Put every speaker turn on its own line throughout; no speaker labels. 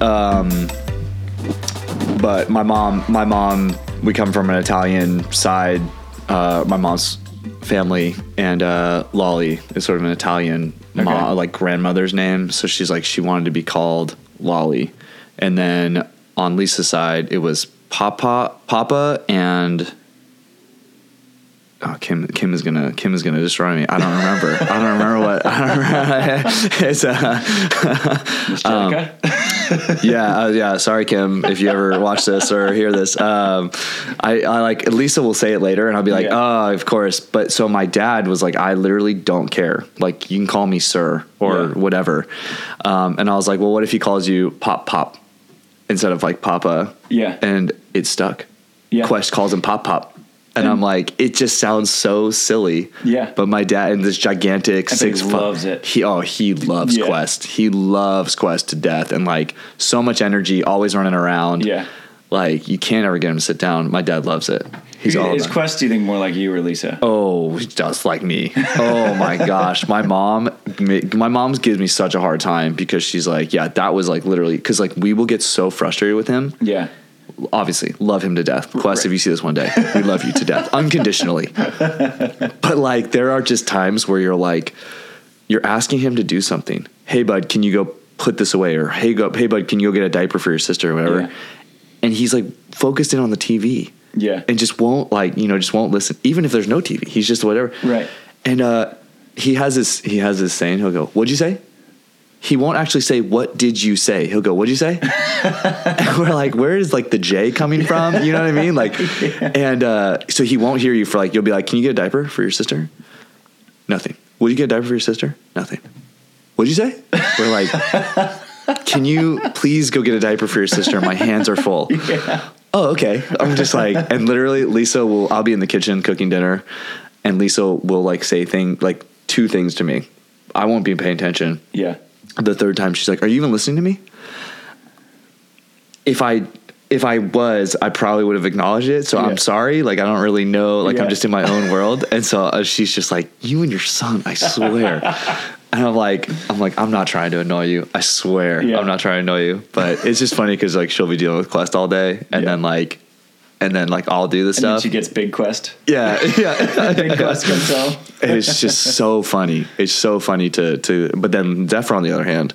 Um, but my mom, my mom, we come from an Italian side. Uh, my mom's family and uh, Lolly is sort of an Italian
Okay.
ma- like grandmother's name. So she's like she wanted to be called Lolly, and then on Lisa's side it was Papa, Papa, and oh Kim Kim is gonna Kim is gonna destroy me. I don't remember. I don't remember what. I don't remember. it's uh,
Jessica?
yeah, uh, yeah. Sorry, Kim, if you ever watch this or hear this. Um, I, I like Lisa will say it later, and I'll be like,
Yeah.
oh, of course. But so my dad was like, I literally don't care. Like, you can call me sir or
Yeah.
whatever. Um, and I was like, well, what if he calls you pop pop instead of like papa?
Yeah.
And it stuck.
Yeah.
Quest calls him pop pop. And
And-
I'm hmm. like, it just sounds so silly.
Yeah.
But my dad and this gigantic
I
six foot
loves it.
He oh he loves
Yeah.
Quest. He loves Quest to death and like so much energy, always running around.
Yeah.
Like you can't ever get him to sit down. My dad loves it. He's all
is. Quest, do you think, more like you or Lisa?
Oh, just like me. Oh my gosh, my mom, my mom's gives me such a hard time because she's like, yeah, that was like literally because like we will get so frustrated with him.
Yeah.
Obviously, love him to death. Quest,
Right.
if you see this one day, we love you to death unconditionally. but like, there are just times where you're like, you're asking him to do something. Hey, bud, can you go put this away? Or hey, go, hey, bud, can you go get a diaper for your sister or whatever?
Yeah.
And he's like focused in on the TV
Yeah.
and just won't like you know just won't listen even if there's no TV he's just whatever
Right.
and uh he has this he has this saying he'll go what'd you say he won't actually say what did you say? He'll go what did you say? And we're like where is like the J coming from? You know what I mean? Like and uh so he won't hear you for like you'll be like can you get a diaper for your sister? Nothing. Would you get a diaper for your sister? Nothing. What'd you say? We're like can you please go get a diaper for your sister? My hands are full. Oh, okay. I'm just like, and literally, Lisa will, I'll be in the kitchen cooking dinner, and Lisa will like say thing like two things to me. I won't be paying attention.
Yeah.
The third time, she's like, "Are you even listening to me?" If I if I was, I probably would have acknowledged it. So
Yeah.
I'm sorry. Like I don't really know. Like
Yeah.
I'm just in my own world. And so uh, she's just like, "You and your son, I swear." and I'm like, I'm like, I'm not trying to annoy you. I swear,
Yeah.
I'm not trying to annoy you. But it's just funny because like she'll be dealing with Quest all day, and then like, and then like I'll do the
And then
stuff.
she gets Big Quest.
yeah, yeah.
Big Quest comes home.
it's just so funny. It's so funny to to. But then Zephyr, on the other hand,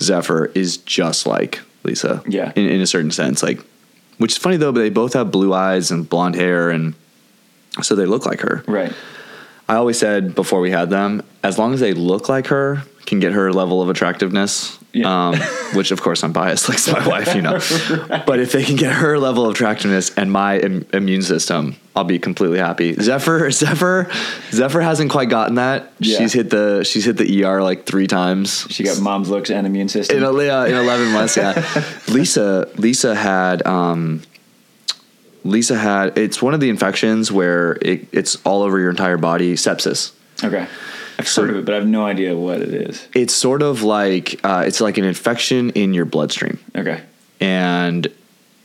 Zephyr is just like Lisa.
Yeah.
in, in a certain sense, like, which is funny though. But they both have blue eyes and blonde hair, and so they look like her.
Right.
I always said before we had them, as long as they look like her, can get her level of attractiveness.
Yeah.
Um, which of course I'm biased, like my wife, you know. But if they can get her level of attractiveness and my Im- immune system, I'll be completely happy. Zephyr, Zephyr, Zephyr hasn't quite gotten that.
Yeah.
She's hit the she's hit the ER like three times.
She got mom's looks and immune system.
in, a, yeah, in 11 months yeah lisa lisa had um lisa had it's one of the infections where it, it's all over your entire body sepsis
okay. I've heard of it, but I have no idea what it is.
it's sort of like uh, it's like an infection in your bloodstream
Okay.
and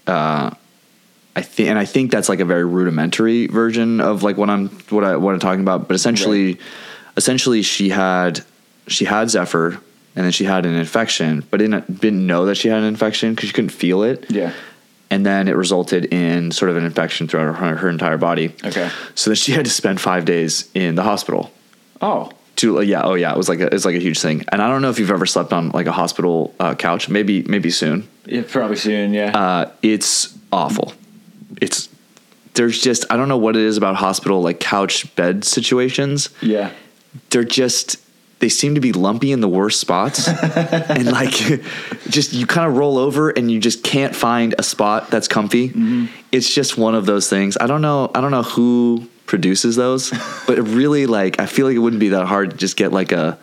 uh I think, and I think that's like a very rudimentary version of like what I'm what I what I'm talking about. But essentially, essentially, she had she had Zephyr, and then she had an infection, but didn't didn't know that she had an infection because she couldn't feel it.
Yeah.
and then it resulted in sort of an infection throughout her, her entire body.
Okay.
So then she had to spend five days in the hospital.
Oh.
To uh, yeah, oh yeah, it was like a, it's like a huge thing. And I don't know if you've ever slept on like a hospital uh, couch. Maybe maybe soon.
Yeah, probably soon. Yeah.
Uh, it's awful. It's there's just I don't know what it is about hospital like couch bed situations.
yeah.
They're just they seem to be lumpy in the worst spots and like just you kind of roll over and you just can't find a spot that's comfy it's just one of those things i don't know i don't know who produces those but it really like i feel like it wouldn't be that hard to just get like a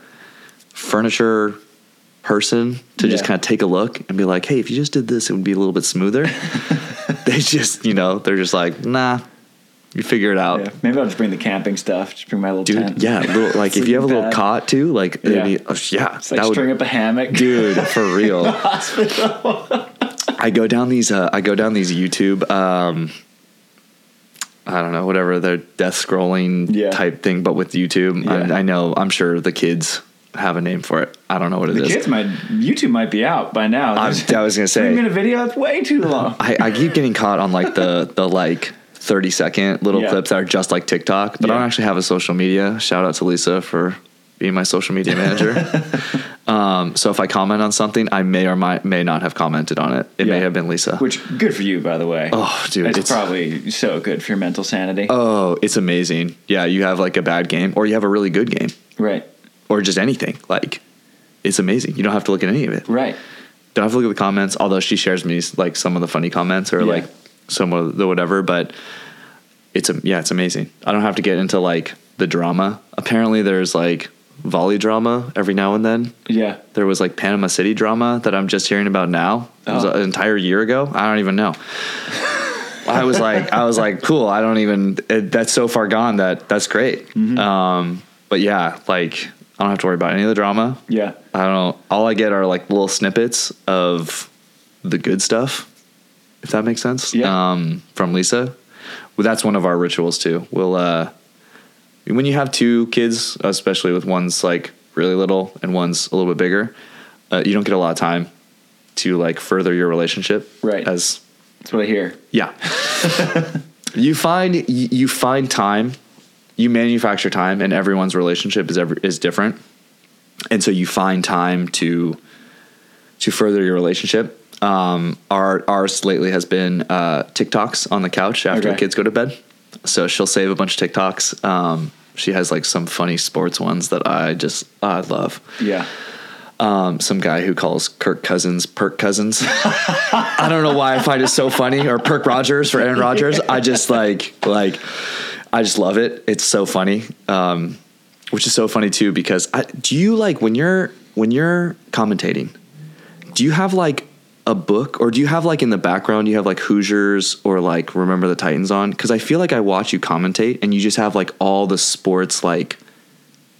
furniture person to just
Yeah.
kind of take a look and be like hey if you just did this it would be a little bit smoother they just you know they're just like nah you figure it out
Yeah. Maybe I'll just bring the camping stuff. Just bring my little
dude
tent.
yeah little, like if you have a little cot too like
Yeah.
be- oh, yeah
It's like
that would
string up a hammock.
dude for real i go down these uh, i go down these youtube um i don't know whatever the death scrolling
Yeah.
type thing but with youtube
Yeah.
I, I know i'm sure the kids have a name for it. I don't know what it
The
is.
kids might YouTube might be out by now.
I was- I was gonna say-
three minute video. That's way too long.
I, I keep getting caught on like the the like 30 second little
Yeah.
clips that are just like TikTok, but I don't actually have a social media. Shout out to Lisa for being my social media manager. um, so if I comment on something, I may or might, may not have commented on it. It may have been Lisa.
Which good for you, by the way.
Oh, dude,
it's,
it's-
probably so good for your mental sanity.
oh, it's amazing. Yeah, you have like a bad game or you have a really good game
right,
or just anything. Like it's amazing. You don't have to look at any of it.
right.
don't have to look at the comments, although she shares me like some of the funny comments or
Yeah.
like some of the whatever, but it's a yeah, it's amazing. I don't have to get into like the drama. Apparently there's like volley drama every now and then.
Yeah,
There was like Panama City drama that I'm just hearing about now. It was
Oh.
an entire year ago. I don't even know. I was like, I was like, cool. I don't even. It, that's so far gone that that's great.
Mm-hmm.
Um, but yeah, like I don't have to worry about any of the drama.
yeah,
I don't. All I get are like little snippets of the good stuff, if that makes sense.
Yeah.
Um, from Lisa. Well, that's one of our rituals too. We'll uh, when you have two kids, especially with one's like really little and one's a little bit bigger, uh, you don't get a lot of time to like further your relationship.
Right.
As
that's what I hear.
yeah. you find you find time, you manufacture time, and everyone's relationship is every, is different, and so you find time to to further your relationship. Um, our ours lately has been uh, TikToks on the couch after the kids go to bed. So she'll save a bunch of TikToks. Um, she has like some funny sports ones that I just I love
Yeah,
um, some guy who calls Kirk Cousins Perk Cousins. I don't know why I find it so funny, or Perk Rogers for Aaron Rodgers. I just like like I just love it. It's so funny, um, which is so funny too because I, do you like when you're when you're commentating? Do you have like a book, or do you have like in the background you have like Hoosiers or like Remember the Titans on? Because I feel like I watch you commentate and you just have like all the sports like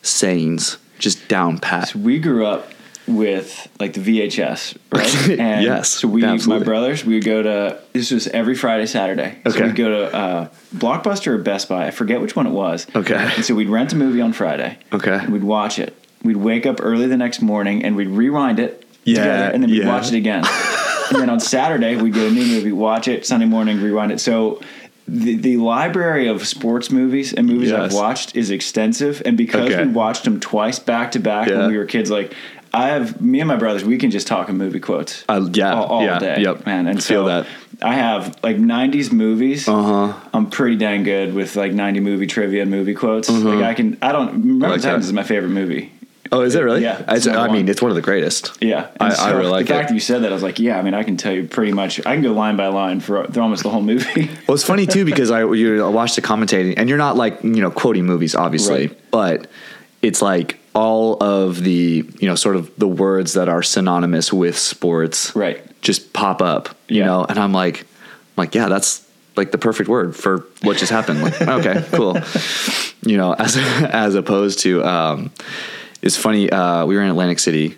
sayings just down pat.
so we grew up with like the VHS, right?
Yes,
So we,
absolutely.
my brothers, we would go to. This was every Friday, Saturday. So
Okay.
we'd go to uh, Blockbuster or Best Buy. I forget which one it was.
Okay.
And so we'd rent a movie on Friday.
Okay.
And we'd watch it. We'd wake up early the next morning and we'd rewind it.
Yeah,
together, and then we'd
yeah.
watch it again. and then on Saturday we'd get a new movie, watch it. Sunday morning, rewind it. So. The, the library of sports movies and movies I've watched is extensive, and because
Okay.
we watched them twice back to back
Yeah.
when we were kids, like I have me and my brothers, we can just talk in movie quotes.
Uh, yeah,
all, all
yeah,
day,
yep.
man. And
Feel
so
that.
I have like '90s movies.
Uh huh.
I'm pretty dang good with like 90 movie trivia and movie quotes. Like I can, I don't remember
like
the Titans
that.
is my favorite movie.
Oh, is it really?
Yeah,
I, I mean, it's one of the greatest.
Yeah,
I-
And
I really like
the fact
it.
that you said that. I was like, yeah. I mean, I can tell you pretty much. I can go line by line for, for almost the whole movie.
Well, it's funny too because I you watch the commentating, and you're not like you know quoting movies, obviously,
Right.
but it's like all of the you know sort of the words that are synonymous with sports,
Right.
Just pop up, you
Yeah.
know, and I'm like, I'm like, yeah, that's like the perfect word for what just happened. Like, okay, cool, you know, as as opposed to, um, it's funny. Uh, we were in Atlantic City,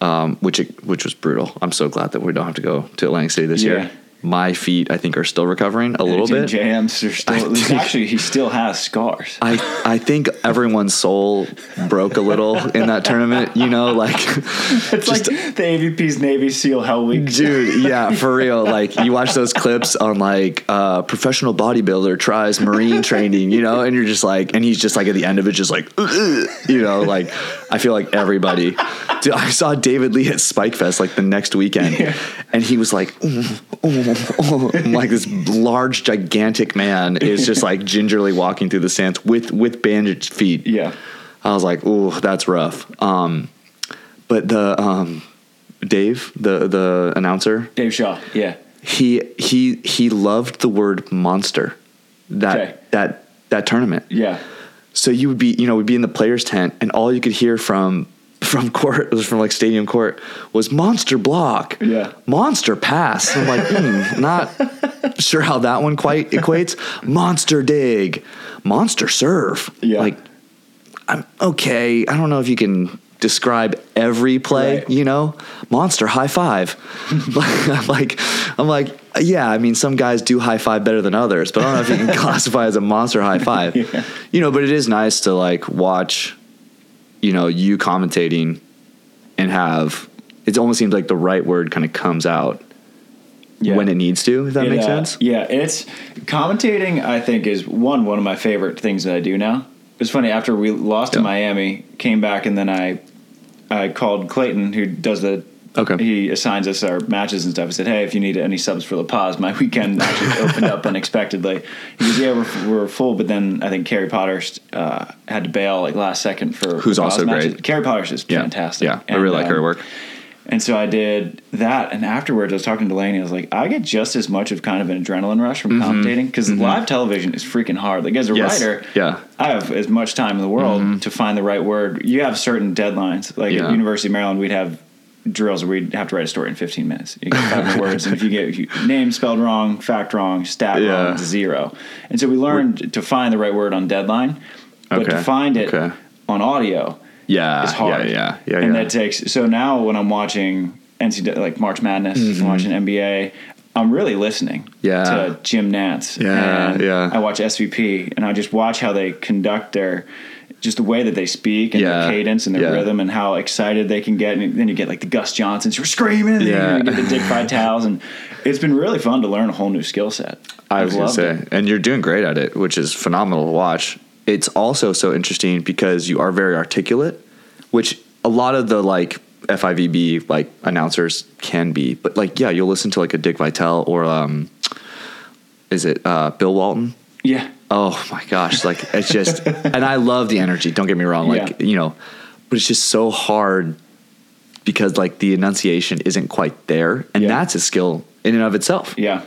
um, which which was brutal. I'm so glad that we don't have to go to Atlantic City this
Yeah.
year. My feet, I think, are still recovering a little bit.
JMs are still.
Think-
actually, he still has scars.
I I think everyone's soul broke a little in that tournament. You know, like
It's like the AVP's Navy SEAL Hell Week.
dude, yeah, for real. Like you watch those clips on like uh, professional bodybuilder tries marine training, you know, and you're just like, and he's just like at the end of it, just like, you know, like I feel like everybody. Dude, I saw David Lee at Spike Fest like the next weekend,
Yeah.
and he was like, "Oh, oh, oh," like this large, gigantic man is just like gingerly walking through the sands with with bandaged feet.
Yeah.
I was like, "Ooh, that's rough." Um, but the um, Dave, the the announcer,
Dave Shaw. Yeah.
he he he loved the word monster. That
Okay.
that that tournament.
Yeah.
So you would be, you know, we'd be in the players' tent, and all you could hear from from court, it was from like stadium court, was monster block,
Yeah.
monster pass. I'm like, hmm, not sure how that one quite equates. Monster dig, monster serve.
Yeah.
Like, I'm okay. I don't know if you can describe every play.
Right.
You know, monster high five. I'm like, I'm like, yeah. I mean, some guys do high five better than others, but I don't know if you can classify as a monster high five.
Yeah.
You know, but it is nice to like watch you know you commentating and have it almost seems like the right word kind of comes out
Yeah.
when it needs to. If that
It,
makes
uh,
sense.
Yeah, it's commentating. I think is one one of my favorite things that I do now. It's funny after we lost to Miami, came back, and then I I called Clayton, who does the.
Okay.
He assigns us our matches and stuff. He said, "Hey, if you need any subs for La Paz, my weekend actually opened up unexpectedly." He goes, "Yeah, we're, we're full," but then I think Carrie Potter uh, had to bail like last second for
Who's
La
also
matches.
great.
Carrie Potter's is
Yeah,
fantastic.
Yeah, I really like her
um,
work.
and so I did that, and afterwards I was talking to Delaney. I was like, I get just as much of kind of an adrenaline rush from commentating because live television is freaking hard. Like as a
Mm-hmm. Yes.
writer,
Yeah. Mm-hmm.
I have as much time in the world to find the right word. You have certain deadlines. Like
Yeah.
at University of Maryland, we'd have drills where we'd have to write a story in 15 minutes. You get 500 words, and if you get if you, name spelled wrong, fact wrong, stat
Yeah.
wrong, zero. And so we learned to find the right word on deadline, but to find it
Okay.
on audio
Yeah,
is hard.
Yeah, yeah, yeah.
and
yeah.
that takes so now when I'm watching NCAA like March Madness, I'm watching NBA, I'm really listening
Mm-hmm. Yeah.
to Jim Nantz.
Yeah,
and
yeah.
I watch SVP and I just watch how they conduct their just the way that they speak and
Yeah,
their cadence and their
yeah.
rhythm and how excited they can get. And then you get like the Gus Johnsons who are screaming and
Yeah.
then you get the Dick Vitales. And it's been really fun to learn a whole new skill set.
I was gonna say,
it.
and you're doing great at it, which is phenomenal to watch. It's also so interesting because you are very articulate, which a lot of the like FIVB like announcers can be. But like, yeah, you'll listen to like a Dick Vitale or um, is it uh, Bill Walton?
Yeah.
Oh my gosh, like it's just, and I love the energy. Don't get me wrong, like
Yeah.
you know, but it's just so hard because like the enunciation isn't quite there, and
Yeah.
that's a skill in and of itself,
Yeah.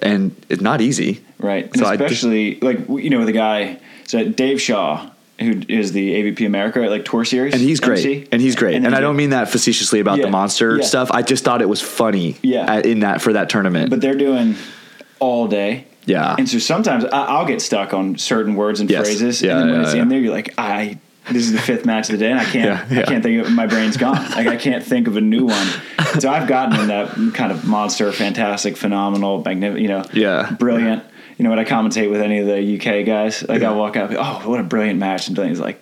and it's not easy.
Right. And
So I just-
especially like you know the guy so Dave Shaw who is the AVP America like tour series
and he's great,
MC.
and he's great, and,
then
I don't mean that facetiously about
Yeah,
the monster stuff. I just thought it was funny,
Yeah.
at- in that for that tournament.
but they're doing all day.
Yeah,
And so sometimes I, I'll get stuck on certain words and
Yes.
phrases,
Yeah,
and then when
yeah,
it's
yeah.
in there, you're like, I. This is the fifth match of the day, and I can't.
Yeah.
I can't think of it. My brain's gone. Like I can't think of a new one. So I've gotten in that kind of monster, fantastic, phenomenal, magnificent. You know,
Yeah.
brilliant. You know, when I commentate with any of the UK guys, like I walk out, oh, what a brilliant match, and Delaney's like,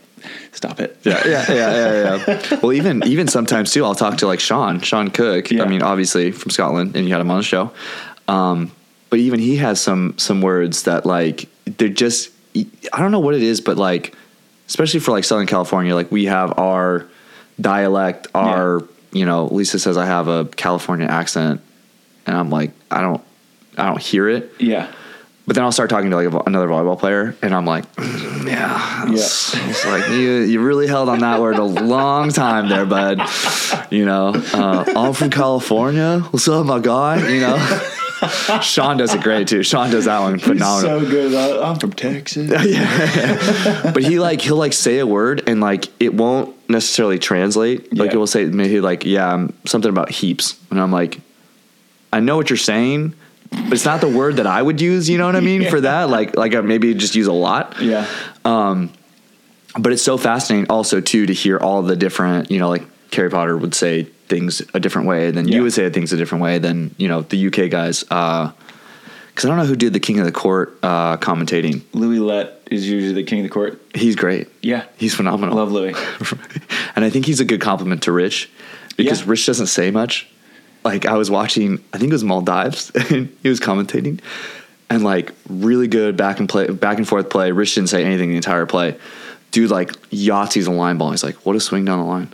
stop it.
yeah, yeah, yeah, yeah, yeah. well, even even sometimes too, I'll talk to like Sean, Sean Cook.
Yeah.
I mean, obviously from Scotland, and you had him on the show. Um, but even he has some some words that like they're just I don't know what it is, but like especially for like Southern California, like we have our dialect, our you know. Lisa says I have a California accent, and I'm like I don't I don't hear it.
Yeah.
But then I'll start talking to like another volleyball player, and I'm like, "Mm, yeah, it's, it's like you you really held on that word a long time there, bud. You know, uh, I'm from California. What's up, my guy? You know, Sean does it great too. Sean does that one phenomenal.
So good. I'm from Texas.
yeah, but he like he'll like say a word and like it won't necessarily translate. Like
Yeah.
it will say maybe like yeah um, something about heaps, and I'm like, I know what you're saying, but it's not the word that I would use. You know what I mean for that? Like like I maybe just use a lot.
Yeah.
Um, But it's so fascinating also too to hear all the different you know like Harry Potter would say things a different way than
Yeah.
you would say things a different way than you know the UK guys. Because I don't know who did the King of the Court uh, commentating.
Louis Lett is usually the king of the court.
He's great.
Yeah.
He's phenomenal.
Love Louis.
and I think he's a good compliment to Rich because
Yeah.
Rich doesn't say much. Like I was watching, I think it was Maldives, and he was commentating, and like really good back and play, back and forth play. Rich didn't say anything the entire play. Dude, like Yahtzee's a line ball. He's like, "What a swing down the line."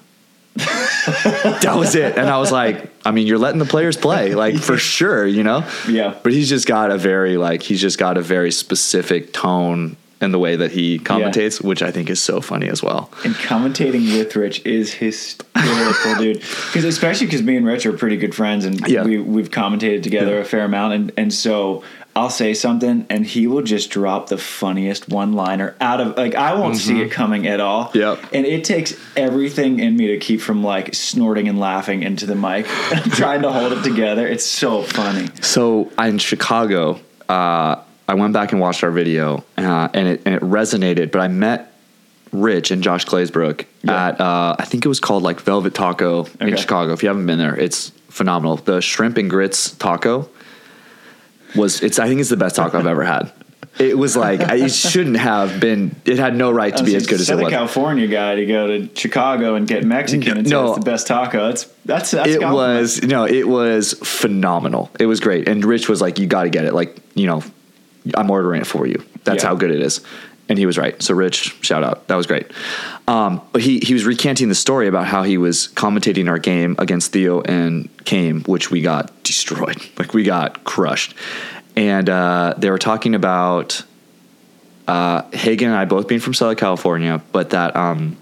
that was it, and I was like, I mean, you're letting the players play, like for sure, you know.
Yeah.
But he's just got a very like he's just got a very specific tone in the way that he commentates, which I think is so funny as well.
And commentating with Rich is hysterical, dude. Because especially because me and Rich are pretty good friends, and
Yeah.
we we've commentated together
Yeah.
a fair amount, and and so I'll say something, and he will just drop the funniest one liner out of like I won't see it coming at all.
Mm-hmm. Yep.
And it takes everything in me to keep from like snorting and laughing into the mic. I'm trying to hold it together. It's so funny.
So in Chicago, uh, I went back and watched our video, uh, and it and it resonated. But I met Rich and Josh Claysbrook
Yeah.
at uh, I think it was called like Velvet Taco in Chicago. If you haven't been there, it's phenomenal. The shrimp and grits taco was it's I think it's the best taco I've ever had. It was like it shouldn't have been. It had no right to be as good as it was.
California guy to go to Chicago and get Mexican and say
No.
it's the best taco. It's that's that's
it was no, it was phenomenal. It was great, and Rich was like, "You got to get it. Like, you know, I'm ordering it for you. That's
Yeah.
how good it is." And he was right. So, Rich, shout out. That was great. Um, but he he was recanting the story about how he was commentating our game against Theo and Chaim, which we got destroyed. Like we got crushed. And uh, they were talking about uh, Hagen and I both being from Southern California, but that um,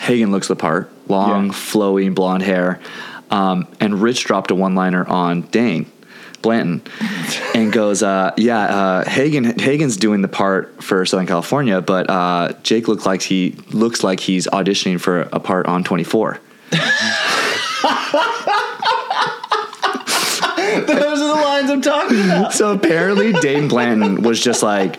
Hagen looks the part, long,
Yeah.
flowing blonde hair. Um, and Rich dropped a one liner on Dain Blanton and goes, uh, Yeah, uh, Hagen Hagen's doing the part for Southern California, but uh, Jake looks like he looks like he's auditioning for a part on 24.
Those are the lines I'm talking about.
So apparently Dain Blanton was just like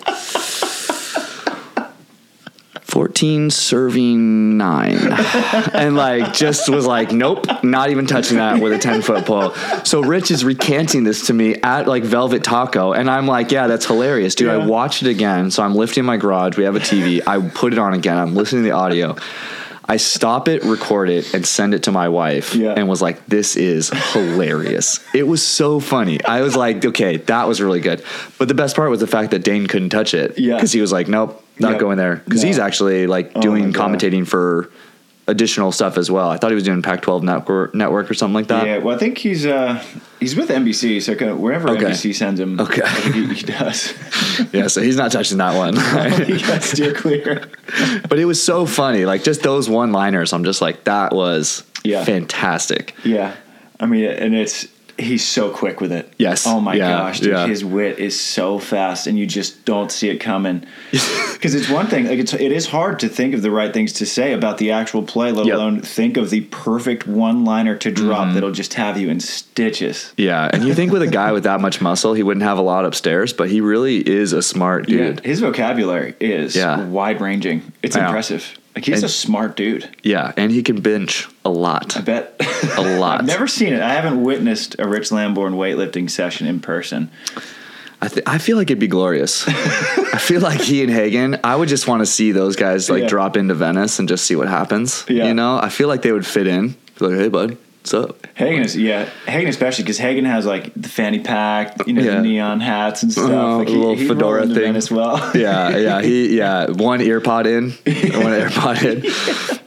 14 serving 9 and like just was like nope not even touching that with a 10 foot pole so rich is recanting this to me at like velvet taco and i'm like yeah that's hilarious dude i
Yeah.
watched it again so i'm lifting my garage we have a tv i put it on again i'm listening to the audio I stop it, record it, and send it to my wife,
Yeah.
and was like, "This is hilarious." it was so funny. I was like, "Okay, that was really good." But the best part was the fact that Dain couldn't touch it,
Yeah.
because he was like, "Nope, not
Yeah.
going there," because
No.
he's actually like
Oh
doing
God.
commentating for additional stuff as well. I thought he was doing Pac-12 network, network or something like that.
Yeah, well, I think he's uh he's with NBC, so kind of wherever
Okay.
NBC sends him,
Okay.
He, he does.
Yeah, so he's not touching that one.
he got steer clear.
but it was so funny, like just those one-liners. I'm just like, that was
Yeah.
fantastic.
Yeah, I mean, and it's he's so quick with it.
Yes.
Oh my
Yeah,
gosh, dude,
yeah.
his wit is so fast, and you just don't see it coming. Because it's one thing, like it's it is hard to think of the right things to say about the actual play, let
Yep. Mm-hmm.
alone think of the perfect one-liner to drop that'll just have you in stitches.
Yeah, and you think with a guy with that much muscle, he wouldn't have a lot upstairs, but he really is a smart dude.
his vocabulary is
Yeah.
wide-ranging. It's
I know.
impressive. Like he's
And-
a smart dude.
Yeah, and he can bench a lot.
I bet.
A lot.
I've never seen it. I haven't witnessed a Rich Lambourne weightlifting session in person.
I, th- I feel like it'd be glorious. I feel like he and Hagen, I would just want to see those guys like
Yeah.
drop into Venice and just see what happens.
Yeah.
You know, I feel like they would fit in. Be like, hey, bud, what's up?
Hagen is yeah, Hagen especially because Hagen has like the fanny pack, you know,
Yeah.
the neon hats and stuff.
Oh,
like
a little fedora thing.
as well.
Yeah, yeah, he, yeah, one ear pod in, one ear pod in.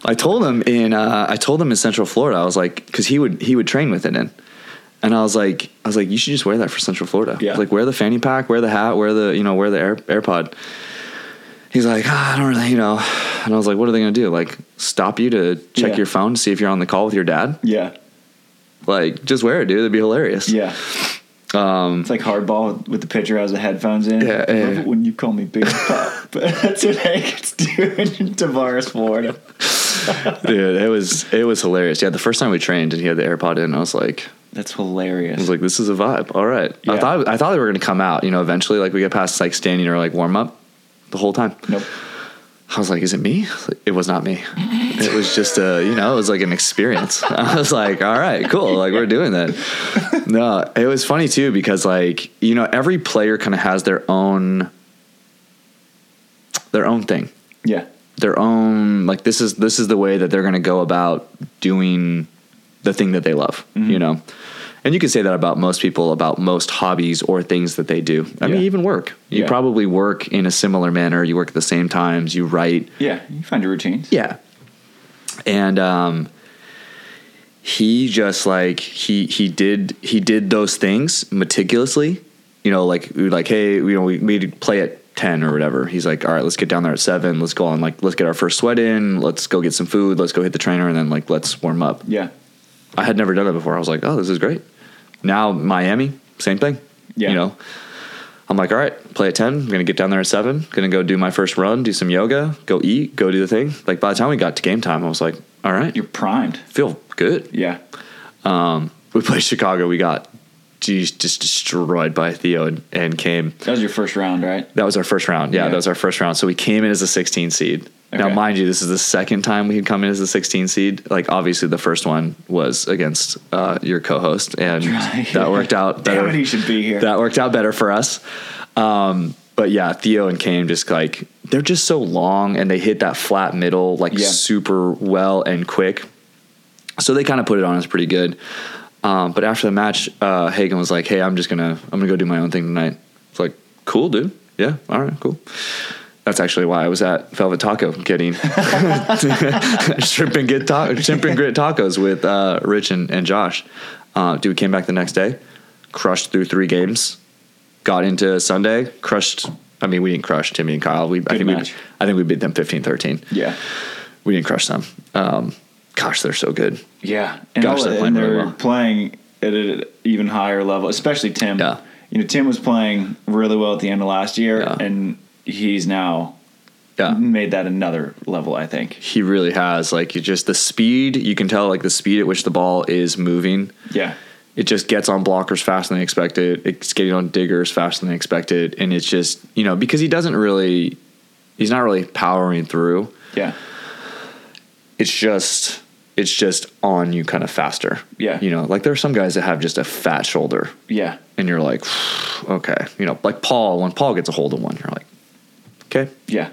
I told him in, uh, I told him in Central Florida, I was like, because he would, he would train with it in. And I was like, I was like, you should just wear that for Central Florida.
Yeah.
Like, wear the fanny pack, wear the hat, wear the, you know, wear the air, AirPod. He's like, ah, I don't really, you know. And I was like, what are they gonna do? Like, stop you to check
Yeah.
your phone to see if you're on the call with your dad?
yeah,
Like, just wear it, dude. It'd be hilarious.
yeah.
Um,
It's like hardball with the pitcher has the headphones in.
Yeah,
I love
yeah.
it when you call me Big Pop. but that's what Hagen's doing in Tavares, Florida.
dude, it was, it was hilarious. Yeah, the first time we trained and he had the AirPod in, I was like,
That's hilarious."
I was like, this is a vibe. All right. I thought I thought they were gonna come out. You know, eventually, like we get past like standing or like warm up, the whole time.
nope.
I was like, is it me? I was like, It was not me. It was just a, you know, it was like an experience. I was like, all right, cool. Like we're doing that. No, it was funny too because like you know every player kind of has their own their own thing
Yeah.
their own like this is this is the way that they're going to go about doing the thing that they love
Mm-hmm.
you know and you can say that about most people about most hobbies or things that they do. I mean even work. You
Yeah.
probably work in a similar manner. You work at the same times. You write.
Yeah. You find your routines.
yeah. And um he just like he he did he did those things meticulously. You know like we like hey you know we we play at 10 or whatever. He's like all right let's get down there at 7 let's go on like let's get our first sweat in. Let's go get some food. Let's go hit the trainer and then like let's warm up.
Yeah.
I had never done that before i was like oh this is great now miami same thing
Yeah.
you know i'm like all right play at 10 i'm gonna get down there at 7 gonna go do my first run do some yoga go eat go do the thing like by the time we got to game time i was like all right
You're primed.
feel good
Yeah.
um, we played chicago we got geez, just destroyed by theo and, and Chaim
That was your first round, right?
that was our first round yeah,
Yeah.
that was our first round so we came in as a 16 seed now mind you this is the second time we had come in as a 16 seed like obviously the first one was against uh, your co-host and
Right.
that worked out better
Damn it, he should be here.
that worked out better for us Um, but yeah, Theo and Chaim just like they're just so long and they hit that flat middle like
Yeah.
super well and quick. So they kind of put it on us pretty good. Um, but after the match, uh, Hagen was like, "Hey, I'm just gonna I'm gonna go do my own thing tonight." It's like, "Cool, dude. Yeah, all right, cool." That's actually why I was at Velvet Taco getting shrimp and grit ta- shrimp and grit tacos with uh, Rich and, and Josh. Uh, dude came back the next day, crushed through three games, got into Sunday, crushed. I mean, we didn't crush Timmy and Kyle. We I think
match.
we I think we beat them 15-13.
Yeah.
We didn't crush them. Um, gosh, they're so good.
Yeah, and,
Gosh, they're playing really
they're
well.
playing at an even higher level, especially Tim.
Yeah.
You know, Tim was playing really well at the end of last year,
Yeah.
and he's now
Yeah.
made that another level. I think.
He really has like you just the speed. You can tell like the speed at which the ball is moving.
Yeah.
It just gets on blockers faster than expected. It's getting on diggers faster than expected, and it's just you know because he doesn't really, he's not really powering through.
Yeah.
It's just it's just on you kind of faster.
Yeah.
you know, like there are some guys that have just a fat shoulder,
Yeah.
and you're like, okay, you know, like Paul. When Paul gets a hold of one, you're like, okay,
Yeah.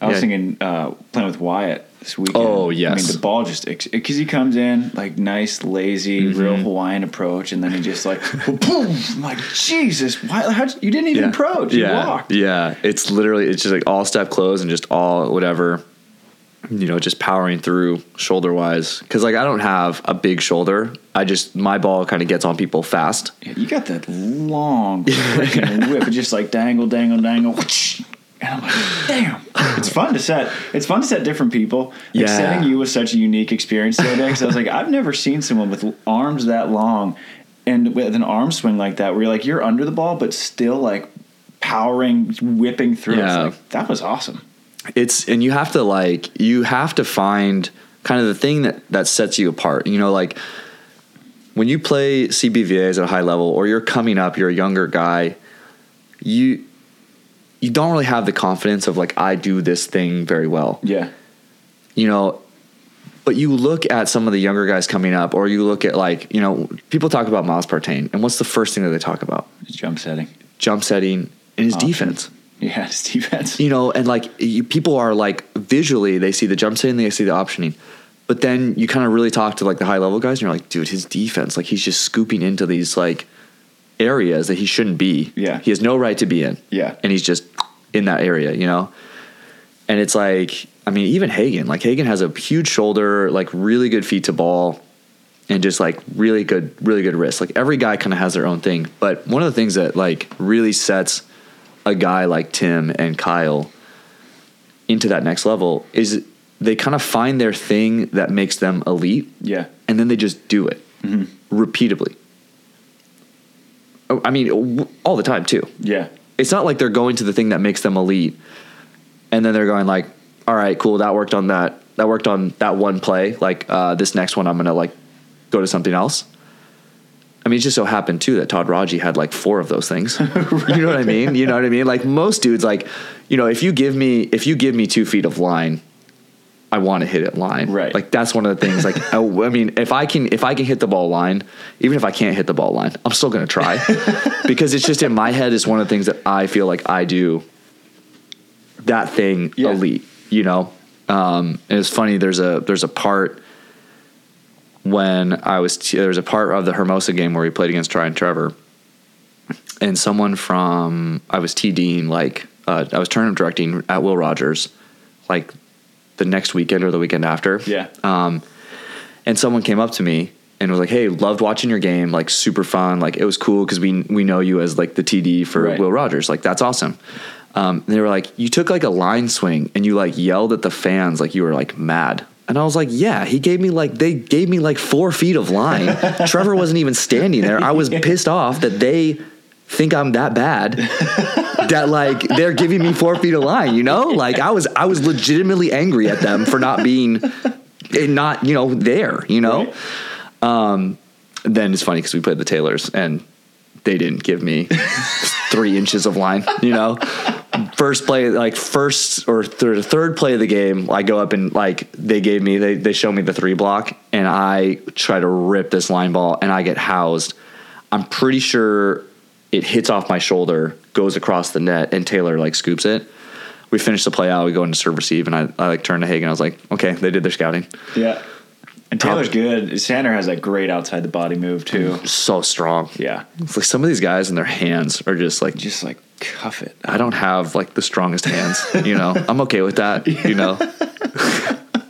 I was
Yeah.
thinking uh, playing with Wyatt this weekend.
Oh,
I
yes.
mean, the ball just because he comes in like nice, lazy,
Mm-hmm.
real Hawaiian approach, and then he just like boom. I'm like Jesus, why? How you didn't even approach? You
yeah,
walked.
yeah. It's literally it's just like all step close and just all whatever, you know, just powering through shoulder wise. Because like I don't have a big shoulder. I just my ball kind of gets on people fast.
Yeah, you got that long freaking whip, it just like dangle, dangle, dangle. And I'm like, damn, it's fun to set. It's fun to set different people. Like
Yeah.
setting you was such a unique experience the other day because I was like, I've never seen someone with arms that long and with an arm swing like that, where you're like you're under the ball but still like powering, whipping through.
Yeah.
Like that was awesome.
It's and you have to like you have to find kind of the thing that that sets you apart. You know, like when you play CBVAs at a high level or you're coming up, you're a younger guy, you you don't really have the confidence of like I do this thing very well.
Yeah,
you know, but you look at some of the younger guys coming up, or you look at like, you know, people talk about Miles Partain, and what's the first thing that they talk about?
His jump setting.
Jump setting and his
Options.
defense.
Yeah, his defense.
You know, and like you, people are like visually, they see the jump setting, they see the optioning. But then you kind of really talk to like the high level guys, and you're like, dude, his defense, like he's just scooping into these like areas that he shouldn't be.
Yeah.
He has no right to be in.
Yeah.
And he's just in that area, you know? And it's like, I mean, even Hagen, like Hagen has a huge shoulder, like really good feet to ball, and just like really good, really good wrist. Like every guy kind of has their own thing. But one of the things that like really sets a guy like Tim and Kyle into that next level is they kind of find their thing that makes them elite
Yeah,
and then they just do it mm-hmm. repeatedly. I mean, all the time too.
yeah,
It's not like they're going to the thing that makes them elite, and then they're going like, "All right, cool, that worked on that. That worked on that one play. Like uh, this next one, I'm gonna like go to something else." I mean, it just so happened too that Todd Rogers had like four of those things. You know what I mean? You know what I mean? Like most dudes, like you know, if you give me if you give me two feet of line, I want to hit it line.
Right.
Like that's one of the things. Like I, I mean, if I can if I can hit the ball line, even if I can't hit the ball line, I'm still gonna try because it's just in my head. It's one of the things that I feel like I do. That thing
Yeah.
elite, you know. Um, and it's funny. There's a there's a part when I was t- there was a part of the Hermosa game where we played against Tri and Trevor, and someone from I was TDing like uh, I was tournament directing at Will Rogers, like the next weekend or the weekend after.
yeah.
Um, and someone came up to me and was like, "Hey, loved watching your game. Like super fun. Like it was cool because we we know you as like the TD for
Right.
Will Rogers. Like that's awesome." Um, and they were like, "You took like a line swing and you like yelled at the fans like you were like mad." And I was like, "Yeah, he gave me like they gave me like four feet of line. Trevor wasn't even standing there. I was pissed off that they." Think I'm that bad that like they're giving me four feet of line, you know? Like I was I was legitimately angry at them for not being not, you know, there, you know? Um then it's funny because we played the Taylors and they didn't give me three inches of line, you know? First play, like first or third, third play of the game, I go up and like they gave me, they, they show me the three block and I try to rip this line ball and I get housed. I'm pretty sure it hits off my shoulder, goes across the net, and Taylor like scoops it. We finish the play out. We go into serve receive, and I, I like turn to Hagen. I was like, okay, they did their scouting.
Yeah. And Taylor's good. Sander has that great outside the body move too.
So strong.
Yeah.
It's like some of these guys and their hands are just like
Just like cuff it.
I don't have like the strongest hands, you know. I'm okay with that, you know.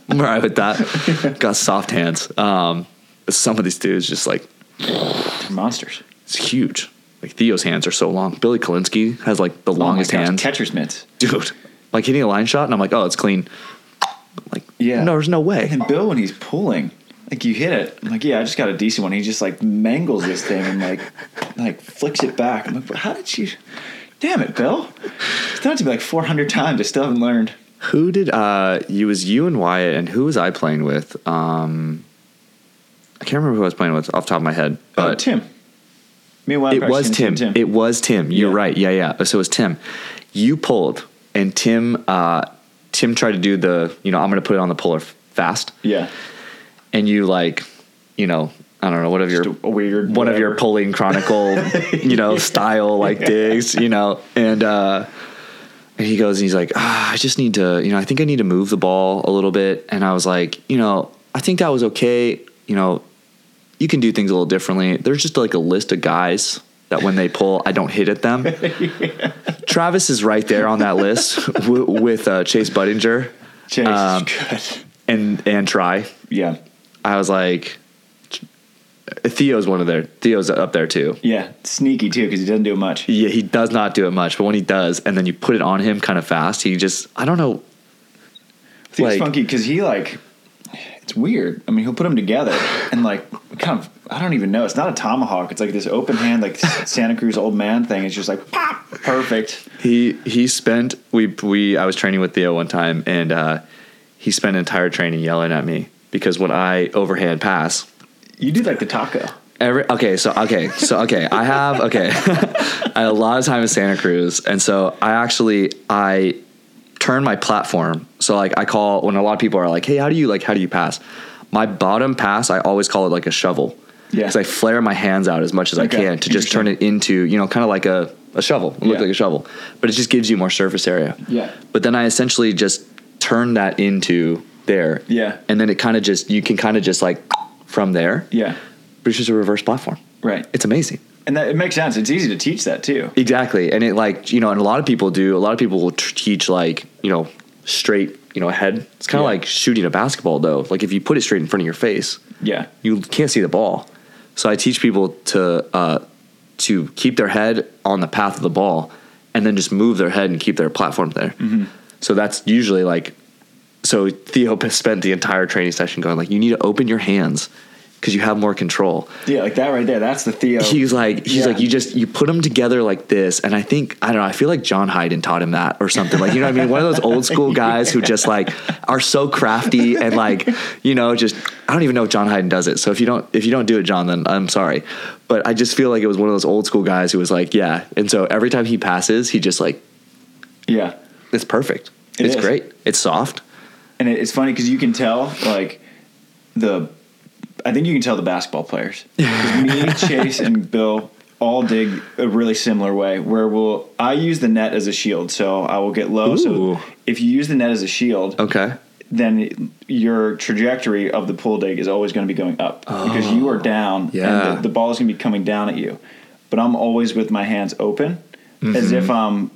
I'm alright with that. Got soft hands. Um, some of these dudes just like
They're monsters.
it's huge. Like Theo's hands are so long. Billy Kolinske has like the longest
oh gosh,
hands,
Catcher's mitts.
dude. Like hitting a line shot, and I'm like, oh, it's clean. Like,
Yeah.
no, there's no way.
And Bill, when he's pulling, like you hit it, I'm like, yeah, I just got a decent one. He just like mangles this thing and like, like flicks it back. I'm like, how did you? Damn it, Bill! It's done to me like 400 times. I still haven't learned.
Who did uh you was you and Wyatt and who was I playing with? Um I can't remember who I was playing with off the top of my head.
Oh,
But
Tim. Me and
it was
Team
Tim. It was Tim. You're
Yeah.
right. Yeah, yeah. So it was Tim. You pulled and Tim uh Tim tried to do the, you know, I'm gonna put it on the puller fast.
yeah.
And you like, you know, I don't know, one of your
weird
one of your pulling chronicle, you know, style like digs, you know, and uh and he goes and he's like, ah, I just need to, you know, I think I need to move the ball a little bit. And I was like, you know, I think that was okay. You know, you can do things a little differently. There's just like a list of guys that when they pull, I don't hit at them. Travis is right there on that list w- with uh, Chase Budinger
Chase
Um,
is good.
and and Tri.
Yeah.
I was like, Theo's one of their Theo's up there too.
Yeah. Sneaky too because he doesn't do it much.
Yeah, he does not do it much, but when he does, and then you put it on him kind of fast, he just I don't know.
Think
Like-
funky because he like it's weird. I mean, he'll put them together and like kind of I don't even know. It's not a tomahawk. It's like this open hand, like Santa Cruz old man thing. It's just like pop, perfect.
He he spent we we I was training with Theo one time, and uh, he spent entire training yelling at me because when I overhand pass,
You do like the taco.
Every okay, so okay, so okay, I have okay, I had a lot of time in Santa Cruz, and so I actually I turn my platform. So like I call when a lot of people are like, "Hey, how do you like how do you pass?" My bottom pass, I always call it like a shovel.
Yeah.
because I flare my hands out as much as
Okay,
I can to just turn it into you know kind of like a a shovel, it look
Yeah.
like a shovel, but it just gives you more surface area.
Yeah.
But then I essentially just turn that into there.
Yeah.
And then it kind of just you can kind of just like from there
Yeah.
but it's just a reverse platform.
Right.
It's amazing.
And that it makes sense. It's easy to teach that too.
Exactly. And it like, you know, and a lot of people do, a lot of people will teach like, you know, straight, you know, ahead. It's kind of
Yeah.
like shooting a basketball though. Like if you put it straight in front of your face,
Yeah.
you can't see the ball. So I teach people to, uh, to keep their head on the path of the ball and then just move their head and keep their platform there.
Mm-hmm.
So that's usually like, so Theo spent the entire training session going like, you need to open your hands because you have more control.
Yeah, like that right there. That's the Theo.
He's like, he's
Yeah.
like, you just you put them together like this, and I think I don't know. I feel like John Hyden taught him that or something. Like you know what I mean? One of those old school guys who just like are so crafty and like you know just I don't even know if John Hyden does it. So if you don't if you don't do it, John, then I'm sorry. But I just feel like it was one of those old school guys who was like, yeah. And so every time he passes, he just like
yeah.
it's perfect.
It
it's
is.
great. It's soft.
And it's funny because you can tell, like, the. I think you can tell the basketball players. me, Chase, and Bill all dig a really similar way. Where we'll I use the net as a shield, so I will get low.
Ooh.
So if you use the net as a shield,
Okay.
then your trajectory of the pull dig is always going to be going up because you are oh, down
Yeah.
and the, the ball is going to be coming down at you. But I'm always with my hands open as if mm-hmm. I'm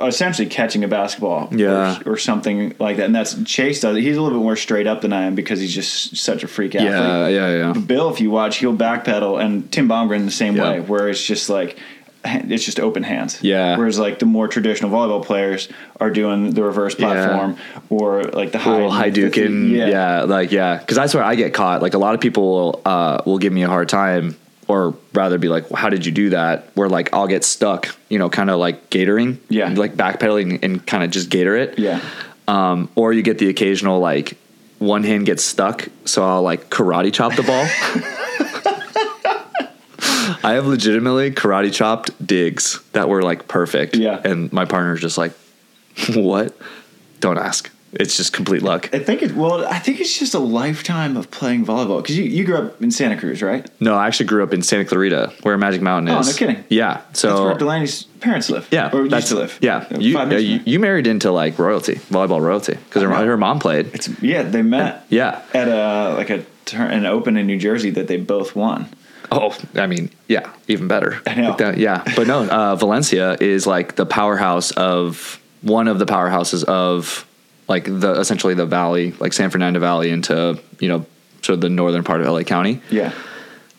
essentially catching a basketball
Yeah.
or, or something like that. And that's Chase does it. He's a little bit more straight up than I am because he's just such a freak athlete.
Yeah. Yeah. Yeah.
But Bill, if you watch, he'll backpedal, and Tim Bomgren the same
Yeah.
way, where it's just like it's just open hands.
Yeah.
Whereas like the more traditional volleyball players are doing the reverse
Yeah.
platform or like the high
little Hadouken, yeah.
yeah,
like yeah, because that's where I get caught. Like a lot of people will uh, will give me a hard time, or rather be like, well, "How did you do that?" Where like I'll get stuck, you know, kind of like gatoring,
Yeah.
like backpedaling and kind of just gator it,
yeah,
Um, or you get the occasional like one hand gets stuck, so I'll like karate chop the ball. I have legitimately karate chopped digs that were like perfect,
Yeah.
and my partner's just like, "What? Don't ask." It's just complete luck.
I think it. Well, I think it's just a lifetime of playing volleyball. Because you, you grew up in Santa Cruz, right?
No, I actually grew up in Santa Clarita, where Magic Mountain is.
Oh, no kidding.
Yeah. So
That's where Delaney's parents live.
Yeah,
or used to live.
Yeah,
Uh,
you, you you married into like royalty, volleyball royalty, because her, her mom played.
It's yeah. They met.
Yeah.
At a like a turn an open in New Jersey that they both won.
Oh, I mean, yeah, even better.
I know.
Like that- yeah, but no, uh, Valencia is like the powerhouse of one of the powerhouses of like the essentially the valley, like San Fernando Valley into you know sort of the northern part of LA County.
Yeah.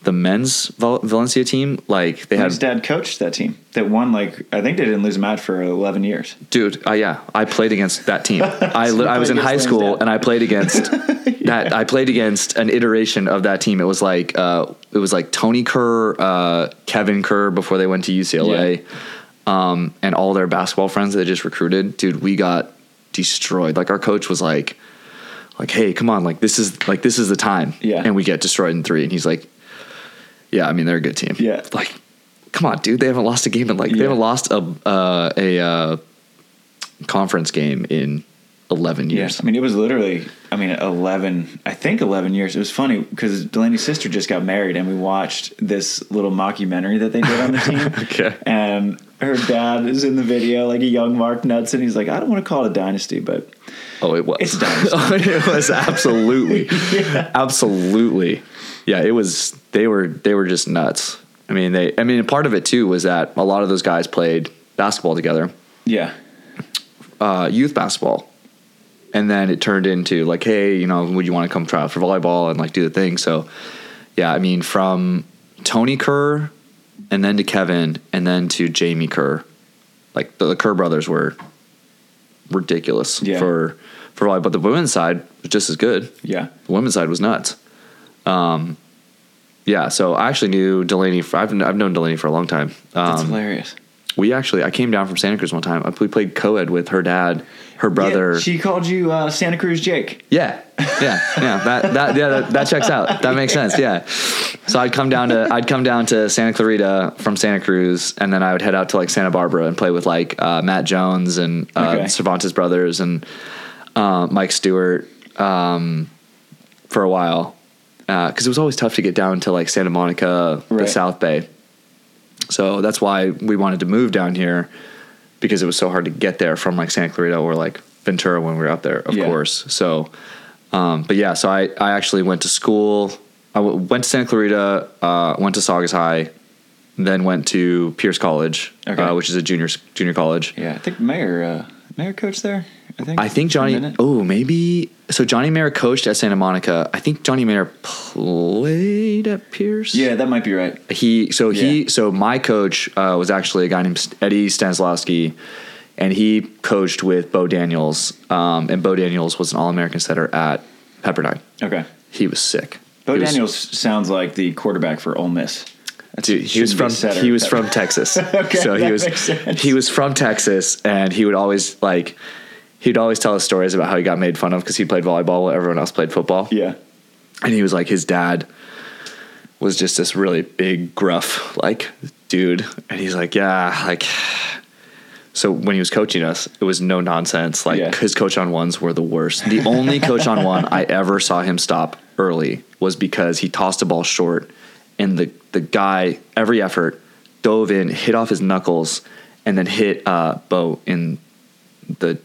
The men's Val- Valencia team, like they
His
had,
dad coached that team that won. Like I think they didn't lose a match for eleven years.
dude, uh, yeah, I played against that team. I li- I was in high school and I played against that. I played against an iteration of that team. It was like uh, it was like Tony Kerr, uh, Kevin Kerr before they went to UCLA, um, and all their basketball friends that they just recruited. Dude, we got destroyed. Like our coach was like, like, hey, come on, like this is like this is the time.
Yeah.
and we get destroyed in three, and he's like, yeah, I mean they're a good team.
Yeah.
like. Come on, dude! They haven't lost a game in like they haven't lost a uh, a uh, conference game in 11 years.
Yes, I mean it was literally. I mean, eleven. I think eleven years. It was funny because Delaney's sister just got married, and we watched this little mockumentary that they did on the team.
Okay.
And her dad is in the video, like a young Mark Nuts, and he's like, "I don't want to call it a dynasty, but
Oh, it was.
It's done.
it was absolutely, absolutely. Yeah, it was. They were they were just nuts. I mean, they. I mean, part of it too was that a lot of those guys played basketball together,
yeah,
uh, youth basketball, and then it turned into like, hey, you know, would you want to come try out for volleyball and like do the thing? So, yeah, I mean, from Tony Kerr, and then to Kevin, and then to Jamie Kerr, like the, the Kerr brothers were ridiculous
Yeah.
for for volleyball. But the women's side was just as good.
yeah,
The women's side was nuts. Um, yeah, so I actually knew Delaney. For, I've I've known Delaney for a long time.
that's
Um,
hilarious.
We actually I came down from Santa Cruz one time. We played co-ed with her dad, her brother.
Yeah, she called you uh, Santa Cruz Jake.
Yeah, yeah, yeah. That that yeah that, that checks out. That makes sense. Yeah. So I'd come down to I'd come down to Santa Clarita from Santa Cruz, and then I would head out to like Santa Barbara and play with like uh, Matt Jones and uh,
Okay.
Cervantes brothers and uh, Mike Stewart um, for a while because it was always tough to get down to like Santa Monica, the South Bay. So that's why we wanted to move down here because it was so hard to get there from like Santa Clarita or like Ventura when we were out there, of
Yeah.
course. So, um, but yeah, so I, I actually went to school. I w- went to Santa Clarita, uh, went to Saugus High, then went to Pierce College,
Okay.
uh, which is a junior junior college.
Yeah, I think Mayer uh, Mayer coach there. I think.
I think Johnny. Oh, maybe. So Johnny Mayer coached at Santa Monica. I think Johnny Mayer played at Pierce.
Yeah, that might be right.
He so he so my coach uh, was actually a guy named Eddie Stanislavski, and he coached with Bo Daniels. Um, and Bo Daniels was an All American setter at Pepperdine.
Okay.
He was sick.
Bo
He was-
Daniels sounds like the quarterback for Ole Miss.
Dude, he was
shouldn't be a
from he was from Texas.
Okay,
so he was he was from Texas, and he would always like he'd always tell us stories about how he got made fun of because he played volleyball while everyone else played football.
Yeah.
and he was like his dad was just this really big gruff like dude and he's like yeah like so when he was coaching us it was no nonsense like
Yeah.
his coach on ones were the worst the only coach on one i ever saw him stop early was because he tossed a ball short and the the guy every effort dove in hit off his knuckles and then hit uh bo in the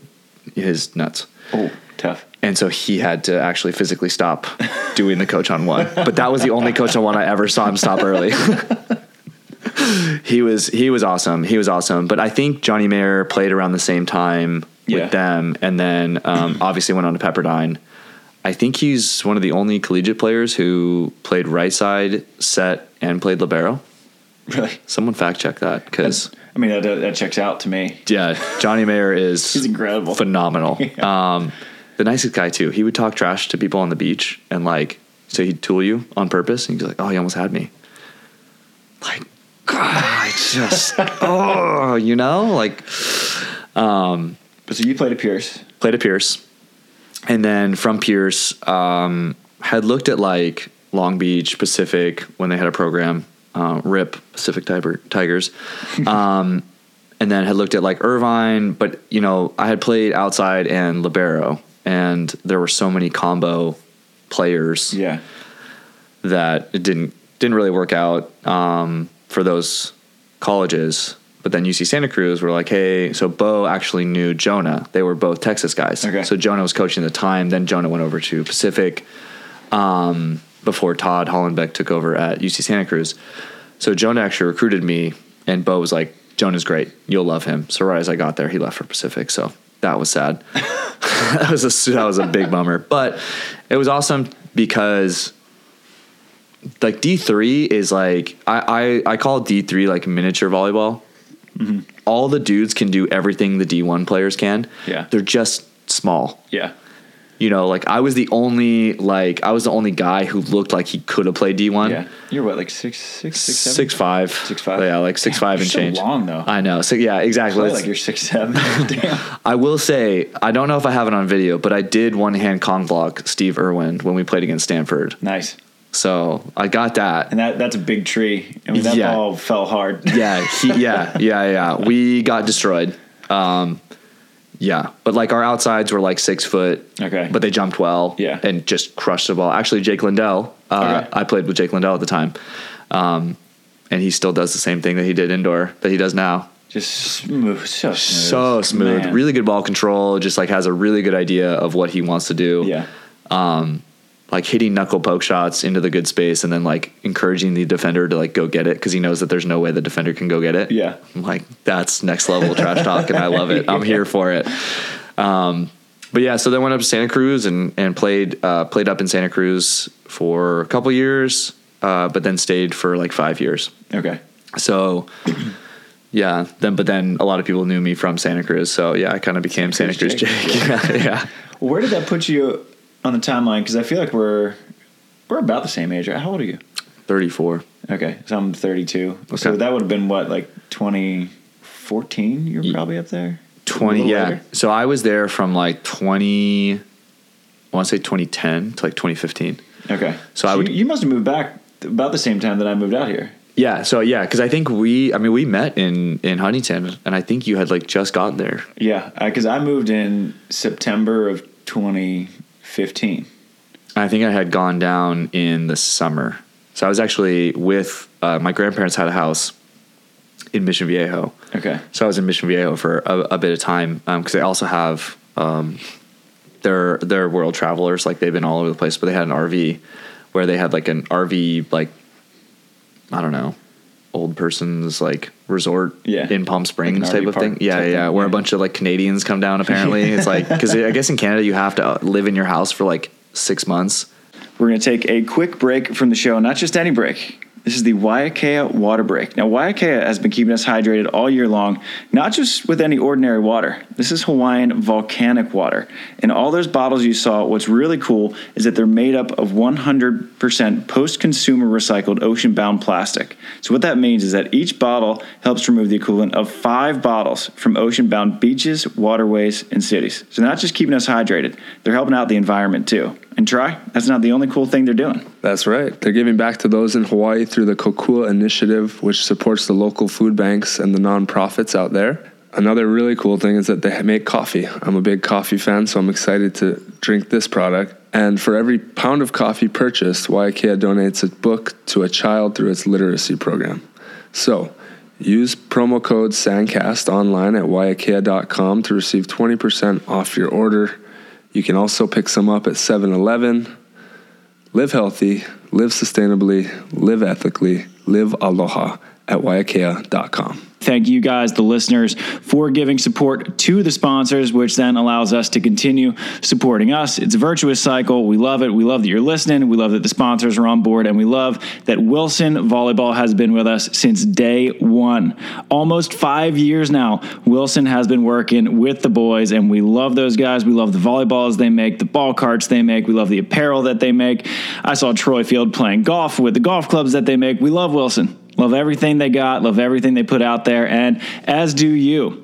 his nuts
Oh, tough.
and so he had to actually physically stop doing the coach on one. But that was the only coach on one I ever saw him stop early. he was he was awesome. He was awesome. But I think Johnny Mayer played around the same time
Yeah.
with them, and then um, obviously went on to Pepperdine. I think he's one of the only collegiate players who played right side, set, and played libero.
Really.
Someone fact check that because
I mean, that, that checks out to me.
yeah, Johnny Mayer is
He's incredible.
phenomenal. Um, the nicest guy too. He would talk trash to people on the beach and like, so he'd tool you on purpose, and he'd be like, "Oh, he almost had me." Like, God, I just, oh, you know, like
But so you played at Pierce.
played at Pierce, and then from Pierce, um, had looked at like Long Beach Pacific when they had a program, uh, RIP Pacific Tiger, Tigers, um, and then had looked at like Irvine, but you know, I had played outside and libero, and there were so many combo players
Yeah.
that it didn't didn't really work out um, for those colleges. But then UC Santa Cruz were like, hey, so Bo actually knew Jonah. They were both Texas guys.
Okay.
So Jonah was coaching at the time. Then Jonah went over to Pacific um, before Todd Hollenbeck took over at UC Santa Cruz. So Jonah actually recruited me, and Bo was like, Jonah's great. You'll love him. So right as I got there, he left for Pacific. So that was sad. that was a that was a big bummer. But it was awesome because like D three is like I, I I call D three like miniature volleyball.
Mm-hmm.
All the dudes can do everything the D one players can.
Yeah.
they're just small.
Yeah.
You know, like I was the only like I was the only guy who looked like he could have played D one.
Yeah. You're what, like six, six, six, seven?
Six five,
Six five?
Yeah, like six
Damn,
five and
so
change.
long, though.
I know. So yeah, exactly.
Play like you're six seven. Damn.
I will say I don't know if I have it on video, but I did one hand Kong block Steve Irwin when we played against Stanford.
Nice.
So I got that.
And that that's a big tree. I mean, that
Yeah.
ball fell hard.
yeah, he, yeah, yeah, yeah. We got destroyed. Um, yeah, but like our outsides were like six foot.
Okay.
But they jumped well.
Yeah.
And just crushed the ball. Actually, Jake Lindell. Uh,
Okay.
I played with Jake Lindell at the time, um, and he still does the same thing that he did indoor that he does now.
Just smooth. So smooth.
So smooth,
Man.
really good ball control. Just like has a really good idea of what he wants to do.
Yeah.
Like hitting knuckle poke shots into the good space and then like encouraging the defender to like go get it because he knows that there's no way the defender can go get it.
Yeah.
I'm like, that's next level trash talk and I love it. I'm here for it. Um, but yeah, so then went up to Santa Cruz and, and played, uh, played up in Santa Cruz for a couple years, uh, but then stayed for like five years.
Okay.
So yeah, then, but then a lot of people knew me from Santa Cruz. So yeah, I kind of became Santa,
Cruz
Cruz
Jake.
Jake. yeah. yeah.
Where did that put you on the timeline? Because I feel like we're we're about the same age. right? How old are you?
34.
Okay, so I'm 32. So that would have been what, like 2014? You're probably up there.
20 yeah
later?
so i was there from like 20 i want to say 2010 to like 2015
Okay.
So I
you-
would-
You, must have moved back about the same time that I moved out here.
yeah so yeah because i think we i mean we met in in huntington and i think you had like just gotten there
Yeah, because I moved in September of 2015.
i think i had gone down in the summer so i was actually with uh, my grandparents had a house in mission viejo
Okay.
so i was in mission viejo for a, a bit of time because they also have um, they're they're world travelers like they've been all over the place but they had an rv where they had like an rv like i don't know old person's like resort
Yeah.
in palm springs
Like
type of thing. Yeah yeah
thing,
where a bunch of like canadians come down apparently. It's like because i guess in canada you have to live in your house for like six months.
We're going to take a quick break from the show, not just any break. This is the Waiakea water break. Now, Waiakea has been keeping us hydrated all year long, not just with any ordinary water. This is Hawaiian volcanic water. In all those bottles you saw, what's really cool is that they're made up of 100% post consumer recycled ocean bound plastic. So, what that means is that each bottle helps remove the equivalent of five bottles from ocean bound beaches, waterways, and cities. So, they're not just keeping us hydrated, they're helping out the environment too. And Tri, that's not the only cool thing they're doing.
That's right. They're giving back to those in Hawaii through the Kokua Initiative, which supports the local food banks and the nonprofits out there. Another really cool thing is that they make coffee. I'm a big coffee fan, so I'm excited to drink this product. And for every pound of coffee purchased, Waiakea donates a book to a child through its literacy program. So use promo code SANDCAST online at waiakea.com to receive 20% off your order. You can also pick some up at 7 Eleven. Live healthy, live sustainably, live ethically, live aloha at waiakea.com.
Thank you guys, the listeners, for giving support to the sponsors, which then allows us to continue supporting us. It's a virtuous cycle. We love it. We love that you're listening. We love that the sponsors are on board. And we love that Wilson Volleyball has been with us since day one. Almost five years now, Wilson has been working with the boys, and we love those guys. We love the volleyballs they make, the ball carts they make. We love the apparel that they make. I saw Troy Field playing golf with the golf clubs that they make. We love Wilson. Love everything they got, love everything they put out there, and as do you.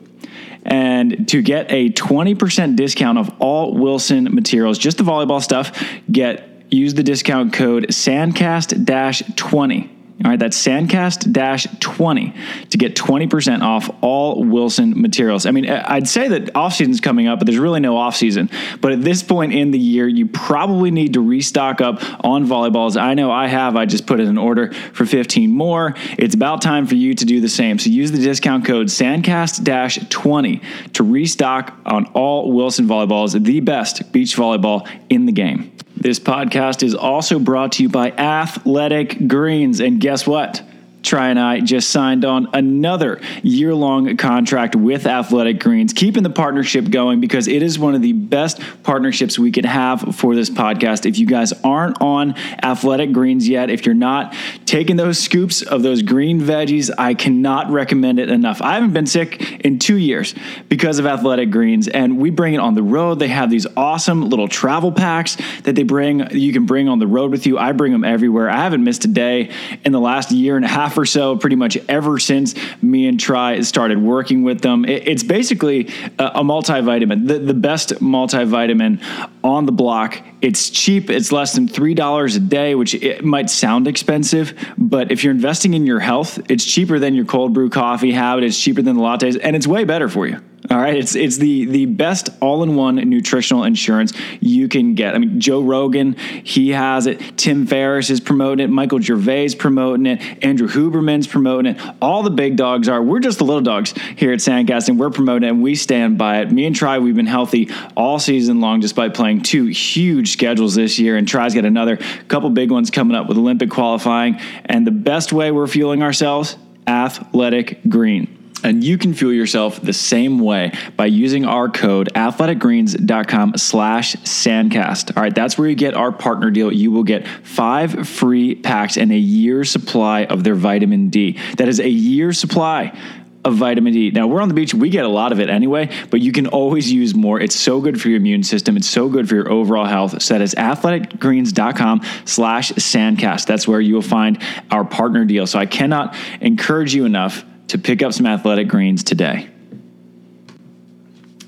And to get a 20% discount of all Wilson materials, just the volleyball stuff, get use the discount code SANDCAST 20 All right, that's Sandcast 20 to get 20% off all Wilson materials. I mean, I'd say that off season's coming up, but there's really no off season. But at this point in the year, you probably need to restock up on volleyballs. I know I have. I just put in an order for 15 more. It's about time for you to do the same. So use the discount code Sandcast 20 to restock on all Wilson volleyballs, the best beach volleyball in the game. This podcast is also brought to you by Athletic Greens. And guess what? Tri and I just signed on another year long contract with Athletic Greens, keeping the partnership going because it is one of the best partnerships we could have for this podcast. If you guys aren't on Athletic Greens yet, if you're not taking those scoops of those green veggies, I cannot recommend it enough. I haven't been sick in two years because of Athletic Greens, and we bring it on the road. They have these awesome little travel packs that they bring, you can bring on the road with you. I bring them everywhere. I haven't missed a day in the last year and a half or so, pretty much ever since me and Tri started working with them. It, it's basically a, a multivitamin, the, the best multivitamin on the block. It's cheap. It's less than $3 a day, which it might sound expensive, but if you're investing in your health, it's cheaper than your cold brew coffee habit. It's cheaper than the lattes, and it's way better for you. All right, it's it's the the best all-in-one nutritional insurance you can get. I mean, Joe Rogan, he has it. Tim Ferriss is promoting it. Michael Gervais promoting it. Andrew Huberman's promoting it. All the big dogs are. We're just the little dogs here at Sandcast, and we're promoting it, and we stand by it. Me and Tri, we've been healthy all season long, despite playing two huge schedules this year. And Tri's got another couple big ones coming up with Olympic qualifying. And the best way we're fueling ourselves, athletic green. And you can fuel yourself the same way by using our code athleticgreens.com slash sandcast. All right, that's where you get our partner deal. You will get five free packs and a year's supply of their vitamin D. That is a year's supply of vitamin D. Now, we're on the beach, we get a lot of it anyway, but you can always use more. It's so good for your immune system. It's so good for your overall health. So that is athleticgreens.com slash sandcast. That's where you will find our partner deal. So I cannot encourage you enough to pick up some athletic greens today.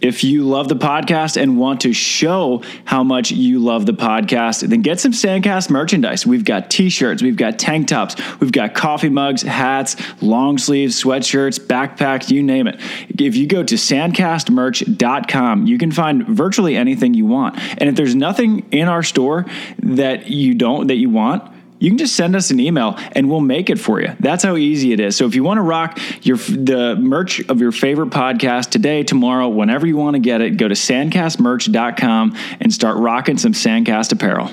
If you love the podcast and want to show how much you love the podcast, then get some Sandcast merchandise. We've got t shirts, we've got tank tops, we've got coffee mugs, hats, long sleeves, sweatshirts, backpacks, you name it. If you go to sandcastmerch.com, you can find virtually anything you want. And if there's nothing in our store that you don't, that you want, you can just send us an email and we'll make it for you. That's how easy it is. So if you want to rock your the merch of your favorite podcast today, tomorrow, whenever you want to get it, go to sandcastmerch.com and start rocking some Sandcast apparel.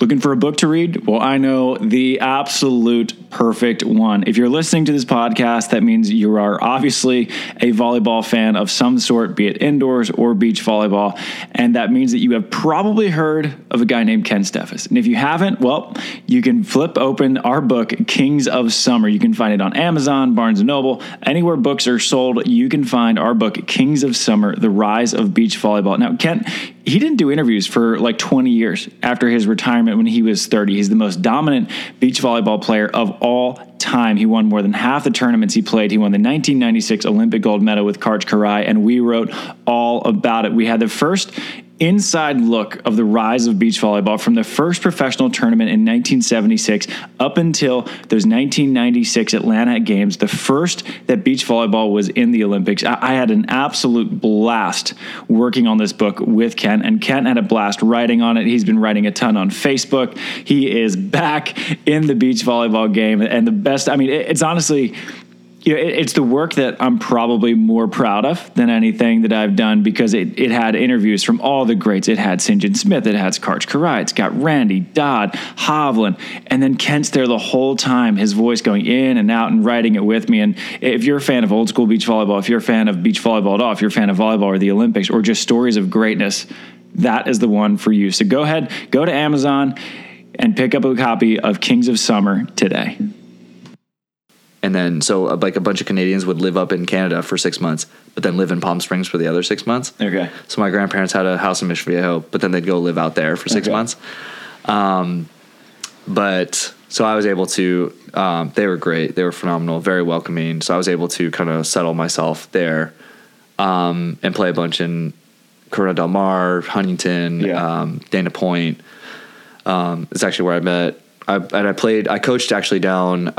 Looking for a book to read? Well, I know the absolute perfect one. If you're listening to this podcast, that means you are obviously a volleyball fan of some sort, be it indoors or beach volleyball. And that means that you have probably heard of a guy named Kent Steffes. And if you haven't, well, you can flip open our book, Kings of Summer. You can find it on Amazon, Barnes & Noble, anywhere books are sold, you can find our book, Kings of Summer, The Rise of Beach Volleyball. Now, Ken, he didn't do interviews for like 20 years after his retirement when he was 30. He's the most dominant beach volleyball player of all time. He won more than half the tournaments he played. He won the 1996 Olympic gold medal with Karch Kiraly, and we wrote all about it. We had the first inside look of the rise of beach volleyball from the first professional tournament in 1976 up until those 1996 Atlanta Games, the first that beach volleyball was in the Olympics. I, had an absolute blast working on this book with Ken, and Ken had a blast writing on it. He's been writing a ton on Facebook. He is back in the beach volleyball game, and the best. I mean, it, it's honestly you know, it, it's the work that I'm probably more proud of than anything that I've done because it, it had interviews from all the greats. It had Sinjin Smith, it had Karch Kiraly, it's got Randy, Dodd, Hovland, and then Kent's there the whole time, his voice going in and out and writing it with me. And if you're a fan of old school beach volleyball, if you're a fan of beach volleyball at all, if you're a fan of volleyball or the Olympics or just stories of greatness, that is the one for you. So go ahead, go to Amazon and pick up a copy of Kings of Summer today.
And then, so uh, like a bunch of Canadians would live up in Canada for six months, but then live in Palm Springs for the other six months.
Okay.
So my grandparents had a house in Mission Viejo, but then they'd go live out there for six
Okay.
months. Um, but so I was able to. Um, they were great. They were phenomenal, very welcoming. So I was able to kind of settle myself there um, and play a bunch in Corona Del Mar, Huntington,
Yeah.
um, Dana Point. Um, it's actually where I met I, and I played. I coached actually down. Uh,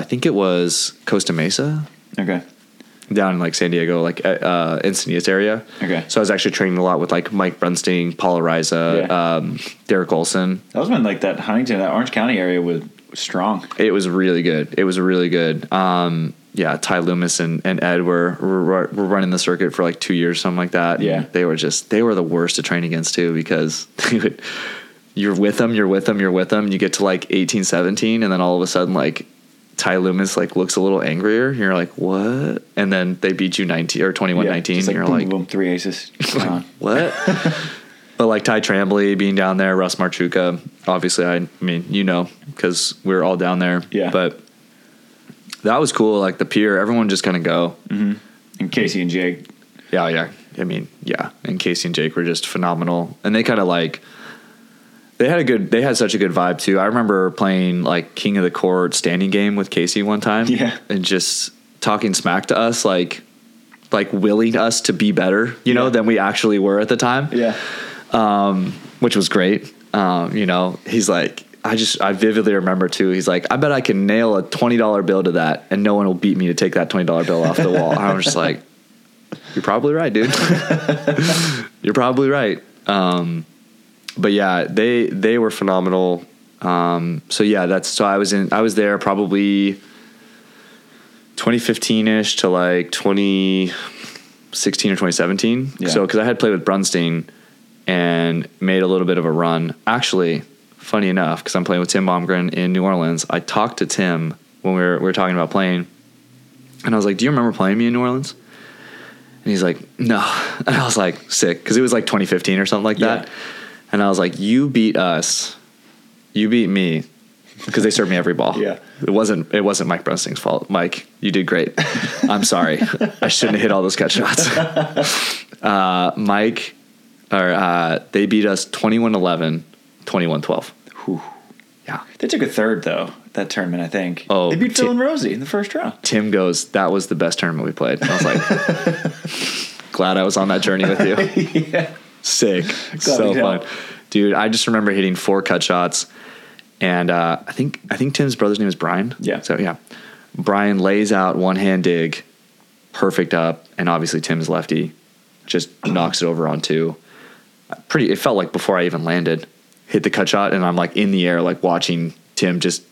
I think it was Costa Mesa,
Okay.
down in like San Diego, like uh, uh, Encinitas area.
Okay.
So I was actually training a lot with like Mike Brunsting, Paul Ariza,
Yeah.
um, Derek Olson.
That was when like that Huntington, that Orange County area was strong.
It was really good. It was really good. Um, yeah, Ty Loomis and, and Ed were, were were running the circuit for like two years, something like that.
Yeah.
And they were just they were the worst to train against too because they would, you're with them, you're with them, you're with them. You get to like 18, 17, and then all of a sudden like Ty Loomis like looks a little angrier. You're like what? And then they beat you 19 or 21,
Yeah,
19.
just
and you're
boom,
like
boom, three aces.
What? but like Ty Trambly being down there, Russ Marchewka, obviously, I, mean, you know, because we are all down there.
Yeah.
But that was cool. Like the pier, everyone just kind of go. Mm-hmm.
And Casey and Jake.
Yeah, yeah. I mean, yeah. And Casey and Jake were just phenomenal. And they kind of like, they had a good, they had such a good vibe too. I remember playing like King of the Court standing game with Casey one time.
Yeah.
And just talking smack to us, like, like willing us to be better, you know,
Yeah.
than we actually were at the time.
Yeah.
um, which was great. Um, you know, he's like, I just, I vividly remember too. He's like, I bet I can nail a twenty dollar bill to that, and no one will beat me to take that twenty dollar bill off the wall. And I was just like, you're probably right, dude. you're probably right. Um, but yeah, they they were phenomenal. Um, so yeah, that's so I was in, I was there probably 2015 ish to like 2016 or 2017.
Yeah.
So because I had played with Brunsting and made a little bit of a run. Actually, funny enough, because I'm playing with Tim Bomgren in New Orleans, I talked to Tim when we were, we were talking about playing, and I was like, "Do you remember playing me in New Orleans?" And he's like, "No," and I was like, "Sick," because it was like 2015 or something like that. And I was like, "You beat us, you beat me." Because they served me every ball.
Yeah.
it wasn't. It wasn't Mike Brunsting's fault. Mike, you did great. I'm sorry. I shouldn't have hit all those cut shots. uh, Mike, or uh, they beat us 21-11, 21-12.
Whew.
Yeah.
They took a third though that tournament. I think.
Oh,
they beat Phil and Rosie in the first round.
Tim goes, that was the best tournament we played. I was like, glad I was on that journey with you.
yeah.
Sick. so fun. Dude, I just remember hitting four cut shots. And uh, I think I think Tim's brother's name is Brian.
Yeah.
So yeah. Brian lays out one hand dig, perfect up, and obviously Tim's lefty just knocks it over on two. Pretty it felt like before I even landed, hit the cut shot, and I'm like in the air, like watching Tim just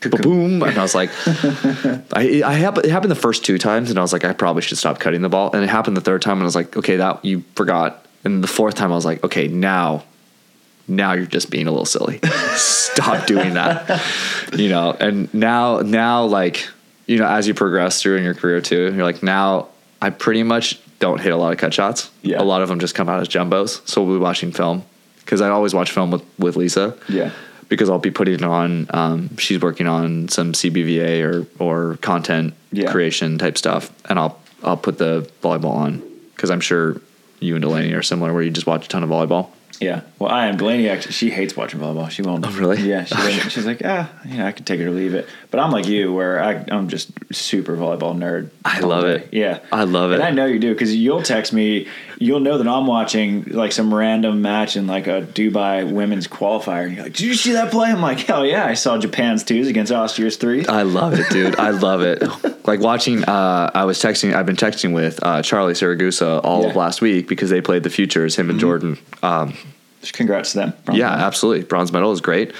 boom. And I was like, I, I happened, it happened the first two times, and I was like, I probably should stop cutting the ball. And it happened the third time, and I was like, okay, that you forgot. And the fourth time, I was like, okay, now, now you're just being a little silly. stop doing that, you know. And now, now, like, you know, as you progress through in your career too, you're like, now I pretty much don't hit a lot of cut shots.
Yeah.
A lot of them just come out as jumbos. So we'll be watching film because I always watch film with with Lisa
Yeah.
because I'll be putting on. Um, she's working on some CBVA or or content
Yeah.
creation type stuff, and I'll I'll put the volleyball on because I'm sure you and Delaney are similar, where you just watch a ton of volleyball.
Yeah. Well, I am. Delaney actually, she hates watching volleyball. She won't.
Oh, really?
Yeah. She doesn't- she's like, ah, you know, I could take it or leave it. But I'm like you, where I, I'm just super volleyball nerd.
I love
day.
it.
Yeah.
I love
And
it.
I know you do because you'll text me. You'll know that I'm watching like some random match in like a Dubai women's qualifier, and you're like, "Did you see that play?" I'm like, "Hell yeah! I saw Japan's twos against Austria's threes."
I love it, dude. I love it. Like watching. Uh, I was texting. I've been texting with uh, Charlie Siragusa all of last week because they played the futures. Him and Jordan. Um,
Congrats to them.
Yeah, absolutely. Bronze medal is great.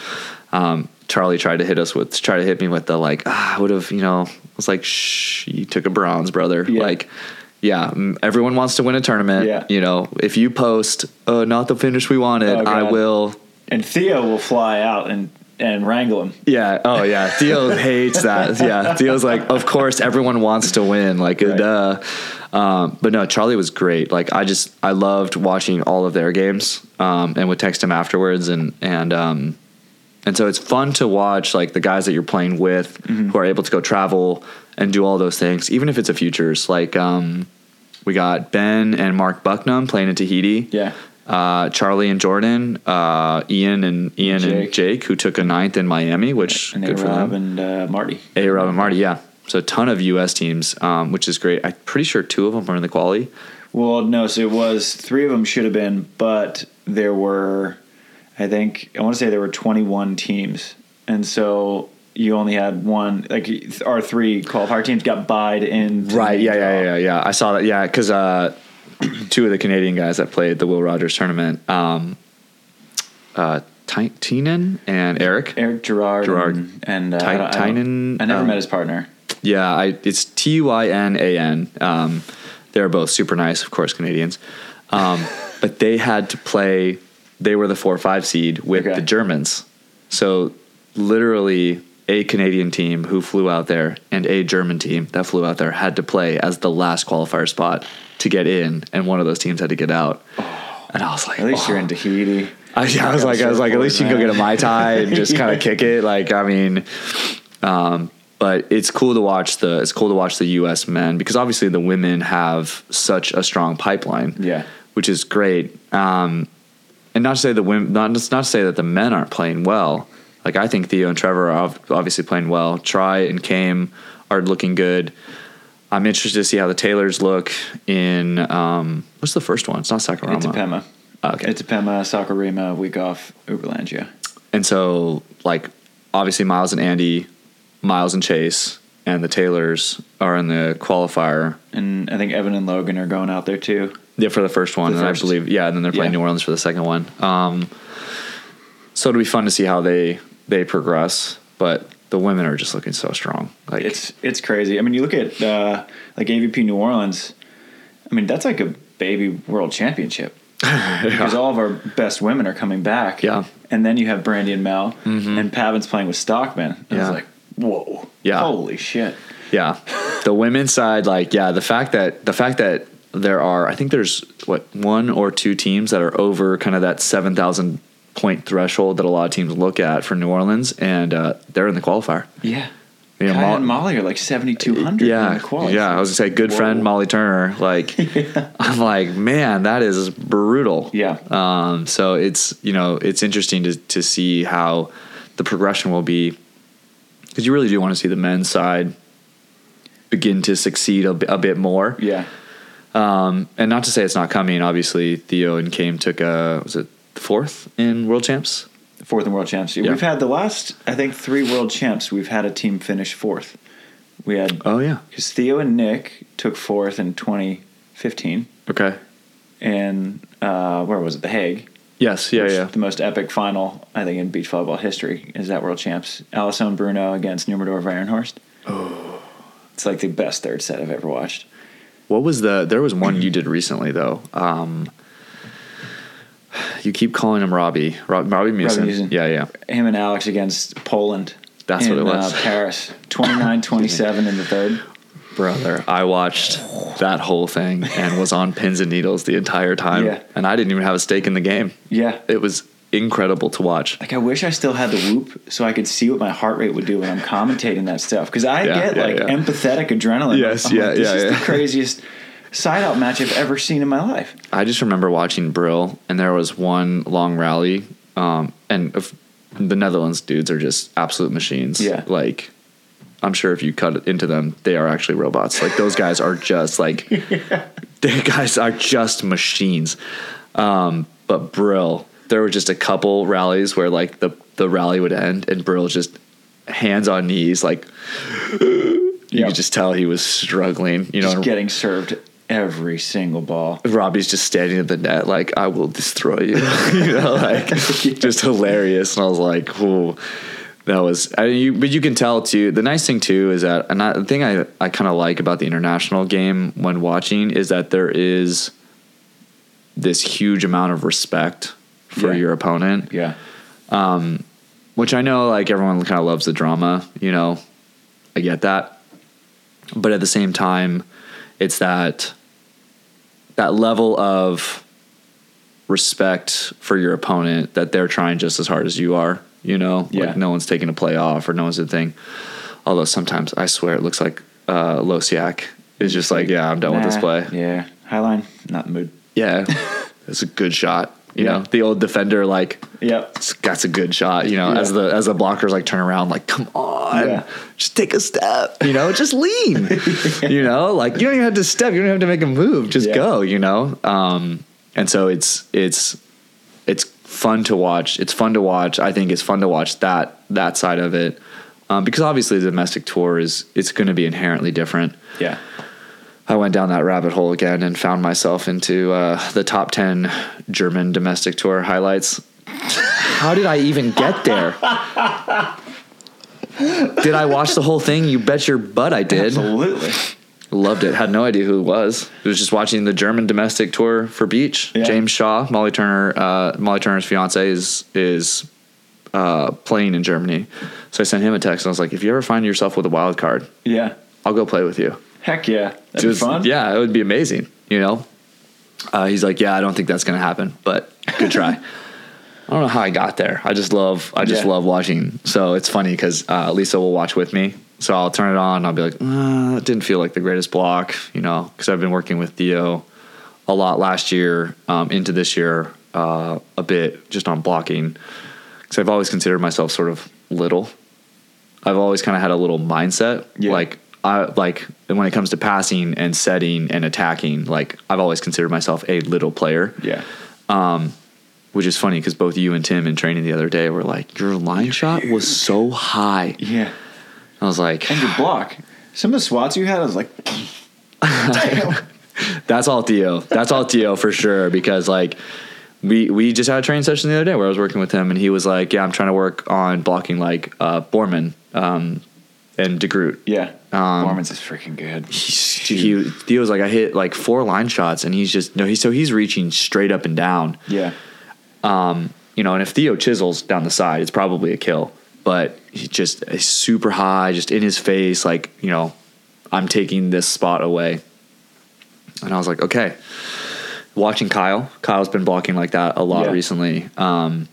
Um, Charlie tried to hit us with, try to hit me with the like, ah, I would have, you know, I was like, shh, you took a bronze, brother.
Yeah.
Like, yeah, mm, everyone wants to win a tournament.
Yeah.
You know, if you post, uh, not the finish we wanted,
Oh,
I will.
And Theo will fly out and and wrangle him.
Yeah. Oh, yeah. Theo hates that. Yeah. Theo's like, of course, everyone wants to win. Like,
Right.
duh. Um, but no, Charlie was great. Like, I just, I loved watching all of their games um, and would text him afterwards. And, and, um, and so it's fun to watch like the guys that you're playing with
Mm-hmm.
who are able to go travel and do all those things, even if it's a futures. Like, um, we got Ben and Mark Bucknam playing in Tahiti
Yeah.
uh, Charlie and Jordan, uh, Ian and Ian and
Jake.
Jake, who took a ninth in Miami, which
And
good for
Rob
them.
and uh, Marty.
A Rob and Marty, yeah. So a ton of U.S. teams, um, which is great. I'm pretty sure two of them were in the quali.
Well, no, so it was three of them should have been, but there were, I think, I want to say there were 21 teams and so you only had one. Like our three qualifier teams got buyed in.
Right. Yeah. Yeah. Yeah. Yeah. I saw that. Yeah. Because uh, two of the Canadian guys that played the Will Rogers tournament, um, uh, Ty- Tynan and Eric.
Eric Gerard,
Gerard.
and, and uh,
Ty-
I, don't- I I never
um,
met his partner.
Yeah. I. It's T U I N A N. Um, they're both super nice, of course, Canadians. Um, but they had to play. They were the four or five seed with
Okay.
the Germans. So literally. A Canadian team who flew out there and a German team that flew out there had to play as the last qualifier spot to get in, and one of those teams had to get out. And I was like,
At least
oh.
you're in Tahiti.
I, I was like, I was like, at least you can go get a mai tai and just kind of kick it. Like, I mean, um, but it's cool to watch the it's cool to watch the U.S. men because obviously the women have such a strong pipeline.
Yeah.
which is great. Um, and not to say the women, not not to say that the men aren't playing well. Like I think Theo and Trevor are obviously playing well. Tri and Chaim are looking good. I'm interested to see how the Taylors look in um, what's the first one? It's not Saquarema.
Itapema.
Okay.
Itapema, Saquarema, week off, Uberlandia.
And so, like, obviously, Miles and Andy, Miles and Chase, and the Taylors are in the qualifier.
And I think Evan and Logan are going out there too.
Yeah, for the first one,
The
and
first.
I believe, yeah, and then they're playing
Yeah.
New Orleans for the second one. Um, so it'll be fun to see how they they progress. But the women are just looking so strong. Like,
It's it's crazy. I mean, you look at uh, like AVP New Orleans. I mean, that's like a baby world championship because all of our best women are coming back.
Yeah.
and then you have Brandy and Mel, and Pavan's playing with Stockman. And
Yeah.
like, whoa,
Yeah.
holy shit.
Yeah, the women's side, like, yeah, the fact that the fact that there are, I think there's what one or two teams that are over kind of that seven thousand point threshold that a lot of teams look at for New Orleans, and uh, they're in the qualifier.
Yeah.
Yeah,
Kaya
Mo-
and Molly are like seventy two hundred.
Yeah, yeah. I was gonna say, good friend Molly Turner. Like, I'm like, man, that is brutal.
Yeah.
Um. So it's you know it's interesting to to see how the progression will be because you really do want to see the men's side begin to succeed a, bit- a bit more.
Yeah.
Um. And not to say it's not coming. Obviously, Theo and Chaim took a was it fourth in World Champs.
Fourth in world champs.
Yeah.
We've had the last, I think, three world champs. We've had a team finish fourth. We had
Oh yeah.
because Theo and Nick took fourth in 2015,
Okay.
and uh, where was it? The Hague.
Yes. Yeah. Yeah.
The most epic final I think in beach volleyball history is that world champs. Alison Bruno against Nummerdor Varenhorst. Oh. It's like the best third set I've ever watched.
What was the? There was one you did recently though. Um, you keep calling him Robbie. Rob, Robbie Meeuwsen.
Meeuwsen.
Yeah, yeah.
Him and Alex against Poland.
That's
in,
what it was.
Uh, Paris. 29-27 in the third.
Brother, I watched that whole thing and was on pins and needles the entire time,
Yeah.
and I didn't even have a stake in the game.
Yeah.
It was incredible to watch.
Like I wish I still had the whoop so I could see what my heart rate would do when I'm commentating that stuff because I
Yeah,
get
yeah,
like
yeah.
empathetic adrenaline.
Yes,
I'm
yeah,
like, this
yeah,
is the craziest side out match I've ever seen in my life.
I just remember watching Brill, and there was one long rally, um, and if, the Netherlands dudes are just absolute machines.
Yeah.
like I'm sure if you cut into them, they are actually robots. Like those guys are just like, the guys are just machines. Um, but Brill, there were just a couple rallies where like the the rally would end, and Brill just hands on knees, like you
Yeah.
could just tell he was struggling. You know,
Just getting served every single ball.
Robbie's just standing at the net like I will destroy you, you know, like just hilarious. And I was like, "Ooh, that was." I, you, but you can tell too. The nice thing too is that, and I, the thing I I kind of like about the international game when watching is that there is this huge amount of respect for
Yeah.
your opponent,
Yeah.
Um, which I know like everyone kind of loves the drama. You know, I get that, but at the same time, it's that that level of respect for your opponent that they're trying just as hard as you are. You know,
Yeah.
like no one's taking a play off or no one's a thing. Although sometimes I swear it looks like uh, Losiak is just like, yeah, I'm done with this play.
Yeah. Highline, not mood.
Yeah, it's a good shot. You
Yeah.
know, the old defender like
Yep.
that's a good shot. You know,
Yeah.
as the as the blockers like turn around, like come on,
Yeah.
just take a step. You know, just lean. You know, like you don't even have to step. You don't have to make a move. Just
Yeah.
go. You know, um, and so it's it's it's fun to watch. It's fun to watch. I think it's fun to watch that that side of it um, because obviously the domestic tour is it's going to be inherently different.
Yeah.
I went down that rabbit hole again and found myself into uh, the top 10 German domestic tour highlights. How did I even get there? did I watch the whole thing? You bet your butt I did.
Absolutely.
Loved it. Had no idea who it was. It was just watching the German domestic tour for Beach.
Yeah.
James Shaw, Molly Turner, uh, Molly Turner's fiance is is uh, playing in Germany. So I sent him a text and I was like, if you ever find yourself with a wild card,
Yeah.
I'll go play with you.
Heck yeah. That'd
Just-
fun.
Yeah, it would be amazing. You know, uh, he's like, yeah, I don't think that's gonna happen, but good try. I don't know how I got there. I just love, I just
Yeah.
love watching. So it's funny because uh, Lisa will watch with me. So I'll turn it on. And I'll be like, uh, that didn't feel like the greatest block, you know, because I've been working with Theo a lot last year um, into this year uh, a bit just on blocking because I've always considered myself sort of little. I've always kind of had a little mindset
Yeah.
like I like when it comes to passing and setting and attacking like I've always considered myself a little player
Yeah.
which is funny because both you and Tim in training the other day were like your line shot was so high
Yeah.
I was like
And your block. Some of the swats you had, I was like.
That's all Theo. That's all Theo for sure. Because like we we just had a training session the other day where I was working with him and he was like, "Yeah, I'm trying to work on blocking like uh, Borman um, and DeGroot."
Yeah.
Um,
Performance is freaking good.
He, he Theo was like, "I hit like four line shots," and he's just no. He's so he's reaching straight up and down.
Yeah.
You know, and if Theo chisels down the side, it's probably a kill. But he just is super high, just in his face, like you know, I'm taking this spot away. And I was like, okay. Watching Kyle, Kyle's been blocking like that a lot
Yeah.
recently. Um,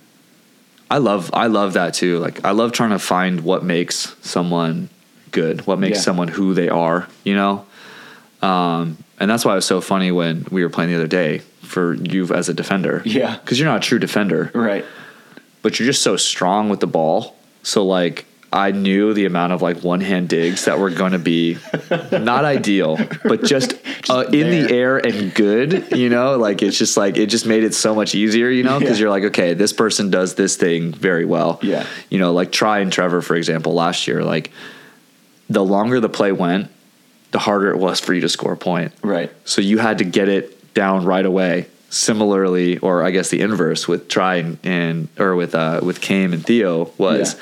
I love, I love that too. Like, I love trying to find what makes someone good, what makes
Yeah.
someone who they are. You know, um, and that's why it was so funny when we were playing the other day for you as a defender.
Yeah.
because you're not a true defender
Right.
but you're just so strong with the ball. So like I knew the amount of like one hand digs that were going to be not ideal, but just, uh, in the air and good. You know, like it's just like it just made it so much easier. You know, because
Yeah.
you're like, okay, this person does this thing very well.
Yeah.
You know, like Tri and Trevor, for example, last year, like the longer the play went, the harder it was for you to score a point.
Right.
So you had to get it down right away. Similarly, or I guess the inverse with Tri and, and or with uh, with Chaim and Theo was
Yeah.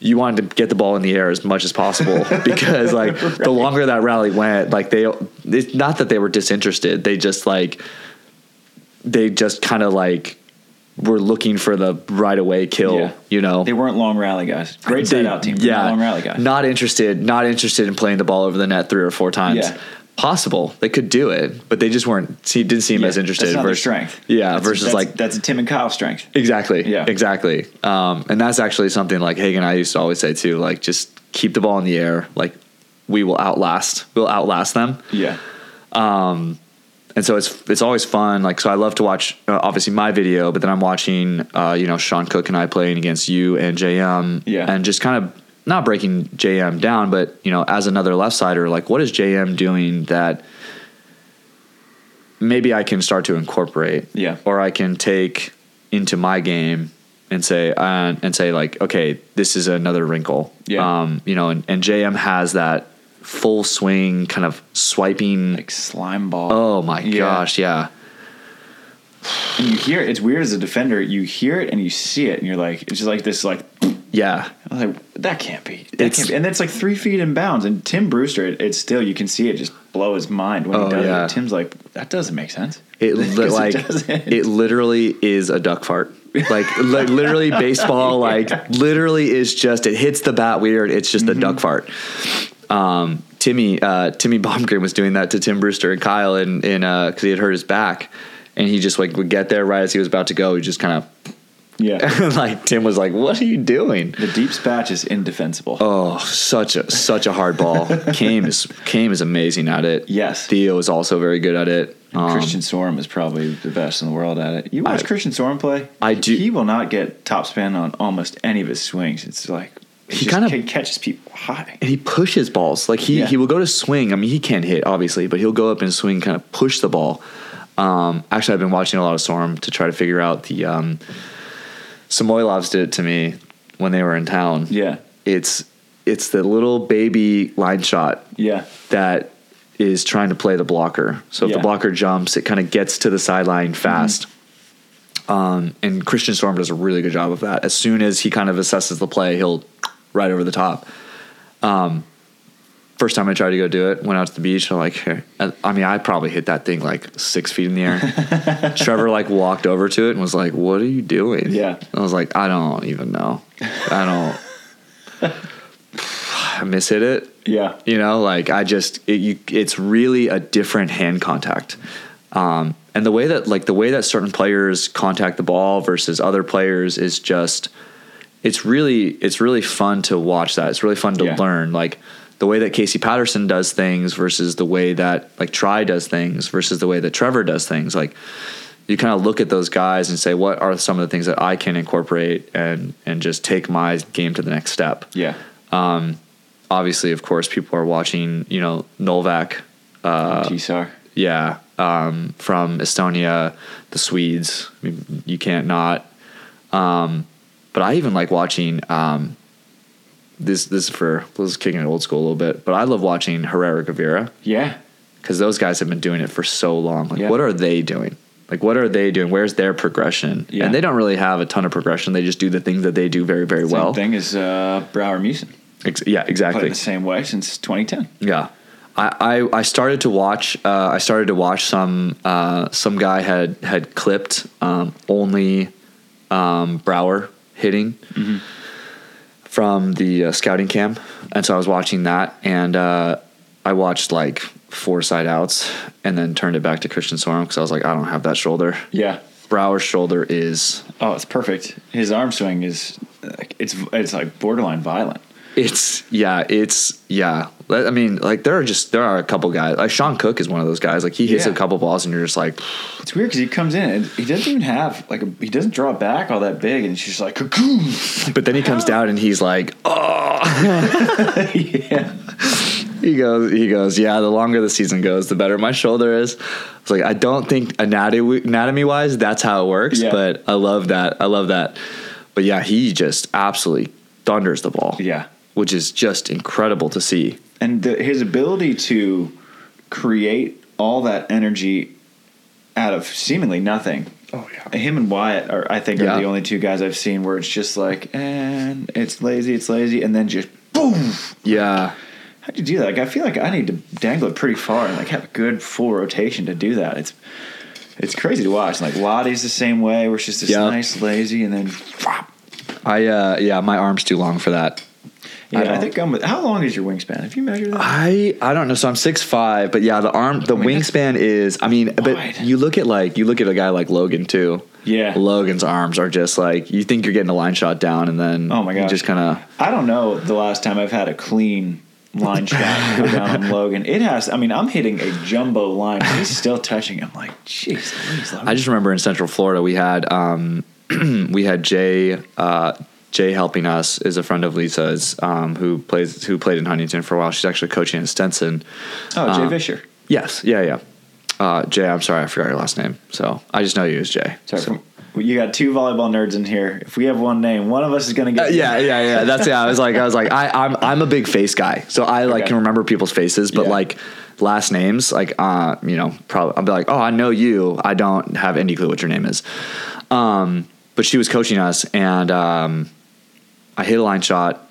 you wanted to get the ball in the air as much as possible because like the longer that rally went, like they it's not that they were disinterested, they just like they just kind of like were looking for the right away kill,
Yeah.
you know.
They weren't long rally guys. Great
They-
set out team.
Yeah,
long rally guys.
Not interested. Not interested in playing the ball over the net three or four times.
Yeah.
Possible they could do it, but they just weren't. See, didn't seem
Yeah,
as interested.
That's not their strength.
Yeah,
That's-
versus
that's-
like
that's a Tim and Kyle strength.
exactly.
Yeah.
exactly. Um, and that's actually something like Hagen and I used to always say too. Like just keep the ball in the air. Like we will outlast. We'll outlast them.
Yeah.
And so it's it's always fun. Like so, I love to watch uh, obviously my video, but then I'm watching uh, you know Sean Cook and I playing against you and JM,
Yeah.
and just kind of not breaking JM down, but you know as another left sider, like what is JM doing that maybe I can start to incorporate,
Yeah.
or I can take into my game and say uh, and say like okay, this is another wrinkle,
Yeah.
um, you know, and, and JM has that full swing kind of swiping.
Like slime ball.
oh my
Yeah.
gosh, yeah.
And you hear it. It's weird as a defender. You hear it and you see it, and you're like, it's just like this, like,
Yeah.
I was like, that can't be. That
It's-
can't be. And it's like three feet in bounds. And Tim Brewster, it, it's still you can see it just blow his mind when
Oh,
he does
yeah.
it. Tim's like, that doesn't make sense.
It li- like
doesn't.
it literally is a duck fart. Like li- literally baseball like literally is just it hits the bat weird. It's just a mm-hmm. duck fart. Um, Timmy uh, Timmy Bomgren was doing that to Tim Brewster and Kyle in in uh, cuz he had hurt his back and he just like would get there right as he was about to go. He just kind of. Yeah. like Tim was like, "What are you doing?"
the deep spatch is indefensible.
Oh, such a such a hard ball. Chaim is Chaim is amazing at it.
Yes.
Theo is also very good at it. Um,
Christian Sorum is probably the best in the world at it. You watch
I-
Christian Sorum play?
I do-
He will not get top spin on almost any of his swings. It's like
He kind of-
catches people high.
and he pushes balls. Like he
Yeah.
he will go to swing. I mean, he can't hit obviously, but he'll go up and swing, kind of push the ball. Um, actually, I've been watching a lot of Sorum to try to figure out the um, Samoilovs did it to me when they were in town.
Yeah.
It's it's the little baby line shot
Yeah.
that is trying to play the blocker. So if
Yeah.
the blocker jumps, it kind of gets to the sideline fast. Um, and Christian Sorum does a really good job of that. As soon as he kind of assesses the play, he'll right over the top. Um, first time I tried to go do it, went out to the beach. I'm like, "Here." I mean, I probably hit that thing like six feet in the air. Trevor like walked over to it and was like, "What are you doing?"
Yeah.
I was like, "I don't even know. I don't." I mishit it.
Yeah.
You know, like I just it, you, it's really a different hand contact. Um, and the way that like the way that certain players contact the ball versus other players is just it's really it's really fun to watch that. It's really fun to
Yeah.
learn like the way that Casey Patterson does things versus the way that like Tri does things versus the way that Trevor does things. Like you kind of look at those guys and say, what are some of the things that I can incorporate and and just take my game to the next step
Yeah.
obviously, of course, people are watching, you know, Nõlvak, uh,
Tiisaar.
yeah, um, from Estonia, the Swedes. I mean, you can't not. Um, but I even like watching. Um, this this is for this is kicking it old school a little bit, but I love watching Herrera Gavira
Yeah.
because those guys have been doing it for so long. Like,
Yeah.
what are they doing? Like, what are they doing? Where's their progression?
Yeah.
And they don't really have a ton of progression. They just do the things that they do very, very
Same
well.
thing is uh, Brouwer Meeuwsen.
Ex- yeah, exactly.
the same way since 2010.
Yeah. I, I, I started to watch uh, I started to watch some uh, some guy had had clipped um, only um, Brouwer hitting from the uh, scouting camp and so I was watching that and uh, I watched like four side outs and then turned it back to Christian Sorum because I was like I don't have that shoulder
Yeah.
Brouwer's shoulder is
Oh, it's perfect. His arm swing is it's it's like borderline violent.
It's yeah, it's yeah. I mean, like there are just there are a couple guys. Like Sean Cook is one of those guys. Like he hits
Yeah.
a couple balls, and you're just like,
It's weird because he comes in and he doesn't even have like a, he doesn't draw back all that big, and just like cocoon.
but then he comes down and he's like, oh.
yeah.
He goes, he goes, yeah. The longer the season goes, the better my shoulder is. It's like I don't think anatomy anatomy wise that's how it works,
Yeah.
but I love that. I love that. But yeah, he just absolutely thunders the ball.
Yeah.
Which is just incredible to see.
and the, his ability to create all that energy out of seemingly nothing.
Oh yeah.
Him and Wyatt are, I think,
Yeah.
are the only two guys I've seen where it's just like, and it's lazy, it's lazy, and then just boom.
Yeah,
How'd you do that? Like, I feel like I need to dangle it pretty far and like have a good full rotation to do that. It's it's crazy to watch. Like Lottie's the same way, where it's just this
Yeah.
nice lazy, and then
I uh, yeah, my arm's too long for that.
Yeah. I,
don't-
think I'm. How long is your wingspan? Have you measured that?
I I don't know. So I'm six five, but yeah, the arm, the
I mean,
wingspan is. I mean,
wide.
but you look at like you look at a guy like Logan too.
Yeah.
Logan's arms are just like you think you're getting a line shot down, and then
Oh my god,
just kind of
I don't know the last time I've had a clean line shot down on Logan. It has. I mean, I'm hitting a jumbo line. He's still touching. I'm like, jeez,
I just remember in Central Florida we had um, we had Jay uh, Jay helping us is a friend of Lisa's um, who plays who played in Huntington for a while. She's actually coaching at Stetson.
oh, Jay Vischer.
Yes, yeah, yeah. Uh, Jay, I'm sorry, I forgot your last name. So I just know you as Jay.
Sorry,
So-
you got two volleyball nerds in here. If we have one name, one of us is going to
Uh,
get.
yeah, yeah, yeah. That's yeah. I was like, I was like, I, I'm I'm a big face guy, so I like
Okay.
can remember people's faces, but
Yeah.
like last names, like uh, you know, probably I'll be like, oh, I know you. I don't have any clue what your name is. Um, but she was coaching us, and um, I hit a line shot.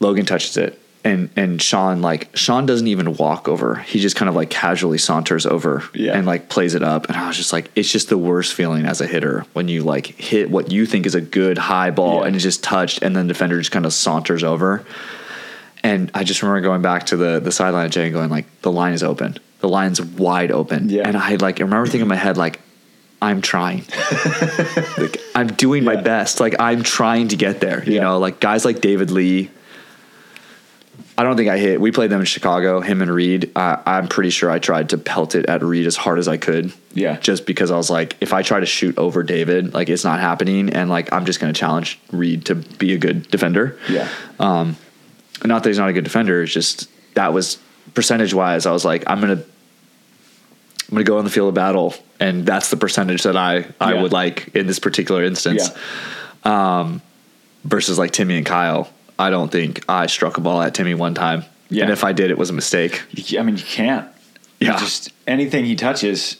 Logan touches it, and and Sean like Sean doesn't even walk over. He just kind of like casually saunters over
Yeah.
and like plays it up. And I was just like, it's just the worst feeling as a hitter when you like hit what you think is a good high ball
Yeah.
and it's just touched, and then the defender just kind of saunters over. And I just remember going back to the the sideline of Jay and going like, the line is open. The line's wide open.
Yeah.
And I like I remember thinking in my head like, I'm trying. like I'm doing my best. Like I'm trying to get there. You
Yeah.
know, like guys like David Lee. I don't think I hit. We played them in Chicago. Him and Reed. Uh, I'm pretty sure I tried to pelt it at Reed as hard as I could.
Yeah.
Just because I was like, if I try to shoot over David, like it's not happening, and like I'm just going to challenge Reed to be a good defender.
Yeah.
Um, not that he's not a good defender. It's just that was percentage wise. I was like, I'm gonna. I'm gonna go on the field of battle, and that's the percentage that I I
Yeah.
would like in this particular instance. Um, versus like Timmy and Kyle, I don't think I struck a ball at Timmy one time,
Yeah.
and if I did, it was a mistake.
I mean, you can't. You
Yeah.
Just anything he touches,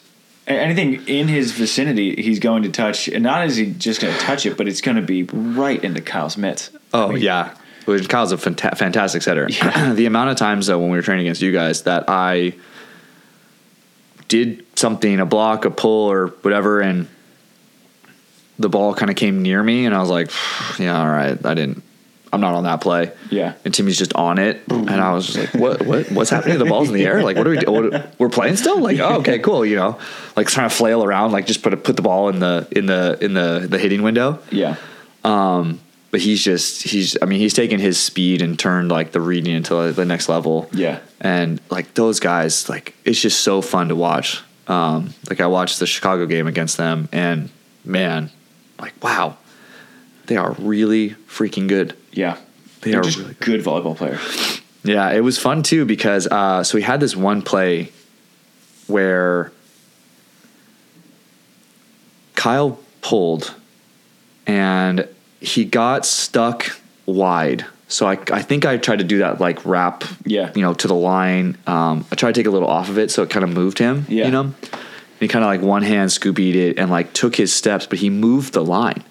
anything in his vicinity, he's going to touch. And not is he just going to touch it, but it's going to be right into Kyle's mitts.
Oh
I mean,
yeah, Which Kyle's a fanta- fantastic setter. the amount of times though when we were training against you guys that I did something, a block, a pull, or whatever, and the ball kind of came near me, and I was like, yeah, all right, I didn't. I'm not on that play.
Yeah.
And Timmy's just on it, and I was just like, "What? What? What's happening? The ball's in the air. Like, what are we? do- What, we're playing still? Like, oh, okay, cool. You know, like trying to flail around, like just put a, put the ball in the in the in the the hitting window
Yeah.
Um, but he's just he's I mean he's taken his speed and turned like the reading into the next level.
Yeah.
And like those guys, like it's just so fun to watch. Um, like I watched the Chicago game against them, and man, like wow, they are really freaking good.
Yeah.
They
They're
are really
good volleyball players.
Yeah, it was fun too because uh, so we had this one play where Kyle pulled and he got stuck wide. So I, I think I tried to do that like wrap,
Yeah.
you know, to the line. Um, I tried to take a little off of it so it kind of moved him,
Yeah.
you know. And he kind of like one hand scoopied it and like took his steps, but he moved the line.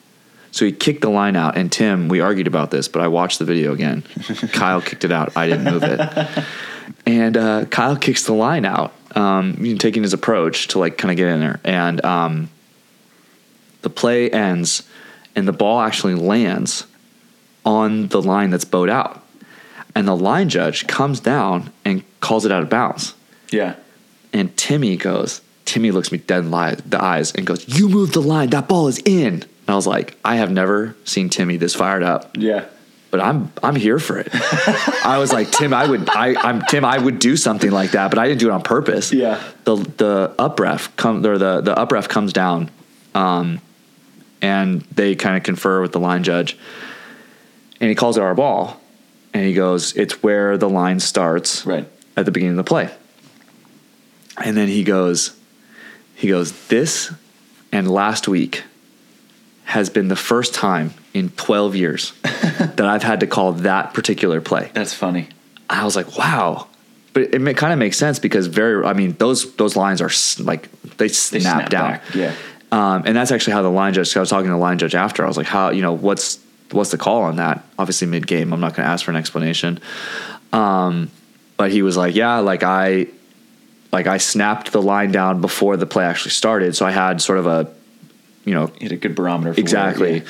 So he kicked the line out, and Tim, we argued about this, but I watched the video again. Kyle kicked it out. I didn't move it. And uh, Kyle kicks the line out, um, you know, taking his approach to like kind of get in there. And um, the play ends, and the ball actually lands on the line that's bowed out. And the line judge comes down and calls it out of bounds.
Yeah.
And Timmy goes, Timmy looks me dead in the eyes and goes, You moved the line. That ball is in. And I was like, I have never seen Timmy this fired up,
Yeah.
but I'm I'm here for it. I was like, Tim, I would I I'm Tim, I would do something like that, but I didn't do it on purpose.
Yeah.
The the up ref come or the the up ref comes down, um, and they kind of confer with the line judge, and he calls it our ball, and he goes, It's where the line starts
Right.
at the beginning of the play. And then he goes, he goes, this and last week has been the first time in 12 years that I've had to call that particular play.
That's funny.
I was like, wow. But it, kind of makes sense because very, I mean, those those lines are like they snap,
snap
down.
back, yeah.
Um, and that's actually how the line judge. I was talking to the line judge after. I was like, how you know what's what's the call on that? Obviously, mid game. I'm not going to ask for an explanation. Um, but he was like, yeah, like I like I snapped the line down before the play actually started, so I had sort of a you know
Hit a good barometer. For
Exactly.
It.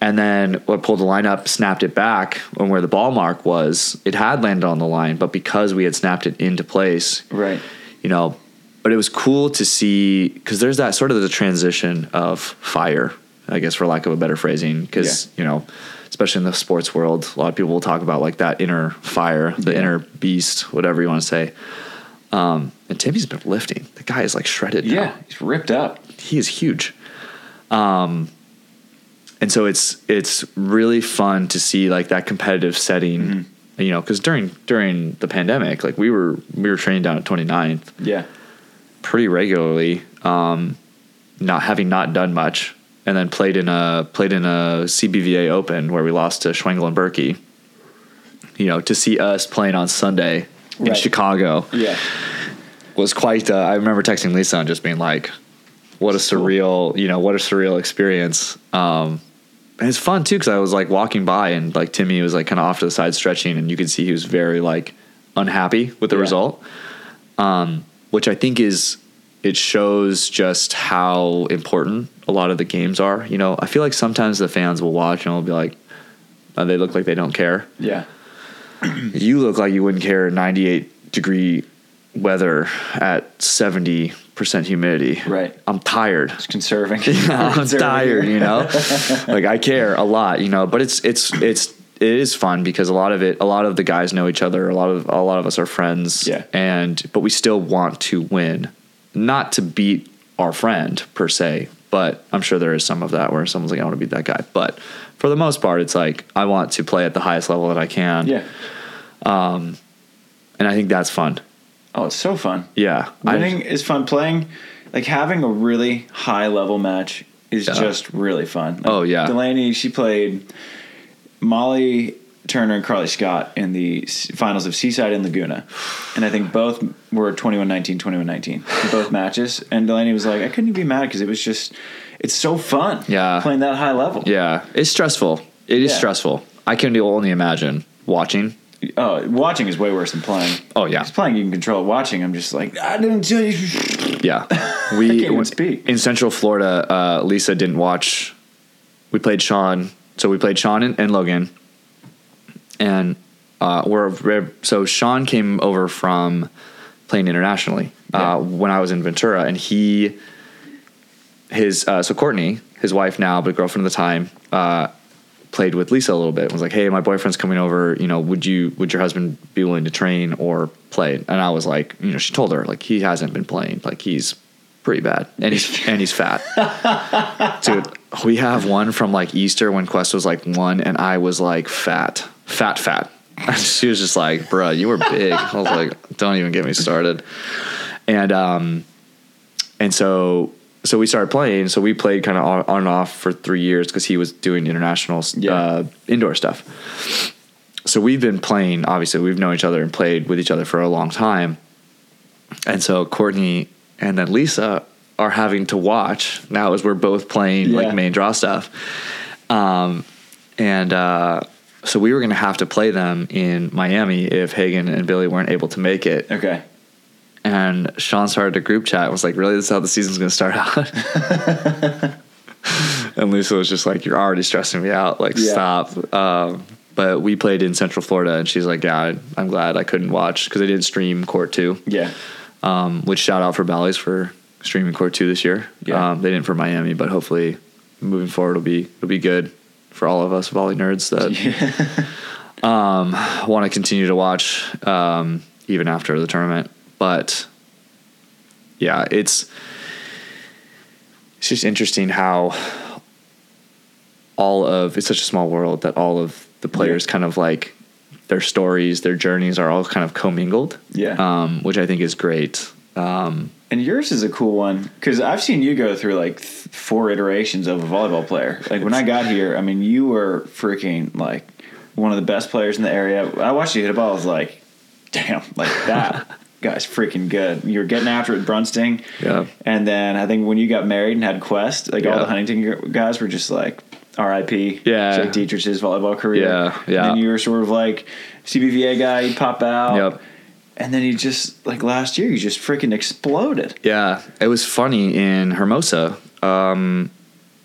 And then I pulled the line up, snapped it back, and where the ball mark was, it had landed on the line, but because we had snapped it into place,
Right.
you know, but it was cool to see because there's that sort of the transition of fire, I guess, for lack of a better phrasing, because you know, especially in the sports world, a lot of people will talk about like that inner fire, the
Yeah.
inner beast, whatever you want to say. Um, and Timmy's been lifting. The guy is like shredded. now
Yeah. He's ripped up.
he is huge. Um, and so it's it's really fun to see like that competitive setting,
Mm-hmm.
you know, because during during the pandemic, like we were we were training down at 29th
Yeah.
pretty regularly, um, not having not done much, and then played in a played in a CBVA Open where we lost to Schwengel and Berkey. You know, to see us playing on Sunday in
Right.
Chicago
Yeah.
was quite. Uh, I remember texting Lisa and just being like, "What a surreal, you know, what a surreal experience." Um, and it's fun too because I was like walking by and like Timmy was like kind of off to the side stretching, and you could see he was very like unhappy with the
Yeah.
result. Um, which I think is it shows just how important a lot of the games are. You know, I feel like sometimes the fans will watch and will be like, uh, they look like they don't care
Yeah.
you look like you wouldn't care 98 degree weather at 70% humidity.
Right.
I'm tired.
It's conserving.
I'm
Conserving.
tired, you know? like I care a lot, you know, but it's it's it's it is fun because a lot of it a lot of the guys know each other, a lot of a lot of us are friends
Yeah.
and but we still want to win. Not to beat our friend per se, but I'm sure there is some of that where someone's like I want to be that guy. But for the most part it's like I want to play at the highest level that I can
Yeah.
Um, and I think that's fun.
Oh, it's so fun.
Yeah, I-
Winning is fun. Playing, like having a really high level match is
Yeah.
just really fun. Like,
Oh, yeah.
Delaney, she played Molly Turner and Carly Scott in the finals of Seaside and Laguna, and I think both were 21-19, 21-19, both matches. And Delaney was like, I couldn't even be mad because it was just, it's so fun.
Yeah.
playing that high level.
yeah, it's stressful. It is
Yeah.
stressful. I can only imagine watching.
Oh, watching is way worse than playing.
Oh, yeah.
Because playing you can control. it. Watching, I'm just like, I didn't tell you.
Yeah, we
can't even speak.
in Central Florida. Uh, Lisa didn't watch. We played Sean, so we played Sean and, and Logan, and uh, we're, we're so Sean came over from playing internationally
Yeah.
uh, when I was in Ventura, and he his uh, so Courtney, his wife now, but girlfriend at the time. Uh, played with Lisa a little bit. And was like, "Hey, my boyfriend's coming over. You know, would you would your husband be willing to train or play?" And I was like, you know, she told her like he hasn't been playing. Like he's pretty bad, and he's and he's fat. Dude, we have one from like Easter when Quest was like one, and I was like fat, fat, fat. And she was just like, "Bruh, you were big." I was like, "Don't even get me started." And um, and so so we started playing. So we played kind of on, on and off for three years because he was doing international
Yeah.
uh, indoor stuff. So we've been playing. Obviously, we've known each other and played with each other for a long time. And so Courtney and then Lisa are having to watch now as we're both playing
Yeah.
like main draw stuff. Um, and uh, so we were going to have to play them in Miami if Hagen and Billy weren't able to make it.
Okay.
And Sean started a group chat. and Was like, "Really, this is how the season's going to start out." and Lisa was just like, "You're already stressing me out. Like,
Yeah.
stop." Um, but we played in Central Florida, and she's like, "Yeah, I'm glad I couldn't watch because I did stream Court Two."
Yeah.
Um, which shout out for Bally's for streaming Court Two this year.
Yeah.
Um, they didn't for Miami, but hopefully moving forward it'll be it'll be good for all of us volley nerds that um, want to continue to watch um, even after the tournament. But yeah, it's it's just interesting how all of it's such a small world that all of the players kind of like their stories, their journeys are all kind of commingled.
Yeah.
um, which I think is great. Um,
And yours is a cool one because I've seen you go through like th- four iterations of a volleyball player. Like when I got here, I mean, you were freaking like one of the best players in the area. I watched you hit a ball. I was like, damn, like that guy's freaking good. You were getting after it with Brunsting.
Yeah.
And then I think when you got married and had Quest, like all the Huntington guys were just like, R.I.P.
Yeah.
Jake Dietrich's volleyball career.
Yeah, yeah.
And then you were sort of like CBVA guy. You pop out.
Yep.
And then you just like last year, you just freaking exploded.
Yeah, it was funny in Hermosa. Um,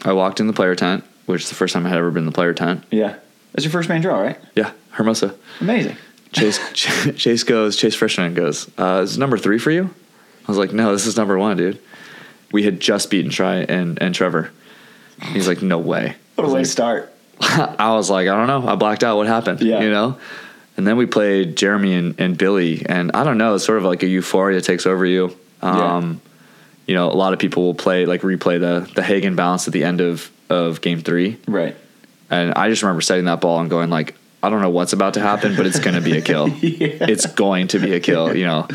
I walked in the player tent, which is the first time I had ever been in the player tent.
Yeah. That's your first main draw, right?
Yeah, Hermosa.
Amazing.
Chase Chase goes. Chase Frishman goes. Uh, is number three for you? I was like, no, this is number one, dude. We had just beaten Tri and and Trevor. He's like, no way.
What a way to start.
I was like, I don't know. I blacked out. What happened?
Yeah.
You know? And then we played Jeremy and, and Billy. And I don't know. It's sort of like a euphoria takes over you. Um, You know, a lot of people will play, like replay the, the Hagen bounce at the end of, of game three.
Right.
And I just remember setting that ball and going like, I don't know what's about to happen, but it's going to be a kill. It's going to be a kill. You know,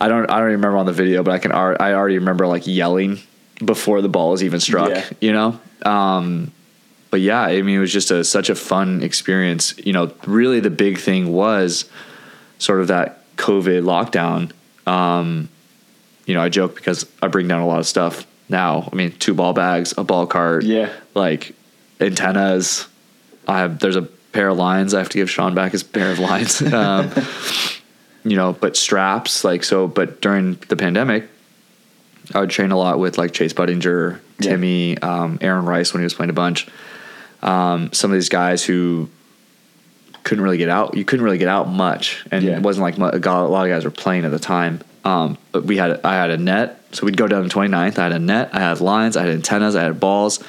I don't, I don't remember on the video, but I can, I already remember like yelling before the ball was even struck,
Yeah.
you know? Um, but yeah, I mean, it was just a, such a fun experience. You know, really the big thing was sort of that COVID lockdown. Um, you know, I joke because I bring down a lot of stuff now. I mean, two ball bags, a ball cart,
Yeah.
like antennas. I have there's a pair of lines. I have to give Sean back his pair of lines. Um, you know, but straps like so. But during the pandemic, I would train a lot with like Chase Budinger,
Yeah.
Timmy, um, Aaron Rice when he was playing a bunch. Um, some of these guys who couldn't really get out. You couldn't really get out much, and
Yeah.
it wasn't like a lot of guys were playing at the time. Um, but we had I had a net, so we'd go down to 29th. I had a net, I had lines, I had antennas, I had balls,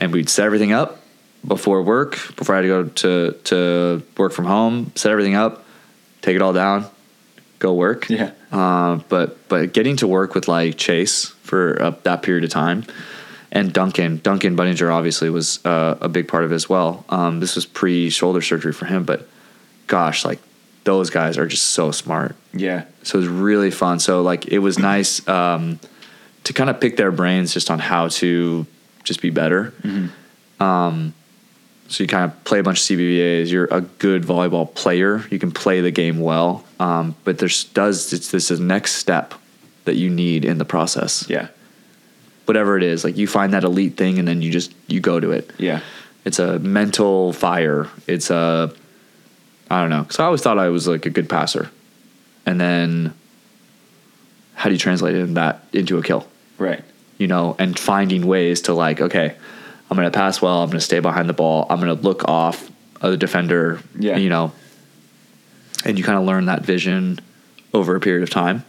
and we'd set everything up before work. Before I had to go to to work from home, set everything up, take it all down, go work.
Yeah.
Uh, but but getting to work with like Chase for uh, that period of time, and Duncan Duncan Budinger obviously was uh, a big part of it as well. Um, this was pre shoulder surgery for him, but gosh, like those guys are just so smart.
Yeah.
So it was really fun. So like it was nice um, to kind of pick their brains just on how to just be better. Um, so you kind of play a bunch of CBVAs. You're a good volleyball player. You can play the game well, um, but there's does it's this is next step that you need in the process.
Yeah.
Whatever it is, like you find that elite thing and then you just you go to it.
Yeah.
It's a mental fire. It's a I don't know. So I always thought I was like a good passer, and then how do you translate it- that into a kill?
Right.
You know, and finding ways to like, okay, I'm gonna pass well. I'm gonna stay behind the ball. I'm gonna look off of the defender.
Yeah.
You know, and you kind of learn that vision over a period of time.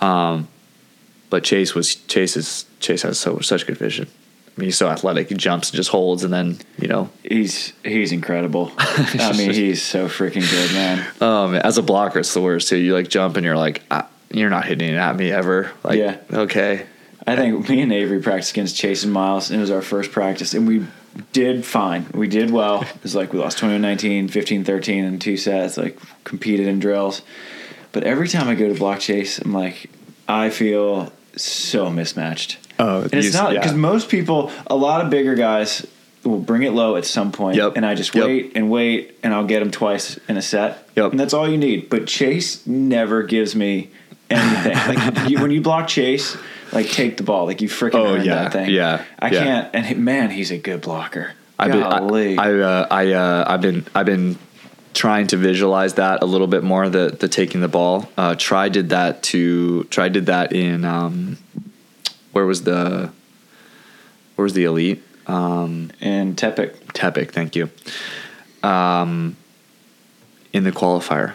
Um, but Chase was Chase is Chase has so such good vision. I mean, he's so athletic. He jumps and just holds, and then you know,
He's he's incredible. I mean, he's so freaking good, man.
um, as a blocker, it's the worst too. You like jump and you're like, ah, you're not hitting it at me ever. Like,
Yeah.
okay,
I think me and Avery practiced against Chase and Miles, and it was our first practice, and we did fine. We did well. It was like we lost 21 19, 15 13 in two sets, like competed in drills. But every time I go to block Chase, I'm like, I feel so mismatched.
Oh,
and it's not
yeah.
because most people, a lot of bigger guys, will bring it low at some point,
Yep.
and I just
Yep.
wait and wait, and I'll get them twice in a set,
Yep.
and that's all you need. But Chase never gives me anything. like you, when you block Chase, like take the ball, like you freaking
Oh,
earned
yeah,
that thing.
yeah,
I
yeah.
can't. And he- man, he's a good blocker.
I've been, I,
Golly.
I, uh, I, uh, I've been, I've been trying to visualize that a little bit more. The the taking the ball. Uh, Tri did that to. Tri did that in. Um, where was the? Where was the elite? Um,
and Tepic.
Tepic, thank you. Um, in the qualifier.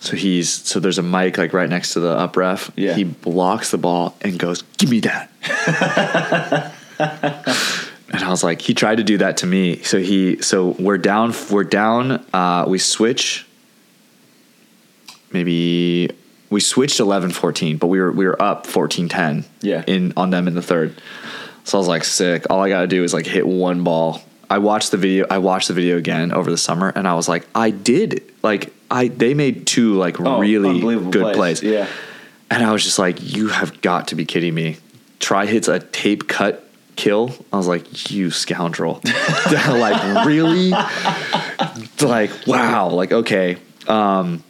So he's so there's a mic like right next to the up ref.
Yeah.
He blocks the ball and goes, "Give me that." and I was like, he tried to do that to me. So he so we're down we're down uh, we switch maybe we switched 11-14, but we were we were up 14-10
Yeah.
in on them in the third. So I was like, sick. All I gotta do is like hit one ball. I watched the video. I watched the video again over the summer, and I was like, I did. Like I, they made two like
Oh,
really good plays.
Yeah.
And I was just like, you have got to be kidding me. Tri hits a tape cut kill. I was like, you scoundrel. like really? like wow. Like okay. Um,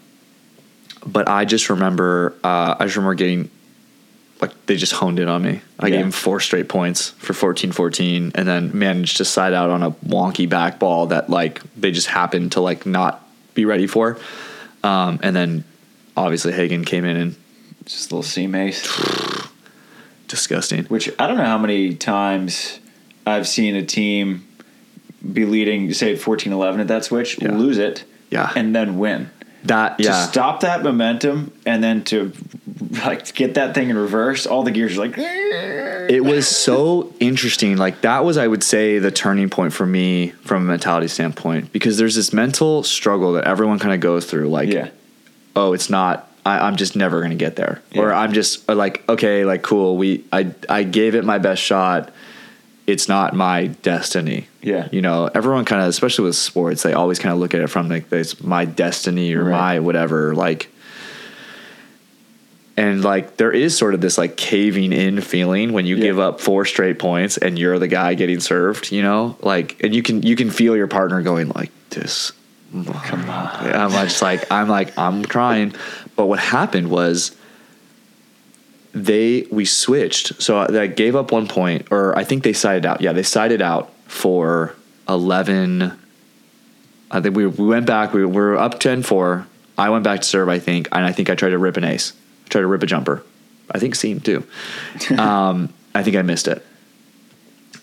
but I just remember. Uh, I just remember getting like they just honed in on me. I
Yeah.
gave him four straight points for 14-14 and then managed to side out on a wonky back ball that like they just happened to like not be ready for. Um, and then obviously Hagen came in and
Just a little seam ace.
disgusting.
Which I don't know how many times I've seen a team be leading, say 14-11 at that switch,
Yeah.
lose it,
Yeah.
and then win.
That yeah.
To stop that momentum and then to like get that thing in reverse, all the gears are like.
it was so interesting. Like that was, I would say, the turning point for me from a mentality standpoint because there's this mental struggle that everyone kind of goes through. Like,
Yeah.
oh, it's not. I, I'm just never gonna get there, or I'm just or like, okay, like cool. We, I, I gave it my best shot. It's not my destiny.
Yeah.
you know, everyone kind of, especially with sports, they always kind of look at it from like this, my destiny or
Right.
my whatever. Like, and like there is sort of this like caving in feeling when you
Yeah.
give up four straight points and you're the guy getting served, you know, like, and you can you can feel your partner going like this.
Come on.
I'm just like I'm like I'm trying, but what happened was they we switched. So they gave up one point, or I think they sided out. Yeah, they sided out for eleven. I think we we went back. We were up 10-4. I went back to serve. I think, and I think I tried to rip an ace. I tried to rip a jumper. I think seam too. um, I think I missed it.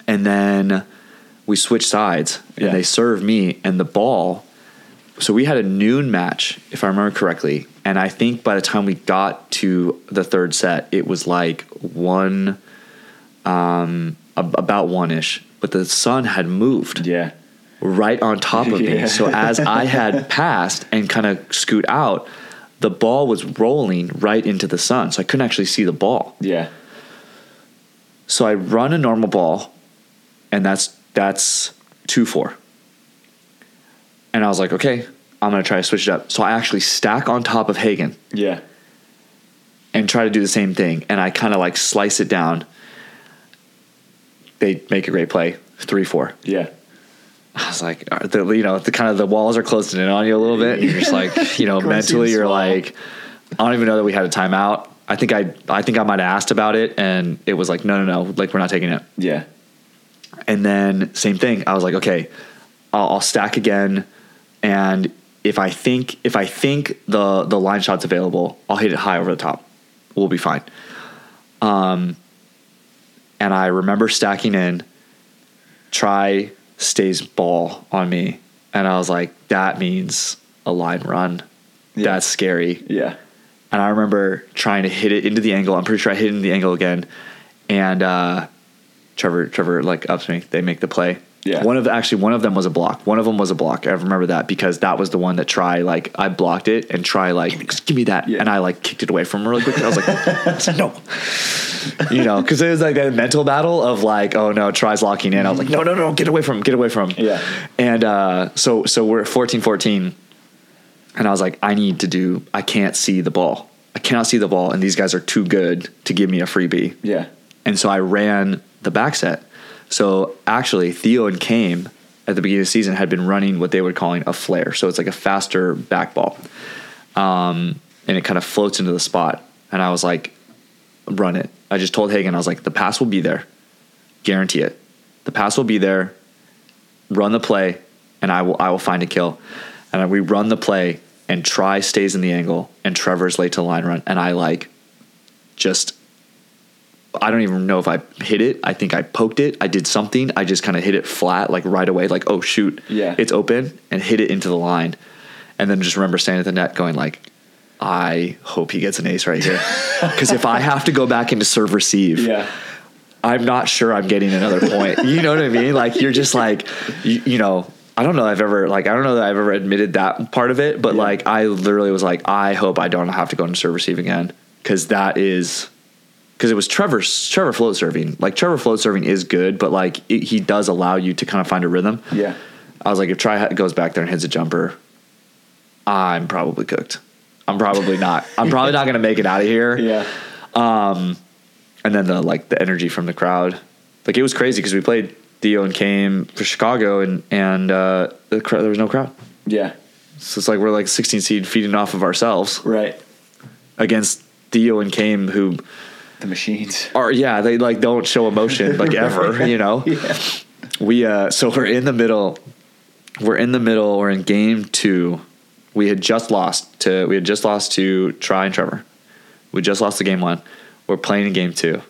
And then we switched sides, and
Yeah.
they serve me, and the ball. So we had a noon match, if I remember correctly, and I think by the time we got to the third set, it was like one, um, about one ish. But the sun had moved
Yeah.
right on top of me. So as I had passed and kind of scoot out, the ball was rolling right into the sun. So I couldn't actually see the ball.
Yeah.
So I run a normal ball, and that's that's two four. And I was like, okay, I'm gonna try to switch it up. So I actually stack on top of Hagen
Yeah.
and try to do the same thing. And I kind of like slice it down. They make a great play, three four.
Yeah.
I was like, the, you know, the kind of the walls are closing in on you a little bit. And you're just like, you know, mentally,
you
you're like, I don't even know that we had a timeout. I think I, I think I might have asked about it, and it was like, no, no, no, like we're not taking it.
Yeah.
And then same thing. I was like, okay, I'll, I'll stack again, and if I think if I think the the line shot's available, I'll hit it high over the top. We'll be fine. Um, and I remember stacking in. Tri stays ball on me, and I was like, that means a line run.
Yeah.
That's scary.
Yeah.
And I remember trying to hit it into the angle. I'm pretty sure I hit it into the angle again. And uh, Trevor, Trevor, like ups me. They make the play.
Yeah.
One of the, actually one of them was a block. One of them was a block. I remember that because that was the one that Tri like I blocked it and Tri like "Just give me that
Yeah.
and I like kicked it away from him really quickly. I was like, no, you know, because it was like that mental battle of like, oh no, Tri's locking in. I was like, no, no, no, get away from him, get away from him.
Yeah.
And uh, so so we're at 14-14 and I was like, I need to do. I can't see the ball. I cannot see the ball, and these guys are too good to give me a freebie.
Yeah.
And so I ran the back set. So actually, Theo and Chaim at the beginning of the season had been running what they were calling a flare. So it's like a faster back ball, um, and it kind of floats into the spot. And I was like, run it. I just told Hagen, I was like, the pass will be there, guarantee it. The pass will be there. Run the play, and I will I will find a kill. And we run the play, and Tri stays in the angle, and Trevor's late to line run, and I like just I don't even know if I hit it. I think I poked it. I did something. I just kind of hit it flat, like right away, like, oh shoot,
Yeah.
it's open, and hit it into the line. And then just remember standing at the net going like, I hope he gets an ace right here. Because if I have to go back into serve receive,
Yeah.
I'm not sure I'm getting another point. You know what I mean? Like you're just like, you, you know, I don't know. I've ever like I don't know that I've ever admitted that part of it, but
Yeah.
like I literally was like, I hope I don't have to go into serve receive again because that is because it was Trevor Trevor float serving. Like Trevor float serving is good, but like it, he does allow you to kind of find a rhythm.
Yeah.
I was like, if Tri goes back there and hits a jumper, I'm probably cooked. I'm probably not. I'm probably not going to make it out of here
Yeah.
Um, and then the like the energy from the crowd like it was crazy because we played Theo and Chaim for Chicago and and uh, the crowd, there was no crowd
Yeah.
so it's like we're like 16 seed feeding off of ourselves
Right.
against Theo and Chaim who
The machines.
are yeah they like don't show emotion like ever you know
Yeah.
we uh so we're in the middle we're in the middle we're in game two we had just lost to we had just lost to Tri and Trevor we just lost the game one we're playing in game two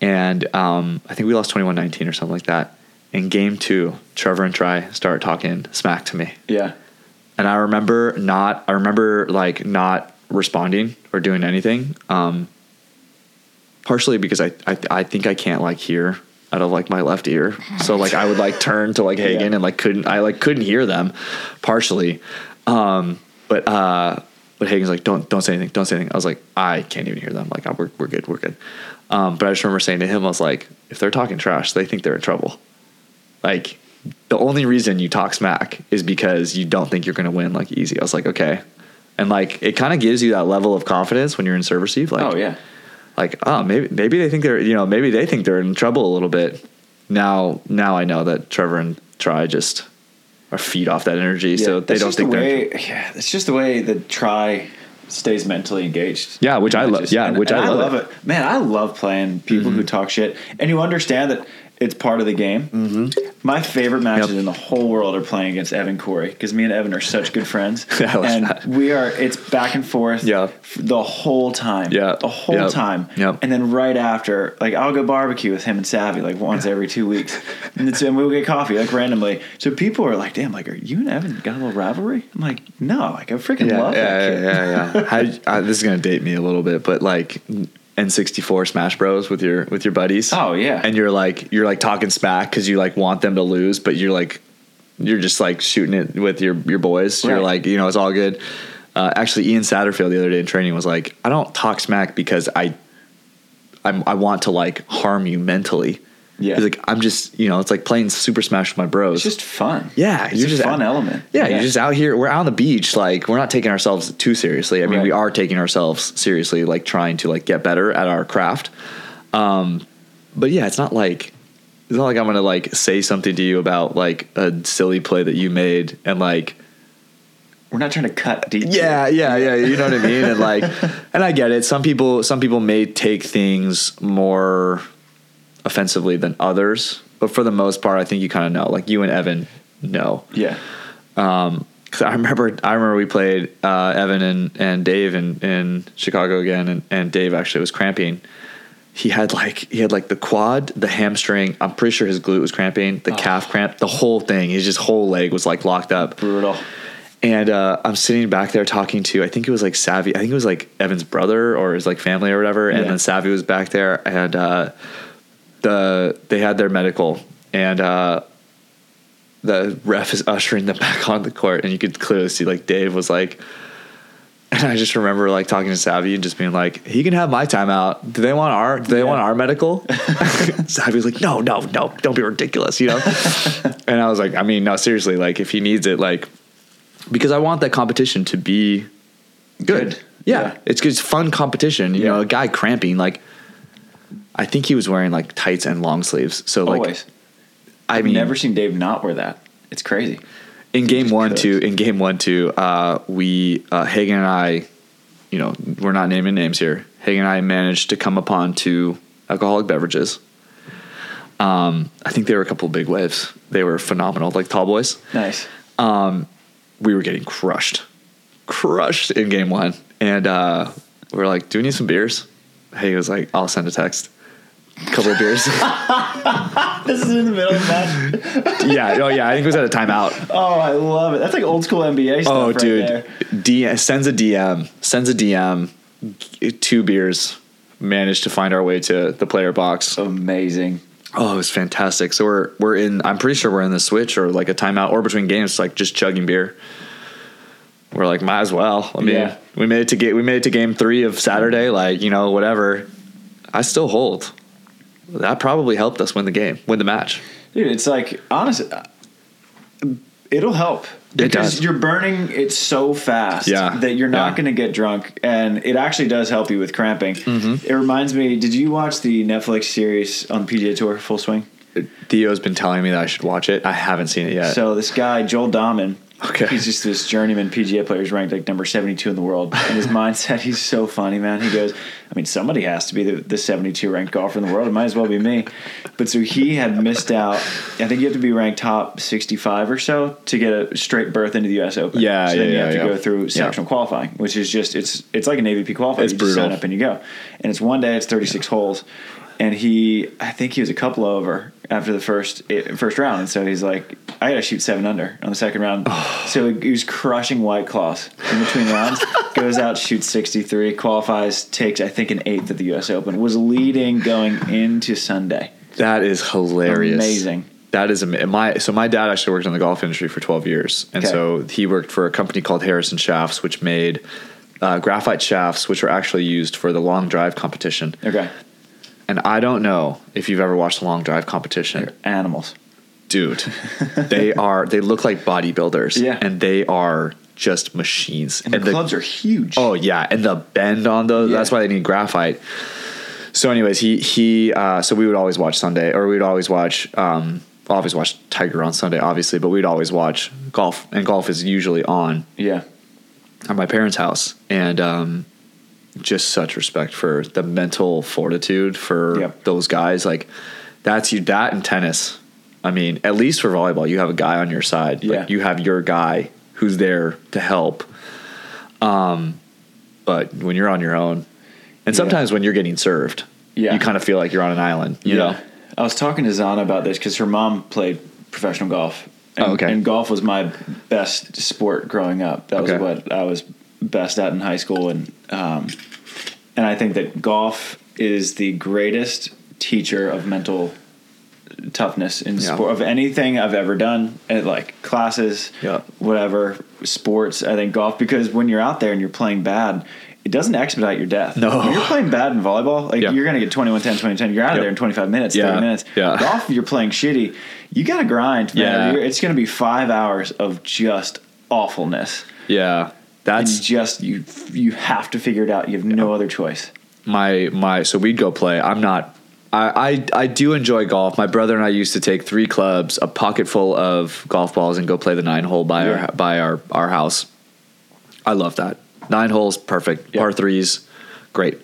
and um, I think we lost 21-19 or something like that in game two Trevor and Tri start talking smack to me
Yeah.
and I remember not I remember like not responding or doing anything. Um, partially because I, I I think I can't like hear out of like my left ear. So like I would like turn to like Hagen
Yeah.
and like couldn't I like couldn't hear them partially. Um, but uh but Hagen's like don't don't say anything, don't say anything. I was like I can't even hear them. Like we're we're good, we're good. Um, but I just remember saying to him I was like if they're talking trash, they think they're in trouble. Like the only reason you talk smack is because you don't think you're going to win like easy. I was like, okay. And like it kind of gives you that level of confidence when you're in serve receive. Like,
oh yeah.
Like oh maybe maybe they think they're you know maybe they think they're in trouble a little bit. Now now I know that Trevor and Tri just are feed off that energy, so they don't think
the
they're.
way, yeah, it's just the way that Tri stays mentally engaged.
Yeah, which I love- yeah,
and-
which
and
I love
it. Man, I love playing people
Mm-hmm.
who talk shit, and you understand that it's part of the game. Mm-hmm. My favorite matches
Yep.
in the whole world are playing against Evan Cory because me and Evan are such good friends,
Yeah, I
and
that.
we are. It's back and forth.
Yeah.
the whole time.
Yeah.
the whole
Yep.
time.
Yep.
And then right after, like I'll go barbecue with him and Savvy like once every two weeks, and, it's, and we'll get coffee like randomly. So people are like, "Damn, like are you and Evan got a little rivalry?" I'm like, "No, like I freaking
Yeah,
love that
yeah,
kid."
yeah, yeah. How, uh, this is gonna date me a little bit, but like N64 Smash Bros with your with your buddies.
Oh, yeah.
and you're like you're like talking smack because you like want them to lose, but you're like you're just like shooting it with your your boys. You're like you know it's all good. Uh, actually, Ian Satterfield the other day in training was like, I don't talk smack because I I'm, I want to like harm you mentally.
Yeah.
He's like, I'm just, you know, it's like playing Super Smash with my bros.
It's just fun.
Yeah,
it's
you're
a
just
fun
out-
element.
yeah, you're just out here. We're out on the beach. Like, we're not taking ourselves too seriously. I mean,
Right.
we are taking ourselves seriously, like trying to like get better at our craft. Um, but yeah, it's not like it's not like I'm gonna like say something to you about like a silly play that you made and like
We're not trying to cut deep.
yeah, yeah, yeah. You know what I mean? And like, and I get it. Some people, some people may take things more offensively than others, but for the most part, I think you kind of know. Like you and Evan know.
Yeah.
Um, Cause I remember, I remember we played uh, Evan and, and Dave in, in Chicago again, and, and Dave actually was cramping. He had like he had like the quad, the hamstring. I'm pretty sure his glute was cramping, the calf cramp, the whole thing. His just whole leg was like locked up.
Brutal.
And uh, I'm sitting back there talking to, I think it was like Savvy. I think it was like Evan's brother or his like family or whatever. And
Yeah.
then Savvy was back there, and uh, the they had their medical, and uh, the ref is ushering them back on the court, and you could clearly see like Dave was like. And I just remember like talking to Savvy and just being like, "He can have my timeout. Do they want our? Do they
Yeah.
want our medical?" Savvy was like, "No, no, no! Don't be ridiculous," you know. and I was like, "I mean, no, seriously. Like, if he needs it, like, because I want that competition to be good.
Good.
Yeah,
Yeah.
it's it's fun competition. You
Yeah.
know, a guy cramping like, I think he was wearing like tights and long sleeves. So like,
Always.
I
I've
mean,
never seen Dave not wear that. It's crazy.
in game one, two, in game one, two, uh, we uh, Hagen and I, you know, we're not naming names here. Hagen and I managed to come upon two alcoholic beverages. Um, I think they were a couple of big waves. They were phenomenal, like tall boys.
Nice.
Um, we were getting crushed, crushed in game one. And uh, we are like, "Do we need some beers?" He was like, "I'll send a text." Couple of beers.
This is in the middle of the match.
yeah, oh yeah, I think it was at a timeout.
Oh, I love it. That's like old school NBA stuff.
Oh,
right
dude,
there.
D- sends a DM, sends a DM, two beers. Managed to find our way to the player box.
Amazing.
Oh, it was fantastic. So we're we're in. I'm pretty sure we're in the switch or like a timeout or between games, like just chugging beer. We're like, might as well. I mean,
Yeah.
we made it to get we made it to game three of Saturday. Like you know, whatever. I still hold. That probably helped us win the game, win the match.
Dude, it's like honestly, uh, it'll help because
does.
you're burning it so fast
Yeah,
that you're not
yeah.
going to get drunk, and it actually does help you with cramping.
Mm-hmm.
It reminds me. Did you watch the Netflix series on PGA Tour Full Swing?
Theo's been telling me that I should watch it. I haven't seen it yet.
So this guy Joel Dahmen,
Okay.
he's just this journeyman PGA player. He's ranked like number seventy-two in the world. And his mindset, he's so funny, man. He goes, I mean, somebody has to be the, the seventy-two ranked golfer in the world. It might as well be me. But so he had missed out. I think you have to be ranked top sixty-five or so to get a straight berth into the U.S. Open.
Yeah,
so then
yeah,
you
yeah,
have to
yeah.
go through
Yeah.
sectional qualifying, which is just it's it's like an AVP qualifying.
It's
you just
brutal.
sign up and you go, and it's one day. It's thirty-six holes. And he, I think he was a couple over after the first eh, first round, and so he's like, "I got to shoot seven under on the second round." so he was crushing white claws in between rounds. Goes out, shoots sixty three, qualifies, takes I think an eighth at the U.S. Open. Was leading going into Sunday.
That is hilarious.
Amazing.
That is ama- my so my dad actually worked in the golf industry for 12 years, and
Okay.
so he worked for a company called Harrison Shafts, which made uh, graphite shafts, which were actually used for the long drive competition.
Okay,
And I don't know if you've ever watched a long drive competition,
they're animals.
dude. they are they look like bodybuilders,
Yeah.
and they are just machines.
And, the, clubs are huge.
Oh yeah, and the bend on those.
Yeah.
That's why they need graphite. So, anyways, he he. Uh, so we would always watch Sunday, or we'd always watch. Um, always watch Tiger on Sunday, obviously, but we'd always watch golf, and golf is usually on
yeah,
at my parents' house, and um, just such respect for the mental fortitude for
Yep.
those guys. Like that's you. That in tennis. I mean, at least for volleyball, you have a guy on your side.
Yeah.
Like you have your guy who's there to help. Um, but when you're on your own, and
Yeah.
sometimes when you're getting served,
Yeah.
you kind of feel like you're on an island. You know.
I was talking to Zana about this because her mom played professional golf. And,
Oh, okay.
And golf was my best sport growing up. That
Okay.
was what I was best at in high school, and um, and I think that golf is the greatest teacher of mental toughness in
Yeah.
sport of anything I've ever done at like classes,
Yeah.
whatever sports. I think golf because when you're out there and you're playing bad, it doesn't expedite your death.
No.
When you're playing bad in volleyball, like
Yeah.
you're gonna get 21 10, 20 10. You're out of
Yep.
there in 25 minutes,
Yeah.
30 minutes.
Yeah.
Golf, you're playing shitty. You gotta grind, man.
Yeah.
You're- it's gonna be five hours of just awfulness.
Yeah, That's
just you you have to figure it out. You have no other choice.
my my. So we'd go play. I'm not. I, I I do enjoy golf. My brother and I used to take three clubs, a pocket full of golf balls, and go play the nine hole by
Yeah.
our by our our house. I love that. Nine holes, perfect.
Yeah.
Par threes, great.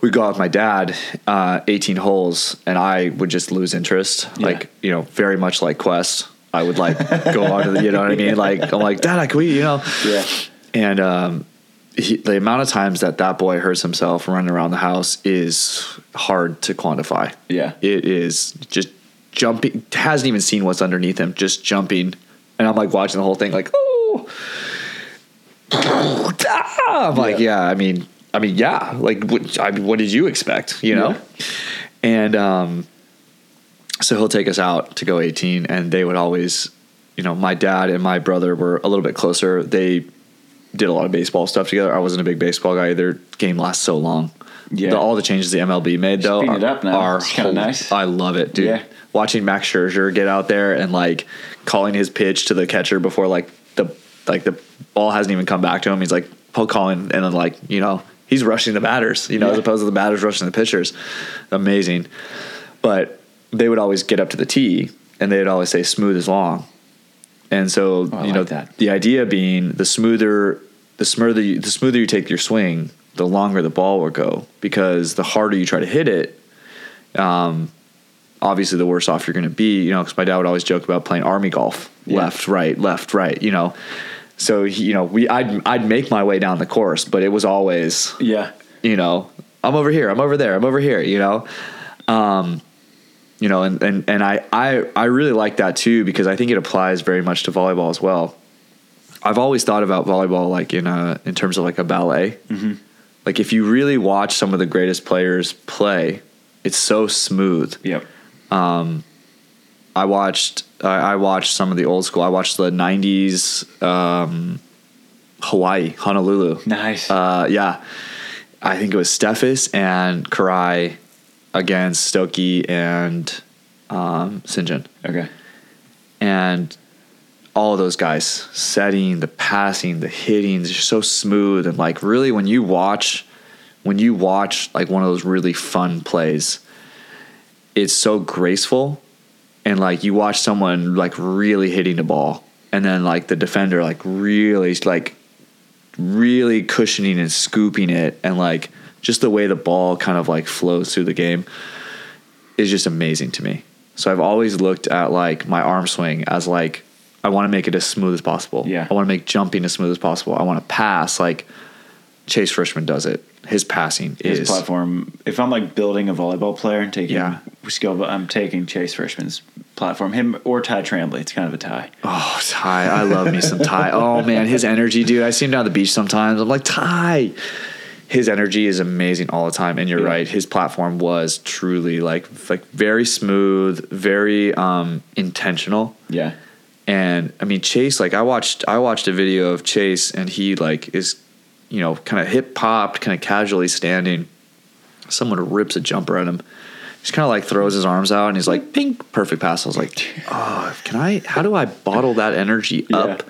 We go out with my dad, uh, 18 holes, and I would just lose interest.
Yeah.
Like, you know, very much like Quest. I would like go on to the, you know what I mean? Like, I'm like, Dad, can we, you know?
Yeah.
And um, he, the amount of times that that boy hurts himself running around the house is hard to quantify.
Yeah.
It is just jumping, hasn't even seen what's underneath him, just jumping. And I'm like watching the whole thing, like, oh, I'm like, yeah, I mean, I mean, yeah, like, what, I mean, what did you expect, you know?
Yeah.
And um, so he'll take us out to go 18, and they would always, you know, my dad and my brother were a little bit closer. They did a lot of baseball stuff together. I wasn't a big baseball guy either. Game lasts so long.
Yeah.
The- all the changes the MLB made though are, are
It's kinda nice.
I love it, dude.
Yeah.
Watching Max Scherzer get out there and like calling his pitch to the catcher before like the like the ball hasn't even come back to him. He's like calling and then like you know he's rushing the batters, you know,
Yeah.
as opposed to the batters rushing the pitchers. Amazing. But they would always get up to the tee and they'd always say smooth is long. And so
Oh,
you know
that.
the idea being the smoother the smoother you, the smoother you take your swing, the longer the ball will go because the harder you try to hit it, um, obviously the worse off you're going to be. You know, because my dad would always joke about playing army golf,
Yeah.
left, right, left, right. You know, so he, you know we I'd I'd make my way down the course, but it was always
Yeah.
you know, I'm over here, I'm over there, I'm over here, you know. Um, you know, and, and, and I, I, I really like that too because I think it applies very much to volleyball as well. I've always thought about volleyball like in a, in terms of like a ballet.
Mm-hmm.
Like if you really watch some of the greatest players play, it's so smooth.
Yep.
Um, I watched I, I watched some of the old school. I watched the '90s um, Hawaii Honolulu.
Nice.
Uh, yeah, I think it was Steffes and Kiraly against Stokey and um, Sinjin,
okay.
and all of those guys setting the passing, the hitting, they're so smooth. And like really when you watch when you watch like one of those really fun plays, it's so graceful. And like you watch someone like really hitting the ball and then like the defender like really like really cushioning and scooping it and like just the way the ball kind of like flows through the game is just amazing to me. So I've always looked at like my arm swing as like I want to make it as smooth as possible.
Yeah.
I want to make jumping as smooth as possible. I want to pass like Chase Frishman does it. His passing
His
is
platform. If I'm like building a volleyball player and taking
Yeah.
skill, I'm taking Chase Frishman's platform. Him or Ty Tramblie. It's kind of a tie.
Oh, Ty. I love me some Ty. Oh, man. His energy, dude. I see him down the beach sometimes. I'm like, Ty. His energy is amazing all the time. And you're
Yeah.
right. His platform was truly like, like very smooth, very um, intentional.
Yeah.
And I mean, Chase, like I watched, I watched a video of Chase and he like is, you know, kind of hip popped, kind of casually standing. Someone rips a jumper at him. He's kind of like throws his arms out and he's like, pink, perfect pass. I was like, oh, can I, how do I bottle that energy
Yeah.
up?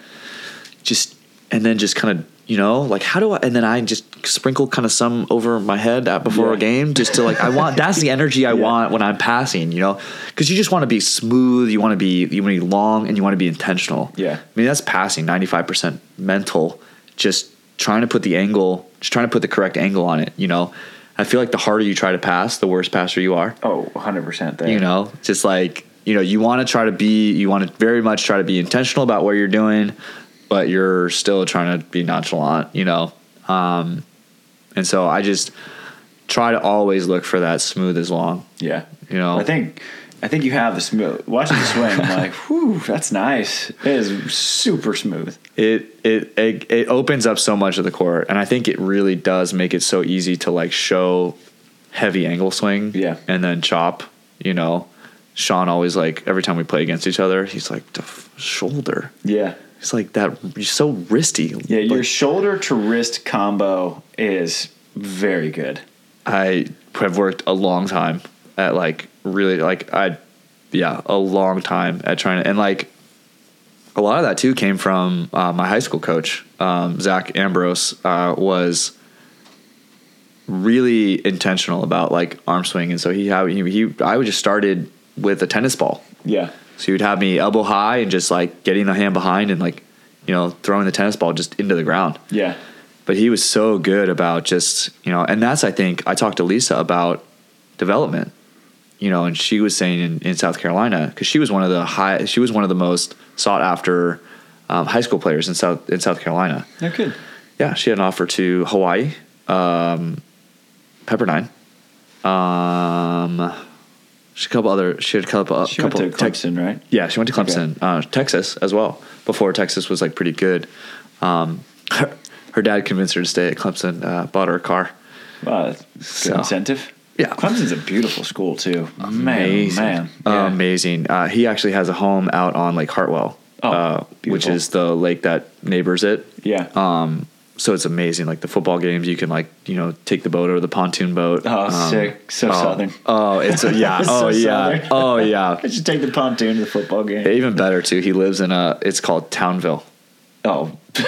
Just, and then just kind of, you know, like how do I, and then I just sprinkle kind of some over my head before
Yeah.
a game just to like, I want, that's the energy I
Yeah.
want when I'm passing, you know, because you just want to be smooth, you want to be, you want to be long and you want to be intentional.
Yeah.
I mean, that's passing 95% mental, just trying to put the angle, just trying to put the correct angle on it, you know. I feel like the harder you try to pass, the worse passer you are.
Oh, 100 percent there.
You know, just like, you know, you want to try to be, you want to very much try to be intentional about what you're doing, but you're still trying to be nonchalant, you know. Um, and so I just try to always look for that smooth as long,
Yeah.
you know.
I think I think you have the smooth. Watching the swing, I'm like, whew, that's nice. It is super smooth.
it, it it it opens up so much of the court, and I think it really does make it so easy to like show heavy angle swing,
Yeah.
and then chop. You know, Sean always like every time we play against each other, he's like the shoulder,
Yeah.
It's like that. You're so wristy.
Yeah, your shoulder to wrist combo is very good.
I have worked a long time at like really like I, yeah, a long time at trying to and like a lot of that too came from uh, my high school coach, um, Zach Ambrose, uh, was really intentional about like arm swing, and so he had he, he I would just started with a tennis ball.
Yeah.
So he would have me elbow high and just like getting the hand behind and like you know throwing the tennis ball just into the ground.
Yeah.
But he was so good about just you know, and that's I think I talked to Lisa about development. You know, and she was saying in, in South Carolina because she was one of the high, she was one of the most sought after um, high school players in South in South Carolina.
They're.
Yeah, she had an offer to Hawaii, um, Pepperdine, um, she had a couple other. She had a couple.
She
couple
went to Clemson, right?
yeah, she went to Clemson, uh, Texas as well. Before Texas was like pretty good. Um, her, her dad convinced her to stay at Clemson. Uh, bought her a car.
Wow,
So,
incentive.
yeah.
Clemson's a beautiful school too.
Amazing,
Man, oh, man. Yeah.
amazing. Uh, he actually has a home out on Lake Hartwell,
Oh,
uh, which is the lake that neighbors it.
yeah.
Um, so it's amazing. Like the football games, you can like you know take the boat or the pontoon boat.
Oh,
Um,
sick. So
oh,
southern.
Oh, it's a, yeah. Oh yeah.
southern.
Oh yeah.
I should take the pontoon to the football game.
Even better too. He lives in a. It's called Townville.
Oh,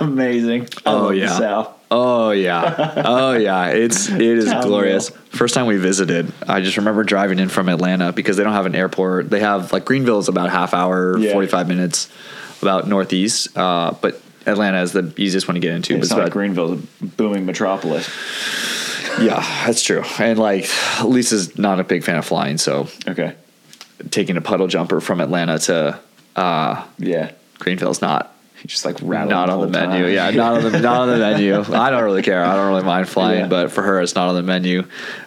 amazing. I
Oh, yeah.
South.
Oh yeah. Oh yeah. It's it is
Townville.
glorious. First time we visited, I just remember driving in from Atlanta because they don't have an airport. They have like Greenville is about half hour,
Yeah.
forty five minutes, about northeast. Uh, but Atlanta is the easiest one to get into.
It's
but
not like Greenville's a booming metropolis.
yeah, that's true. And like Lisa's not a big fan of flying, so
Okay.
taking a puddle jumper from Atlanta to uh,
Yeah.
Greenville's not
just like
not on the menu.
time.
Yeah, not on the not on the menu. I don't really care. I don't really mind flying,
Yeah.
but for her, it's not on the menu.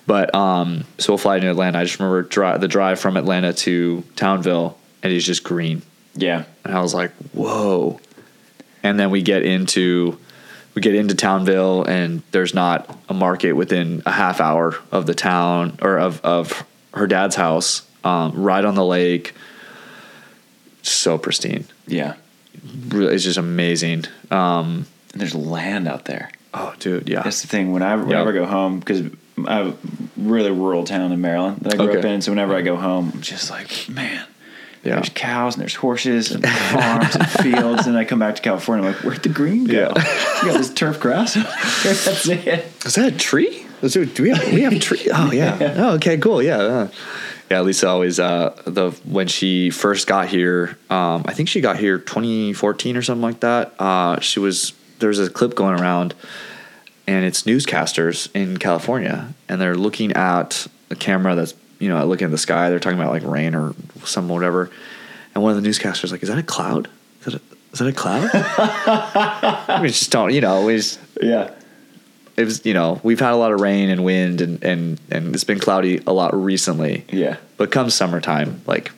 But um, so we'll fly to Atlanta. I just remember dri- the drive from Atlanta to Townville, and it's just green,
Yeah.
and I was like, whoa. And then we get into we get into Townville, and there's not a market within a half hour of the town or of of her dad's house, um, right on the lake. So pristine.
Yeah.
It's just amazing. Um,
And there's land out there.
Oh, dude, yeah.
That's the thing. When I whenever I go home, because I have a really rural town in Maryland that I grew up in, so whenever I go home, I'm just like, man,
Yeah.
there's cows and there's horses and farms and fields, and I come back to California, I'm like, where'd the green go?
Yeah.
you got this turf grass. That's it.
Is that a tree? There, do we have we have a tree? Oh yeah. Oh okay, cool. Yeah. uh, yeah, Lisa always uh, the when she first got here, um, I think she got here 2014 or something like that. Uh, she was there's a clip going around, and it's newscasters in California, and they're looking at a camera that's you know looking at the sky. They're talking about like rain or some whatever, and one of the newscasters like, "Is that a cloud? Is that a, is that a cloud?" we just don't, you know, we just
Yeah.
it was you know we've had a lot of rain and wind and and and it's been cloudy a lot recently
Yeah.
but come summertime like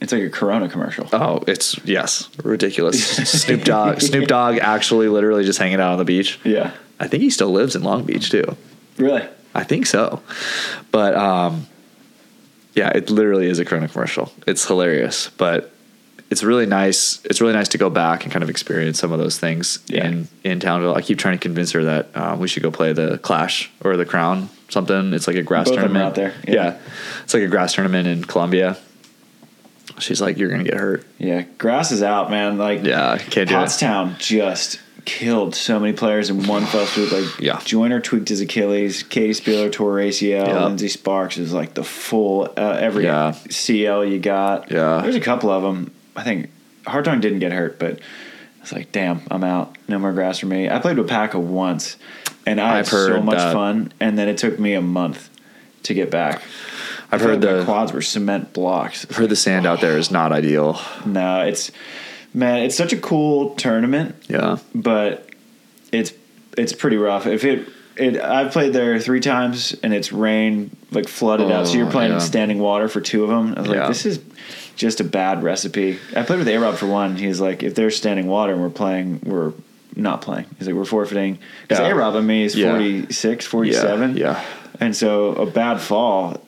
It's like a Corona commercial.
oh it's yes ridiculous snoop dogg snoop dogg actually literally just hanging out on the beach
Yeah.
i think he still lives in long beach too
Really?
I think so but um yeah it literally is a corona commercial it's hilarious but it's really nice it's really nice to go back and kind of experience some of those things
Yeah.
in in townville i keep trying to convince her that uh, we should go play the clash or the crown something it's like a grass
Both
tournament
out there,
yeah.
yeah.
it's like a grass tournament in columbia she's like you're gonna get hurt
Yeah. Grass is out, man. Like
yeah can't do it
Pottstown just killed so many players in one fell swoop. Like
Yeah.
Joyner tweaked his Achilles, Katie Spieler tore ACL,
Yeah.
Lindsey Sparks is like the full uh, every
Yeah.
CL you got.
Yeah.
there's a couple of them. I think Hartung didn't get hurt, but it's like, damn, I'm out. No more grass for me. I played with Paca once, and I had
I've heard
so much
that.
fun, and then it took me a month to get back.
i've heard the
quads were cement blocks.
I've heard the sand out there is not ideal
No, it's man, it's such a cool tournament
yeah
but it's it's pretty rough. If it it I've played there three times and it's rain like flooded out. So you're
Oh,
playing in standing water for two of them. I was
Yeah.
like, this is just a bad recipe. I played with A Rob for one. He's like, if there's standing water and we're playing, we're not playing. He's like, we're forfeiting. Because
Yeah.
A Rob, I mean, is
Yeah.
46, 47.
yeah yeah
And so a bad fall,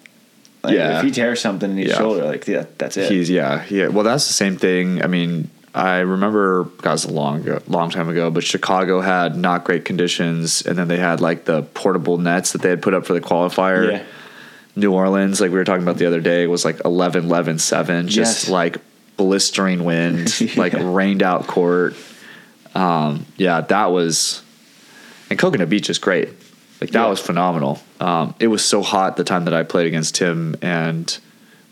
like
Yeah.
if he tears something in his
Yeah.
shoulder, like yeah, that's it.
He's yeah, yeah. Well, that's the same thing. I mean, I remember, God, was a long, long time ago, but Chicago had not great conditions, and then they had like the portable nets that they had put up for the qualifier.
Yeah.
New Orleans, like we were talking about the other day, was like 11, 11, 7, just
Yes.
like blistering wind, like rained out court. Um, yeah, that was, and Coconut Beach is great. Like that
Yeah.
was phenomenal. Um, it was so hot the time that I played against Tim and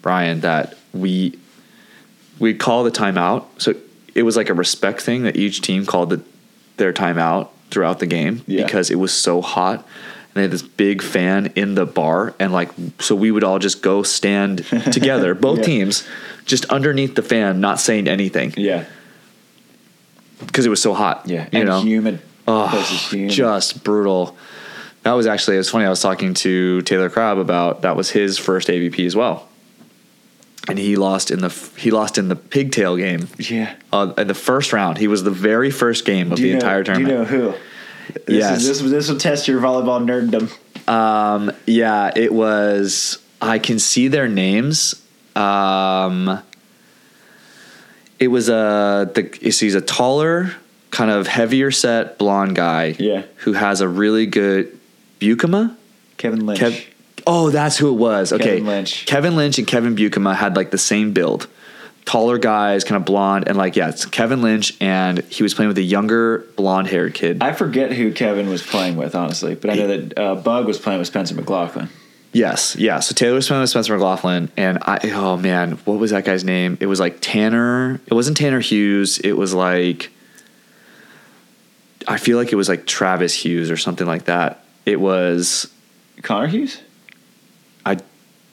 Brian that we we call the timeout. So it was like a respect thing that each team called the, their timeout throughout the game
Yeah.
because it was so hot. And they had this big fan in the bar, and like, so we would all just go stand together, both
Yeah.
teams, just underneath the fan, not saying anything
Yeah.
because it was so hot.
Yeah.
you
and
know,
humid.
Oh,
humid.
just brutal. That was actually it was funny. I was talking to Taylor Crabb about that was his first AVP as well, and he lost in the he lost in the pigtail game
yeah.
uh, in the first round. He was the very first game of the
know,
entire tournament.
Do you know who? This
Yes.
Is, this, this will test your volleyball nerddom.
Um, yeah, it was. I can see their names. Um, it was a the he's a taller, kind of heavier set blonde guy.
Yeah.
who has a really good Bukema.
Kevin Lynch.
Kev- oh, that's who it was. Okay,
Kevin Lynch.
Kevin Lynch and Kevin Bukema had like the same build, taller guys, kind of blonde, and like yeah, it's Kevin Lynch, and he was playing with a younger blonde haired kid.
I forget who Kevin was playing with, honestly, but I know that uh, Bug was playing with Spencer McLaughlin.
Yes, yeah. So Taylor was playing with Spencer McLaughlin, and I oh man, what was that guy's name? It was like Tanner. It wasn't Tanner Hughes. It was like I feel like it was like Travis Hughes or something like that. It was
Connor Hughes?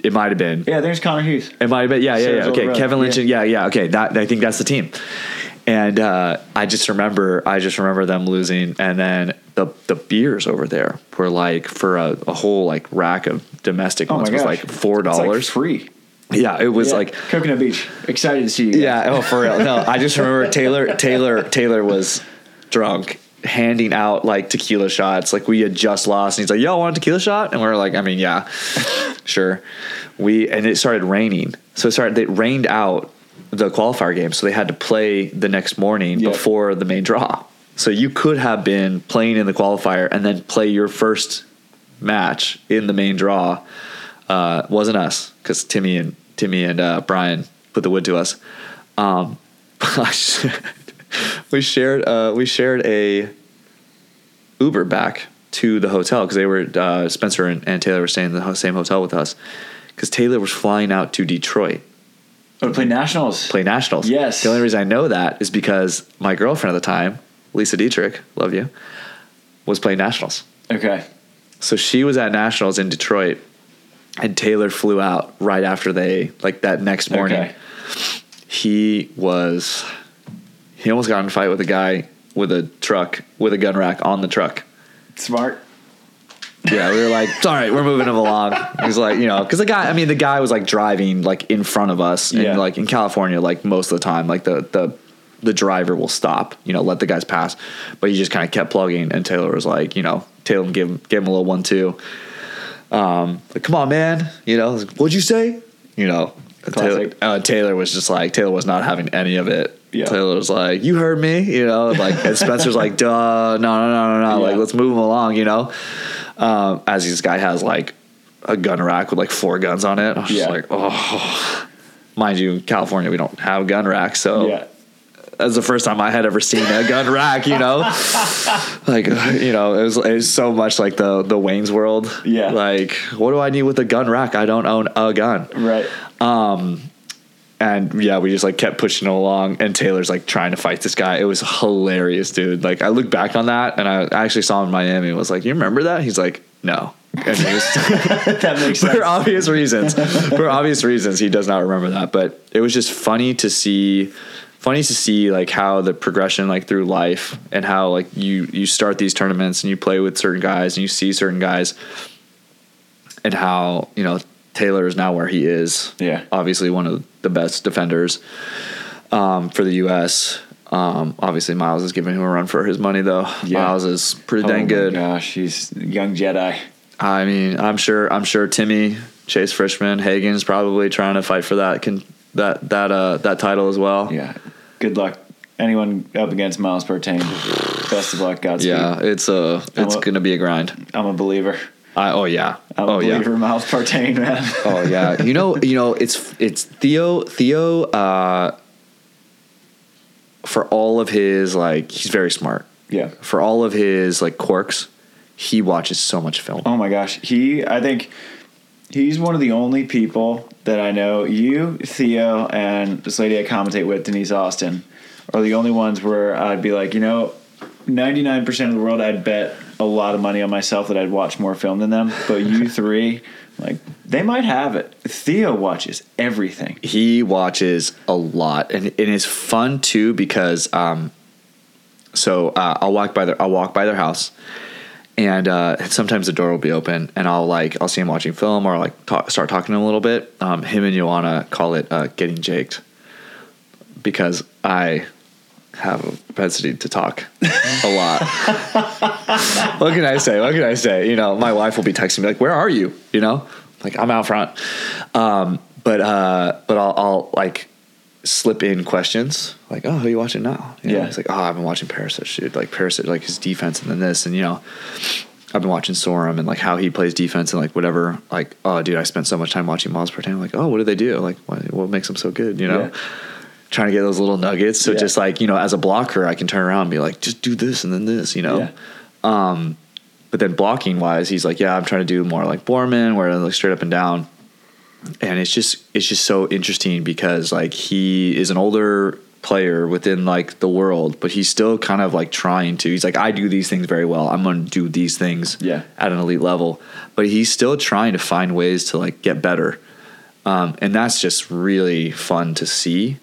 It might have been.
Yeah, there's Connor Hughes.
It might have been. Yeah, yeah, yeah. Okay, Kevin Lynch.
yeah.
and- Yeah, yeah. Okay, that I think that's the team. And uh, I just remember, I just remember them losing, and then the the beers over there were like for a, a whole like rack of domestic
Oh
ones was like four
It's like
dollars.
free.
yeah, it was
Yeah,
like
Coconut Beach. Excited to see you. guys.
yeah. Oh, for real. No, I just remember Taylor. Taylor. Taylor was drunk, handing out like tequila shots. Like we had just lost, and he's like, "Y'all want a tequila shot?" And we are like, "I mean, yeah, sure." We and it started raining, so it started. It rained out the qualifier game, so they had to play the next morning
Yeah.
before the main draw. So you could have been playing in the qualifier and then play your first match in the main draw. Uh, wasn't us because Timmy and Timmy and uh, Brian put the wood to us. Um, we shared uh, we shared a Uber back to the hotel because they were uh, Spencer and, and Taylor were staying in the same hotel with us because Taylor was flying out to Detroit
Oh, to play nationals.
play nationals.
Yes.
The only reason I know that is because my girlfriend at the time, Lisa Dietrich, love you, was playing nationals.
Okay.
So she was at nationals in Detroit, and Taylor flew out right after they like that next morning.
Okay.
He was he almost got in a fight with a guy with a truck with a gun rack on the truck.
Smart.
Yeah, we were like, all right, we're moving him along." He's like, you know, because the guy, I mean, the guy was like driving like in front of us, and
Yeah.
like in California, like most of the time, like the the the driver will stop, you know, let the guys pass, but he just kind of kept plugging, and Taylor was like, you know, Taylor gave him gave him a little one two. Um, like, come on, man, you know, like, what'd you say? You know, Taylor, uh, Taylor was just like Taylor was not having any of it.
Yeah.
Taylor was like, "You heard me," you know, like and Spencer's like, "Duh, no, no, no, no, no, like let's move him along," you know um, as this guy has like a gun rack with like four guns on it. I was just like, oh, mind you, in California we don't have gun racks, so
Yeah.
That's the first time I had ever seen a gun rack. You know, like you know, it was it was so much like the the Wayne's World.
Yeah.
like what do I need with a gun rack? I don't own a gun.
Right.
Um, and yeah, we just like kept pushing along, and Taylor's like trying to fight this guy. It was hilarious, dude. Like I look back on that, and I actually saw him in Miami. and was like, "You remember that?" He's like, "No." And was,
that makes sense.
for obvious reasons. for obvious reasons, he does not remember that. But it was just funny to see, funny to see like how the progression like through life and how like you you start these tournaments and you play with certain guys and you see certain guys, and how you know Taylor is now where he is.
Yeah.
obviously one of the best defenders um, for the U.S. Um, obviously, Miles is giving him a run for his money, though.
Yeah.
Miles is pretty
Oh
dang
my
good.
Gosh, he's young Jedi.
I mean, I'm sure. I'm sure Timmy, Chase Frishman, Hagen's probably trying to fight for that can that that uh that title as well.
Yeah. Good luck anyone up against Miles Partain. Best of luck, Godspeed.
Yeah, it's a it's
a-
gonna be a grind.
I'm a believer.
I, oh yeah.
I'm
oh yeah.
believer in Miles Partain, man.
Oh yeah. You know, you know, it's it's Theo Theo uh for all of his like he's very smart.
yeah.
For all of his like quirks, he watches so much film.
Oh my gosh, he. I think he's one of the only people that I know. You, Theo, and this lady I commentate with, Denise Austin, are the only ones where I'd be like, you know, ninety nine percent of the world, I'd bet a lot of money on myself that I'd watch more film than them. But you three, like, they might have it. Theo watches everything.
He watches a lot and it is fun too because um so uh, I'll walk by their I'll walk by their house and uh, sometimes the door will be open and I'll like I'll see him watching film or like talk, start talking to him a little bit. Um, him and Joanna call it uh, getting jaked because I have a propensity to talk a lot. what can I say? What can I say? You know, my wife will be texting me like, "Where are you?" You know, like I'm out front. Um, but uh, but I'll, I'll like slip in questions like, "Oh, who are you watching now?" You know,
Yeah.
it's like, "Oh, I've been watching Parasite, dude. Like Parasite, like his defense, and then this, and you know." I've been watching Sorum and like how he plays defense and like whatever. Like, oh, dude, I spent so much time watching Miles. I'm like, oh, what do they do? Like, what, what makes them so good? You know,
Yeah.
trying to get those little nuggets. So
Yeah.
just like you know, as a blocker, I can turn around and be like, just do this and then this. You know,
Yeah.
um, but then blocking wise, he's like, yeah, I'm trying to do more like Borman, where like straight up and down. And it's just it's just so interesting because like he is an older player within like the world, but he's still kind of like trying to. He's like, I do these things very well. I'm going to do these things
Yeah.
at an elite level, but he's still trying to find ways to like get better. Um, and that's just really fun to see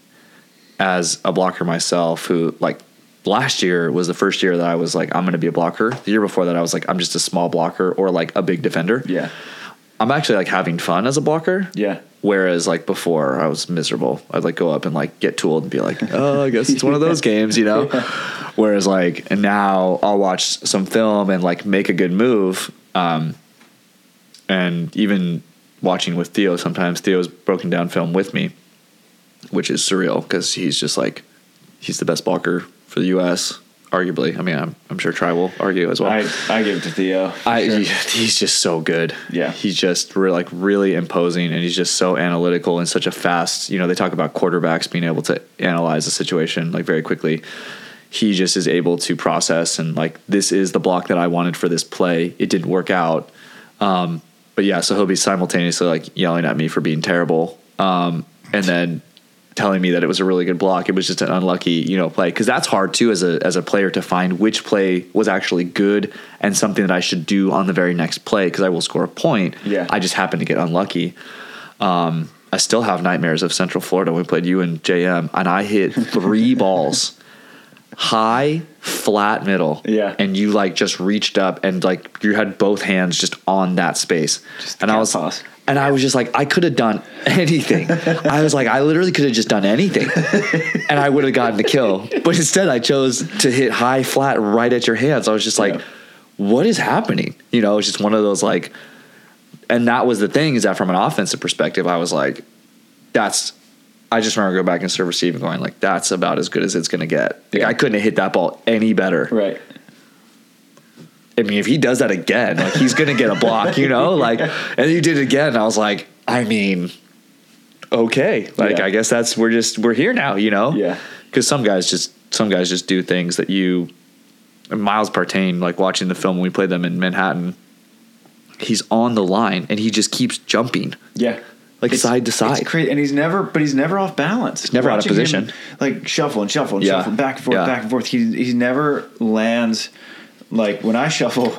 as a blocker myself who like last year was the first year that I was like I'm going to be a blocker. The year before that I was like I'm just a small blocker or like a big defender.
Yeah.
I'm actually like having fun as a blocker.
Yeah.
Whereas like before I was miserable. I'd like go up and like get tooled and be like, "Oh, I guess it's one of those games," you know. Whereas like and now I'll watch some film and like make a good move um and even watching with Theo sometimes Theo's broken down film with me which is surreal because he's just like he's the best blocker for the U.S. Arguably, I mean, I'm, I'm sure Tri will argue as well.
I, I give it to Theo.
I,
sure.
he- he's just so good.
Yeah.
he's just re- like really imposing, and he's just so analytical and such a fast. You know, they talk about quarterbacks being able to analyze a situation like very quickly. He just is able to process and like this is the block that I wanted for this play. It didn't work out, um, but yeah. So he'll be simultaneously like yelling at me for being terrible, um, and then telling me that it was a really good block. It was just an unlucky, you know, play because that's hard too as a as a player to find which play was actually good and something that I should do on the very next play because I will score a point.
Yeah.
I just happened to get unlucky. Um, I still have nightmares of Central Florida. when We played you and JM, and I hit three balls, high, flat, middle.
Yeah.
and you like just reached up and like you had both hands just on that space,
Just
and I was
paws.
And I was just like, I could have done anything. I was like, I literally could have just done anything, and I would have gotten the kill. But instead, I chose to hit high flat right at your hands. I was just like,
Yeah.
what is happening? You know, it's just one of those like, and that was the thing is that from an offensive perspective, I was like, that's. I just remember going back and serve receive and going like, that's about as good as it's going to get. Like,
Yeah.
I couldn't have hit that ball any better.
Right.
I mean, if he does that again, like he's gonna get a block, you know. Like, and you did it again. I was like, I mean, okay, like
Yeah.
I guess that's we're just we're here now, you know.
Yeah.
Because some guys just some guys just do things that you. Miles Partain, like watching the film when we played them in Manhattan, he's on the line and he just keeps jumping.
Yeah.
Like side to side.
It's. And he's never, but he's never off balance.
He's never out of
Watching him,
position.
like shuffle and shuffle and
Yeah.
shuffle, back and forth,
Yeah.
back and forth. He he never lands. Like when I shuffle,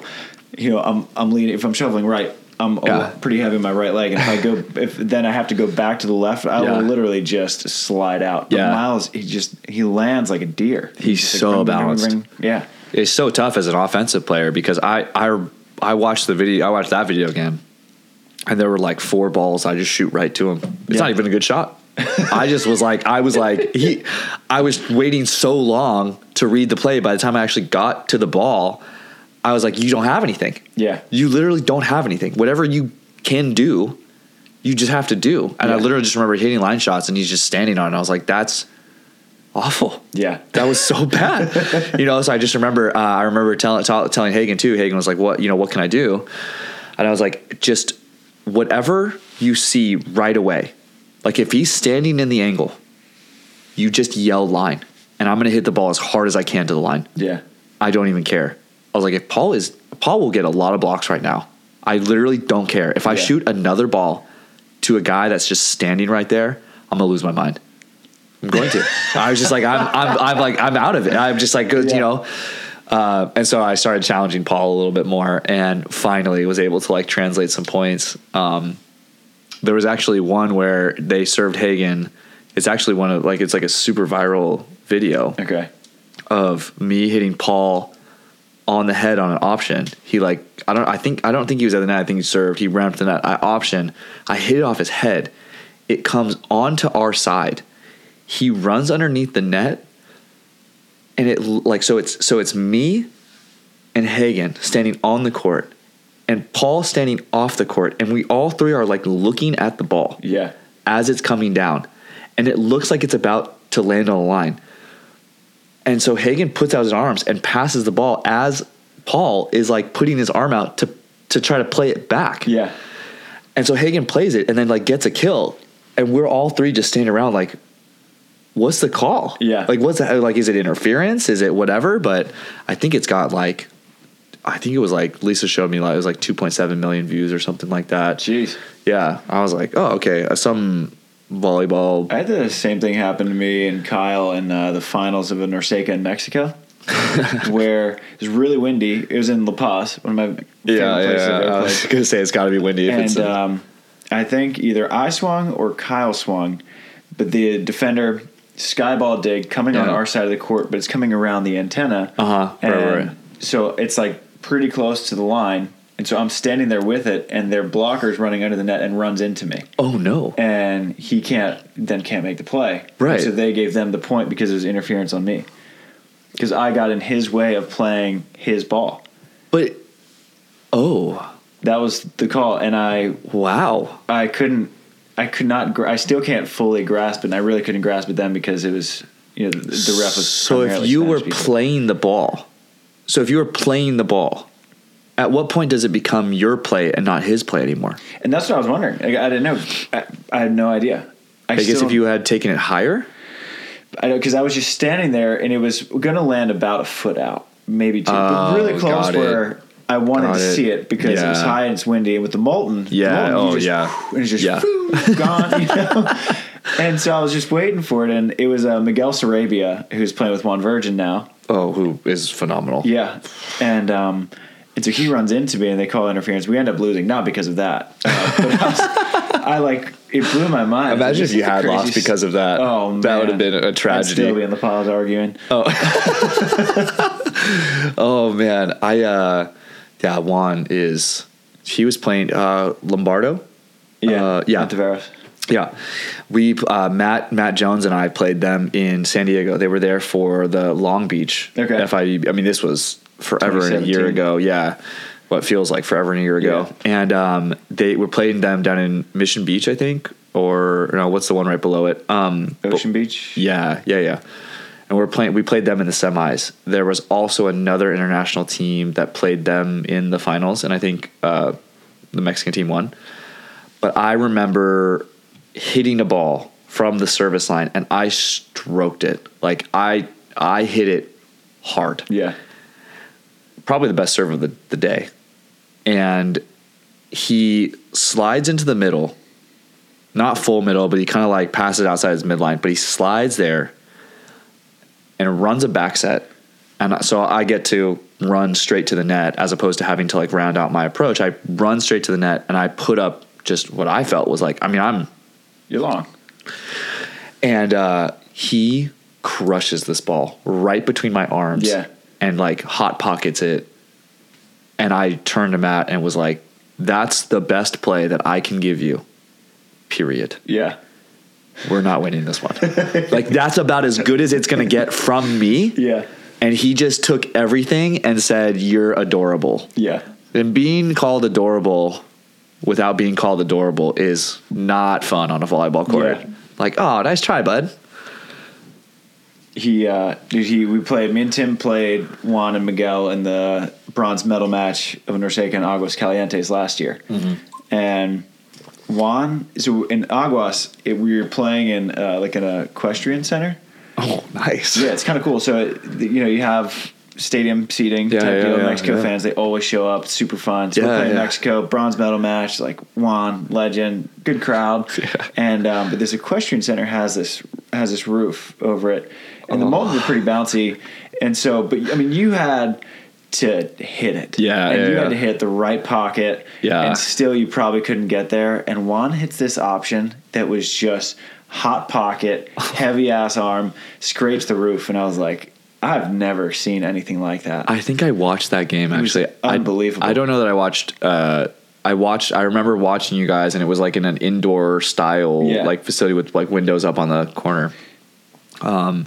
you know, I'm I'm leaning. If I'm shuffling right, I'm
Yeah.
pretty heavy in my right leg, and if I go, if then I have to go back to the left, I
Yeah.
will literally just slide out. But
Yeah.
Miles, he just he lands like a deer.
He's
just
so
ring, ring,
balanced.
ring. Yeah,
it's so tough as an offensive player because I I I watched the video I watched that video again and there were like four balls I just shoot right to him. It's
Yeah.
not even a good shot. I just was like I was like he I was waiting so long to read the play by the time I actually got to the ball I was like you don't have anything.
Yeah.
You literally don't have anything. Whatever you can do you just have to do. And I literally just remember hitting line shots and he's just standing on it. I was like that's awful.
Yeah.
That was so bad. you know, so I just remember, uh, I remember telling, tell, telling Hagen too. Hagen was like, what, you know, what can I do? And I was like, just whatever you see right away. Like if he's standing in the angle, you just yell line and I'm going to hit the ball as hard as I can to the line.
Yeah.
I don't even care. I was like, if Paul is, Paul will get a lot of blocks right now. I literally don't care. If I
Yeah.
shoot another ball to a guy that's just standing right there, I'm gonna lose my mind. I'm going to. I was just like, I'm, I'm, I'm like, I'm out of it. I'm just like, you know. Uh, and so I started challenging Paul a little bit more, and finally was able to like translate some points. Um, there was actually one where they served Hagen. It's actually one of like it's like a super viral video
Okay.
of me hitting Paul on the head on an option. He like I don't I think I don't think he was at the net. I think he served. He ran up the net. I option. I hit it off his head. It comes onto our side. He runs underneath the net, and it like so it's so it's me and Hagen standing on the court, and Paul standing off the court, and we all three are like looking at the ball
Yeah.
as it's coming down, and it looks like it's about to land on the line. And so Hagen puts out his arms and passes the ball as Paul is like putting his arm out to to try to play it back.
Yeah.
And so Hagen plays it and then like gets a kill, and we're all three just standing around like, what's the call?
Yeah.
like what's that? Like, is it interference? Is it whatever? But I think it's got like, I think it was like Lisa showed me like it was like 2.7 million views or something like that.
Jeez.
Yeah, I was like, oh okay, uh, some volleyball.
I had the same thing happen to me and Kyle in uh, the finals of a NORCECA in Mexico, where it was really windy. It was in La Paz, one of my favorite places I've ever
I was gonna say it's got to be windy. If it's
And
uh,
um, I think either I swung or Kyle swung, but the defender skyball dig coming on our side of the court, but it's coming around the antenna.
Uh-huh. Right, right, right.
So it's like pretty close to the line. And so I'm standing there with it, and their blocker's running under the net and runs into me
oh no,
and he can't then can't make the play.
Right.
So they gave them the point because it was interference on me. Because I got in his way of playing his ball.
but oh
That was the call, and I
wow,
I couldn't I could not I still can't fully grasp it. and I really couldn't grasp it then because it was you know the, the ref was
so if you were
speaking.
playing the ball, so if you were playing the ball, at what point does it become your play and not his play anymore?
and that's what I was wondering. Like, I didn't know. I, I had no idea. I,
I, guess if you had taken it higher,
I know because I was just standing there and it was going to land about a foot out, maybe two, but
Oh,
really close
got it.
where I wanted
Got
to
it.
see it because it was high and it's windy. And with the molten, the
Yeah,
molten,
oh,
just-
yeah.
and it's just
Yeah.
whoo, gone. You know? and so I was just waiting for it, and it was uh, Miguel Sarabia who's playing with Juan Virgen now.
Oh, who is phenomenal?
Yeah, and um, and so he runs into me, and they call interference. We end up losing, not because of that, uh, but I, was, I like it blew my mind.
Imagine if you had lost
craziest-
because of that.
Oh, man.
that would have been a
I'd
tragedy.
still be in the pause arguing.
Oh man, I uh yeah, Juan is he was playing uh Lombardo.
Yeah,
Uh, yeah.
Ontiveros.
Yeah. We uh Matt Matt Jones and I played them in San Diego. They were there for the Long Beach
Okay.
FIU. I mean this was forever and a year ago. Yeah. What feels like forever and a year ago. And um they were playing them down in Mission Beach, I think, or no, what's the one right below it? Um
Ocean Beach.
yeah, yeah, yeah. And we're playing. We played them in the semis. There was also another international team that played them in the finals, and I think uh, the Mexican team won. But I remember hitting a ball from the service line, and I stroked it. Like I, I hit it hard.
Yeah.
Probably the best serve of the, the day. And he slides into the middle, not full middle, but he kind of like passes outside his midline, but he slides there and runs a back set. And so I get to run straight to the net as opposed to having to like round out my approach. I run straight to the net and I put up just what I felt was like, I mean, I'm,
You're long.
and uh, he crushes this ball right between my arms
Yeah.
and like hot pockets it. And I turned to Matt and was like, that's the best play that I can give you, period.
Yeah.
We're not winning this one. like, that's about as good as it's going to get from me.
Yeah.
And he just took everything and said, You're adorable.
Yeah.
And being called adorable without being called adorable is not fun on a volleyball court.
Yeah.
Like, oh, nice try, bud.
he uh, dude, he we played. Me and Tim played Juan and Miguel in the bronze medal match of NORCECA and Aguascalientes last year, and Juan. So in Aguas, it, we were playing in uh, like an equestrian center.
Oh, nice.
Yeah, it's kind of cool. So you know you have stadium seating
Yeah,
type
yeah,
deal.
yeah,
Mexico fans they always show up. It's super fun. So we're playing
yeah.
Mexico bronze medal match. Like Juan, legend, good crowd. And um, but this equestrian center has this has this roof over it, and the
Oh.
moldings are pretty bouncy. And so, but I mean, you had to hit it.
Yeah,
and
yeah,
you
yeah.
had to hit the right pocket.
Yeah.
and still you probably couldn't get there. And Juan hits this option that was just hot pocket, heavy ass arm, scrapes the roof, and I was like, I've never seen anything like that.
I think I watched that game actually. I-
unbelievable.
I, don't know that I watched. Uh, I watched. I remember watching you guys, and it was like in an indoor style
Yeah.
like facility with like windows up on the corner. Um,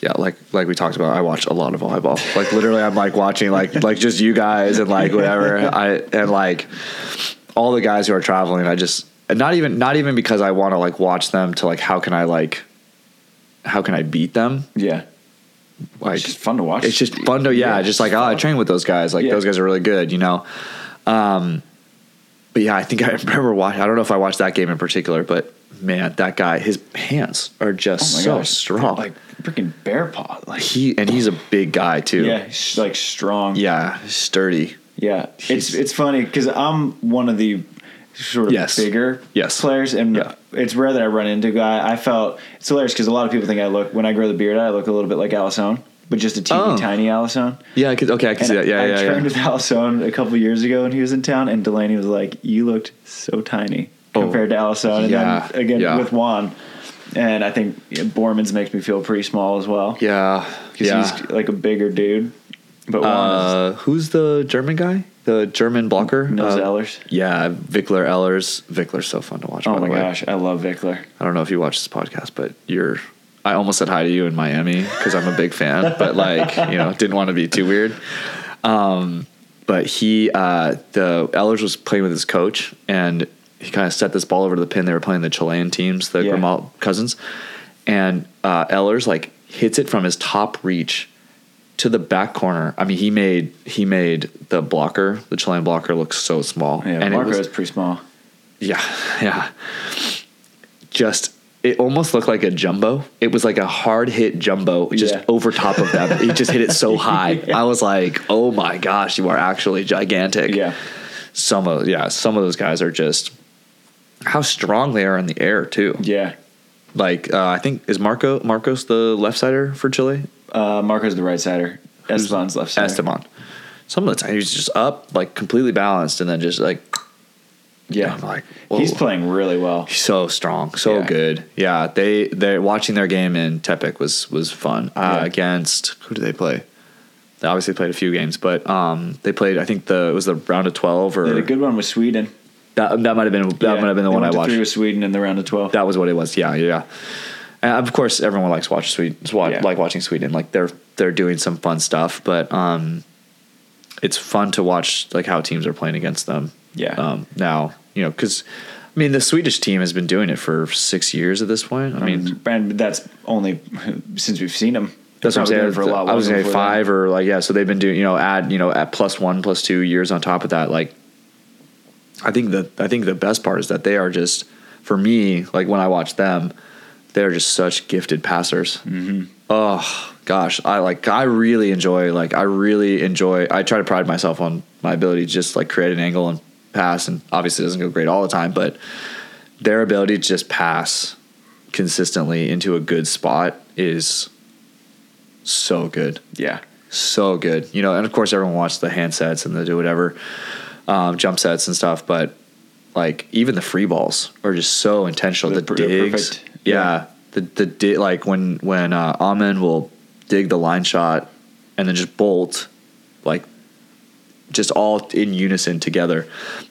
yeah, like like we talked about, I watched a lot of volleyball. Like literally, I'm like watching like like just you guys and like whatever. I and like all the guys who are traveling. I just not even not even because I want to like watch them to like how can I like how can I beat them
yeah,
like
it's just fun to watch.
it's just fun to yeah, just like oh I train with those guys like
Yeah.
those guys are really good you know um but yeah I think I remember watching I don't know if I watched that game in particular but man that guy his hands are just
Oh
so
gosh,
strong
like freaking bear paw. Like
he and he's a big guy too
yeah, he's, like strong.
yeah sturdy
Yeah, it's it's funny because I'm one of the sort of
Yes.
bigger
Yes.
players, and
Yeah.
it's rare that I run into a guy. I felt it's hilarious because a lot of people think I look when I grow the beard, I look a little bit like Alison, but just a teeny
Oh.
tiny Alison.
yeah I could, okay I can
And
see that yeah
I
yeah
trained
yeah
with Alison a couple years ago when he was in town, and Delaney was like, "You looked so tiny
Oh.
compared to Alison." And then again with Juan, and I think Boermans makes me feel pretty small as well
yeah
because
yeah
he's like a bigger dude. But
uh, who's the German guy the German blocker
Nils
Uh,
Ehlers.
yeah Wickler Ehlers Wickler's so fun to watch
Oh my gosh, I love Wickler.
I don't know if you watch this podcast, but you're. I almost said hi to you in Miami because I'm a big fan, but like you know, didn't want to be too weird. Um, but he, uh, the Ehlers was playing with his coach, and he kind of set this ball over to the pin. They were playing the Chilean teams, the
Yeah.
Grimalt cousins, and uh, Ehlers like hits it from his top reach to the back corner. I mean, he made he made the blocker, the Chilean blocker, look so small.
Yeah,
and
Marco
was-
is pretty small.
yeah, yeah. Just it almost looked like a jumbo. It was like a hard hit jumbo just
Yeah.
over top of them. He just hit it so high. I was like, "Oh my gosh, you are actually gigantic."
Yeah,
Some of yeah, some of those guys are just how strong they are in the air too.
yeah.
Like uh, I think is Marco Marcos the left sider for Chile?
Uh, Marco's the right sider. Esteban's left sider.
Esteban. Some of the time he's just up like completely balanced and then just like
Yeah,
I'm like
he's playing really well.
so strong, so
Yeah.
good. Yeah, they they watching their game in Tepic was was fun. Uh,
Yeah.
Against who did they play? They obviously played a few games, but um, they played. I think the it was the round of twelve or
They a good one with Sweden.
that that might have been that
Yeah,
might have been the
they
one I watched.
Three with Sweden in the round of twelve.
That was what it was. Yeah, yeah. Of course, everyone likes watch Sweden.
Yeah.
Like watching Sweden. Like they're they're doing some fun stuff, but um, it's fun to watch like how teams are playing against them.
Yeah.
Um, now you know because I mean the Swedish team has been doing it for six years at this point. I mean.
and that's only since we've seen them.
That's what I'm saying.
For a lot
I was
longer
going to say
before that.
five or like yeah. So they've been doing you know add you know at plus one plus two years on top of that. Like I think the I think the best part is that they are just for me like when I watch them, they're just such gifted passers. Mm-hmm. Oh gosh, I like I really enjoy like I really enjoy. I try to pride myself on my ability to just like create an angle and pass, and obviously it doesn't go great all the time, but their ability to just pass consistently into a good spot is so good
Yeah,
so good. You know, and of course everyone wants the hand sets and the do whatever um, jump sets and stuff, but like even the free balls are just so intentional. The
per-
digs,
perfect.
Yeah. The the di- like when when uh, Åhman will dig the line shot and then just bolt, like just all in unison together.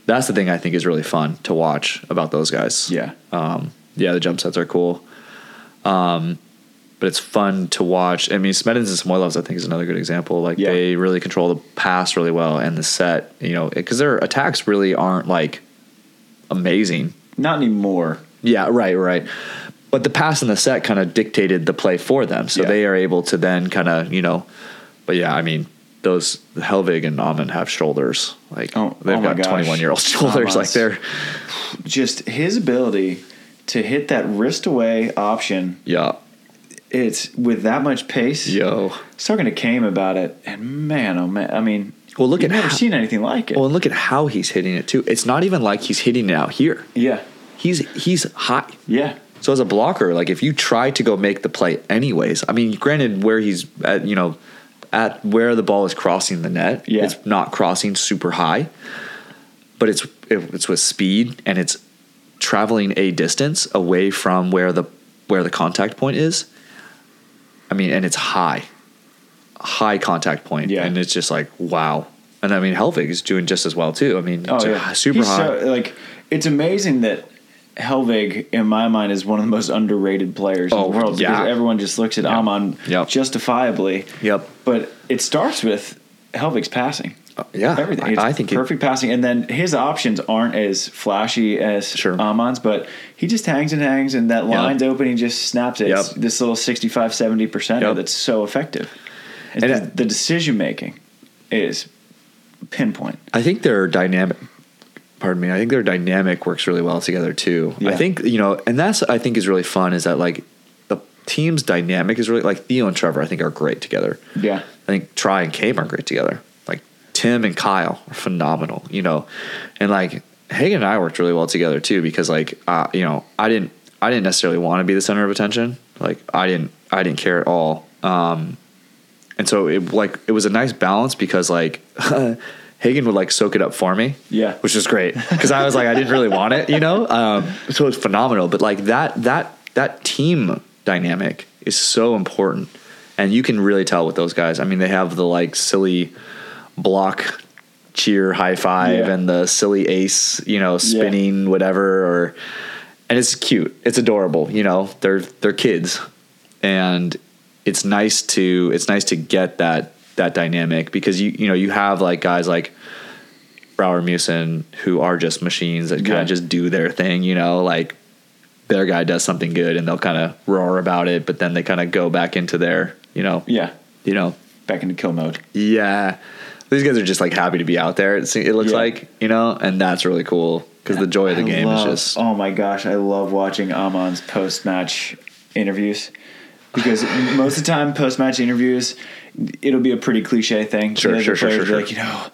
That's the thing I think is really fun to watch about those guys.
yeah,
Um, yeah, the jump sets are cool. Um, but it's fun to watch. I mean, Smedins and Samoilovs, I think, is another good example. Like
Yeah.
they really control the pass really well and the set. You know, because their attacks really aren't like amazing.
not anymore.
Yeah, right, right. But the pass and the set kind of dictated the play for them, so
Yeah.
they are able to then kind of you know. But yeah, I mean, those Hellvig and Åhman have shoulders like
Oh-
they've
oh
got twenty one year old shoulders, like they're
Just his ability to hit that wrist away option.
yeah,
It's with that much pace.
yo.
I was talking to Kame about it, and man, oh man, I mean,
Well, look at
never
how-
seen anything like it.
Well, and look at how he's hitting it too. It's not even like he's hitting it out here.
yeah,
He's he's high.
yeah,
So as a blocker, like if you try to go make the play anyways, I mean, granted, where he's at, you know, at where the ball is crossing the net,
Yeah.
it's not crossing super high, but it's it, it's with speed and it's traveling a distance away from where the where the contact point is. I mean, and it's high, high contact point,
Yeah.
and it's just like wow. And I mean, Hellvig is doing just as well too. I mean,
oh yeah,
super
He's
high.
so- like it's amazing that Hellvig, in my mind, is one of the most underrated players
Oh,
in the world
yeah.
because everyone just looks at
Yeah.
Åhman
Yep.
justifiably.
Yep.
But it starts with Hellvig's passing.
Uh, yeah,
Everything.
I,
It's
I think it-
perfect passing, and then his options aren't as flashy as
Sure.
Åhman's, but he just hangs and hangs, and that
Yep.
line's open. He just snaps it.
Yep.
this little 65, 70 percent
Yep.
that's so effective. And,
And
the,
it-
the decision making is pinpoint.
I think their dynamic. Pardon me. I think their dynamic works really well together too. I think you know, and that's I think is really fun. Is that like the team's dynamic is really like Theo and Trevor. I think are great together.
Yeah.
I think Tri and Chaim are great together. Like Tim and Kyle are phenomenal. You know, and like Hagen and I worked really well together too because like uh, you know I didn't I didn't necessarily want to be the center of attention. Like I didn't I didn't care at all. Um, and so it like it was a nice balance because like Hagen would like soak it up for me.
Yeah.
which is great because I was like I didn't really want it, you know. Um, so it's phenomenal. But like that that that team dynamic is so important, and you can really tell with those guys. I mean, they have the like silly block cheer high five
Yeah.
and the silly ace, you know, spinning whatever or and it's cute. It's adorable, you know. They're they're kids. And it's nice to it's nice to get that that dynamic because you you know, you have like guys like Brouwer Meeuwsen who are just machines that kind
Yeah.
of just do their thing, you know, like their guy does something good and they'll kind of roar about it, but then they kind of go back into their, you know,
Yeah.
you know,
Back into kill mode.
yeah. These guys are just like happy to be out there. It, it looks
Yeah.
like, you know, and that's really cool because the joy of the
I
game
love-
is just
Oh my gosh, I love watching Åhman's post match interviews because most of the time, post match interviews, it'll be a pretty cliche thing.
Sure,
You know, the
sure, sure, sure,
Like you know,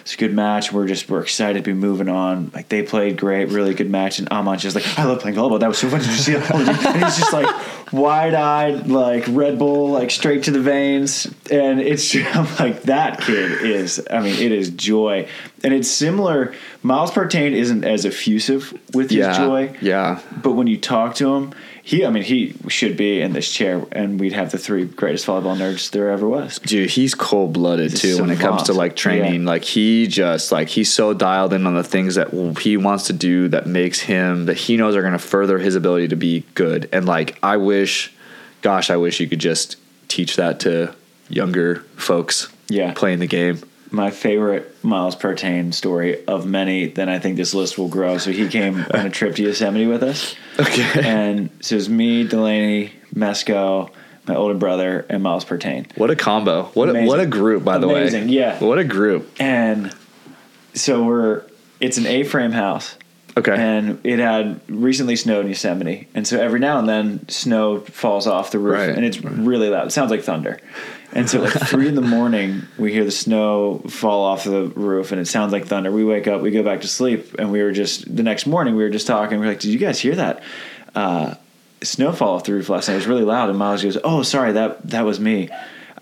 it's a good match. We're just we're excited to be moving on. Like they played great, really good match, and Åhman's just like, I love playing volleyball. That was so fun. Did you see that? and he's just like wide eyed, like Red Bull, like straight to the veins, and it's I'm like that kid is. I mean, it is joy, and it's similar. Miles Partain isn't as effusive with his
yeah,
joy,
yeah.
but when you talk to him, he, I mean, he should be in this chair, and we'd have the three greatest volleyball nerds there ever was.
Dude, he's cold blooded too when it comes to like training.
Yeah.
Like he just like he's so dialed in on the things that he wants to do that makes him that he knows are going to further his ability to be good. And like I wish, gosh, I wish you could just teach that to younger folks.
Yeah.
playing the game.
My favorite Miles Partain story of many, then I think this list will grow. So he came on a trip to Yosemite with us.
Okay.
And so it was me, Delaney, Mesco, my older brother, and Miles Partain.
What a combo! What a, what a group, by the way.
Yeah.
What a group.
And so we're, it's an A frame house.
Okay.
And it had recently snowed in Yosemite. And so every now and then snow falls off the roof
Right,
and it's really loud. It sounds like thunder. And so like three in the morning we hear the snow fall off the roof and it sounds like thunder. We wake up, we go back to sleep, and we were just the next morning we were just talking, we are like, Did you guys hear that? Uh snow fall off the roof last night. It was really loud. And Miles goes, Oh, sorry, that that was me.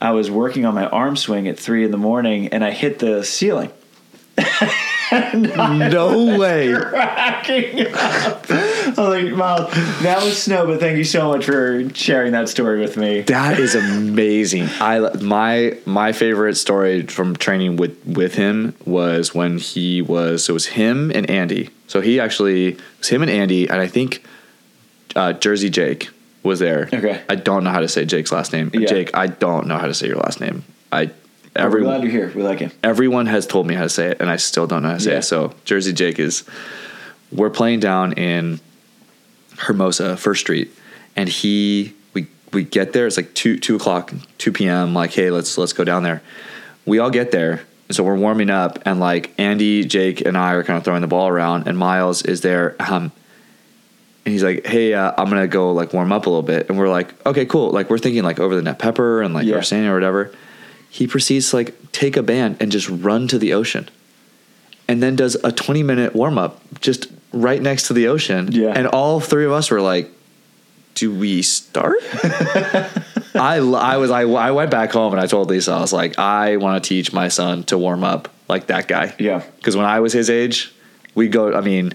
I was working on my arm swing at three in the morning and I hit the ceiling.
no way.
cracking up. I'm like, Miles, that was snow, but thank you so much for sharing that story with me.
That is amazing. I my my favorite story from training with with him was when he was so it was him and Andy. So he actually it was him and Andy, and I think uh, Jersey Jake was there.
Okay.
I don't know how to say Jake's last name.
Yeah.
Jake, I don't know how to say your last name. I
We're
everyone
glad you're here. We like you.
everyone has told me how to say it, and I still don't know how to say
Yeah.
it. So Jersey Jake is we're playing down in Hermosa First Street, and he we we get there. It's like two two o'clock, two p.m. Like, hey, let's let's go down there. We all get there, and so we're warming up, and like Andy, Jake, and I are kind of throwing the ball around, and Miles is there. Um, and he's like, "Hey, uh, I'm gonna go like warm up a little bit," and we're like, "Okay, cool." Like we're thinking like over the net pepper and like
Yeah.
or sand or whatever. He proceeds to like take a band and just run to the ocean, and then does a 20 minute warm up just right next to the ocean.
Yeah.
and all three of us were like, "Do we start?" I I was I, I went back home and I told Lisa I was like, I want to teach my son to warm up like that guy.
Yeah.
because when I was his age, we go. I mean,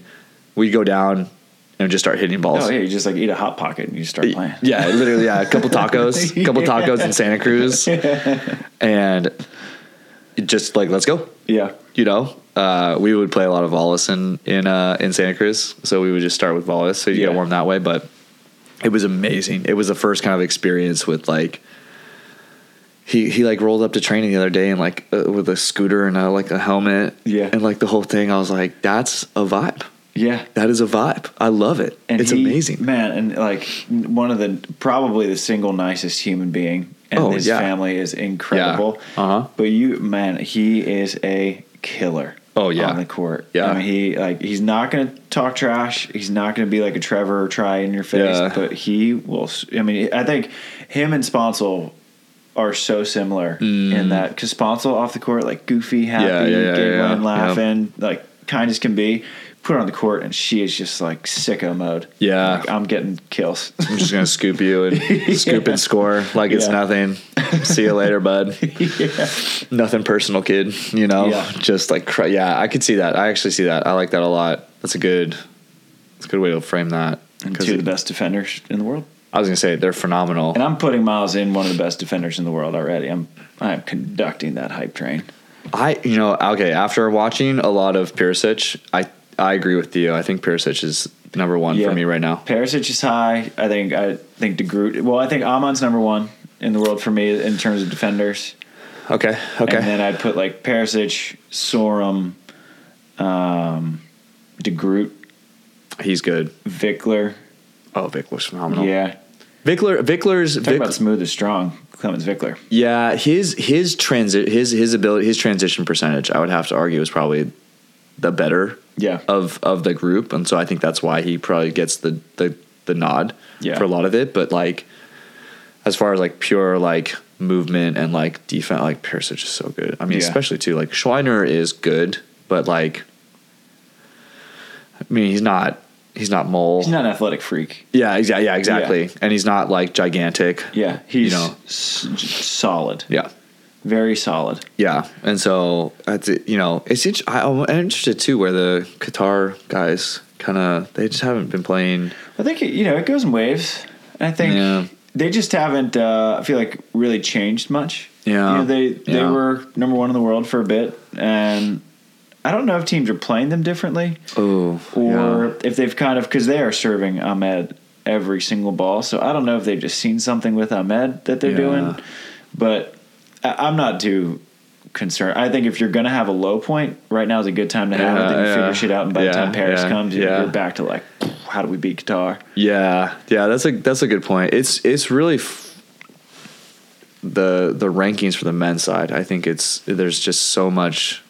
we go down and just start hitting balls.
Oh yeah, you just like eat a hot pocket and you start playing.
Yeah, literally, yeah. A couple tacos, a couple tacos in Santa Cruz, and just like let's go.
Yeah.
You know, uh, we would play a lot of volleys in in uh, in Santa Cruz, so we would just start with volleys, so you
Yeah.
get warm that way. But it was amazing. It was the first kind of experience with like. He, he like rolled up to training the other day and like uh, with a scooter and a, like a helmet
Yeah.
and like the whole thing I was like that's a vibe
Yeah.
that is a vibe I love it
And
it's
he-
amazing
man. And like one of the probably the single nicest human being, and
Oh,
his
yeah.
family is incredible.
Yeah. Uh-huh.
But you, man, he is a killer.
Oh, yeah.
on the court.
Yeah.
I mean, he like he's not going to talk trash. He's not going to be like a Trevor or Tri in your face.
Yeah.
But he will. I mean, I think him and Sponcil are so similar in that because Sponcil off the court like goofy, happy,
Mm. Yeah,
giggling, laughing, like kind as can be. Put her on the court and she is just like sicko mode.
Yeah.
Like, I'm getting kills.
I'm just gonna scoop you and scoop and score like it's
Yeah.
nothing. See you later, bud.
yeah.
Nothing personal, kid. You know,
Yeah.
just like yeah, I could see that. I actually see that. I like that a lot. That's a good. That's a good way to frame that.
And two of the best defenders in the world.
I was gonna say they're phenomenal.
And I'm putting Miles in one of the best defenders in the world already. I'm I'm conducting that hype train.
I, you know, okay. After watching a lot of Perisic, I I agree with you. I think Perisic is number one
Yeah.
for me right now.
Perisic is high. I think I think De Groot. Well, I think Åhman's number one in the world for me in terms of defenders.
Okay, okay.
And then I'd put like Perisic, Sorum, um, De Groot,
He's good.
Wickler.
Oh, Wickler's phenomenal.
Yeah.
Wickler, Wickler's
Talk about smooth as strong. Clemens Wickler.
Yeah, his his transit his his ability his transition percentage I would have to argue is probably the better
Yeah.
of of the group, and so I think that's why he probably gets the the the nod
Yeah.
for a lot of it. But like, as far as like pure like movement and like defense, like Perisic is just so good. I mean,
Yeah.
especially too like Schweiner is good, but like, I mean, he's not he's not Mol.
He's not an athletic freak.
yeah, exactly. Yeah, exactly. And he's not like gigantic.
Yeah. He's
You know.
s- solid.
Yeah.
Very solid.
Yeah, and so that's it, you know it's I'm interested too where the Qatar guys kind of they just haven't been playing.
I think it, you know it goes in waves. And I think
Yeah.
they just haven't. Uh, I feel like really changed much.
Yeah.
you know, they they
Yeah.
were number one in the world for a bit, and I don't know if teams are playing them differently
Oh,
or if they've kind of because they are serving Ahmed every single ball. So I don't know if they've just seen something with Ahmed that they're
Yeah.
doing, but I'm not too concerned. I think if you're gonna have a low point, right now is a good time to have it.
Yeah,
Then you
yeah.
figure shit out, and by
Yeah,
the time Paris comes, you're,
yeah.
you're back to like, how do we beat Qatar?
yeah, yeah. That's a that's a good point. It's it's really f- the the rankings for the men's side. I think it's there's just so much.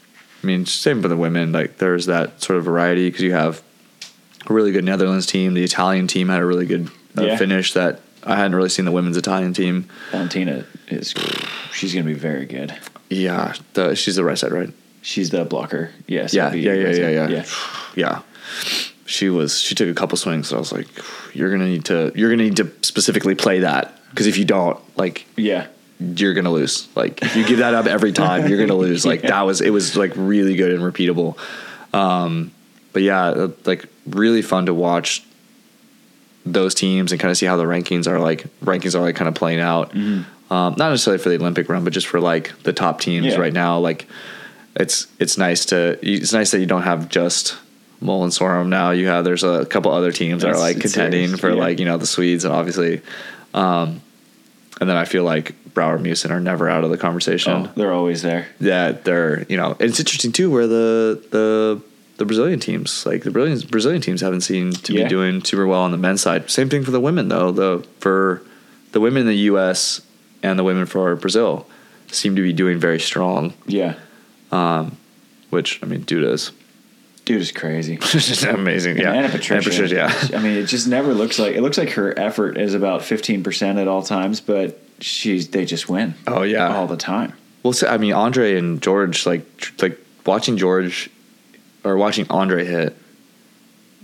I mean, same for the women. Like there's that sort of variety because you have a really good Netherlands team. The Italian team had a really good uh, finish that I hadn't really seen the women's Italian team.
Valentina is she's gonna be very good.
Yeah, the, she's the right side, right?
She's the blocker. Yes.
Yeah, yeah, yeah, yeah, yeah,
yeah.
yeah. She was. She took a couple swings. So I was like, "You're gonna need to. You're gonna need to specifically play that because if you don't, like,
Yeah.
you're gonna lose. Like, if you give that up every time, you're gonna lose. Like that was. It was like really good and repeatable. Um, but yeah, uh, like really fun to watch those teams and kind of see how the rankings are like rankings are like kind of playing out. Um, not necessarily for the Olympic run, but just for like the top teams
Yeah.
right now. Like it's it's nice to it's nice that you don't have just and Sorum now. You have there's a couple other teams that are like contending
serious,
for
yeah.
like you know the Swedes and obviously. Um, and then I feel like Brouwer and Meeuwsen are never out of the conversation
Oh, they're always there.
that they're you know it's interesting too where the the the Brazilian teams. Like the Brazilian Brazilian teams haven't seemed to
Yeah.
be doing super well on the men's side. Same thing for the women though. The for the women in the U.S. and the women for Brazil seem to be doing very strong.
Yeah.
Um, which I mean, Duda is
Dude is crazy.
just amazing. Yeah,
Ana Patricia.
yeah.
I mean, it just never looks like it looks like her effort is about fifteen percent at all times, but she's they just win.
Oh, yeah.
all the time.
Well, so, I mean, Andre and George, like, like watching George or watching Andre hit,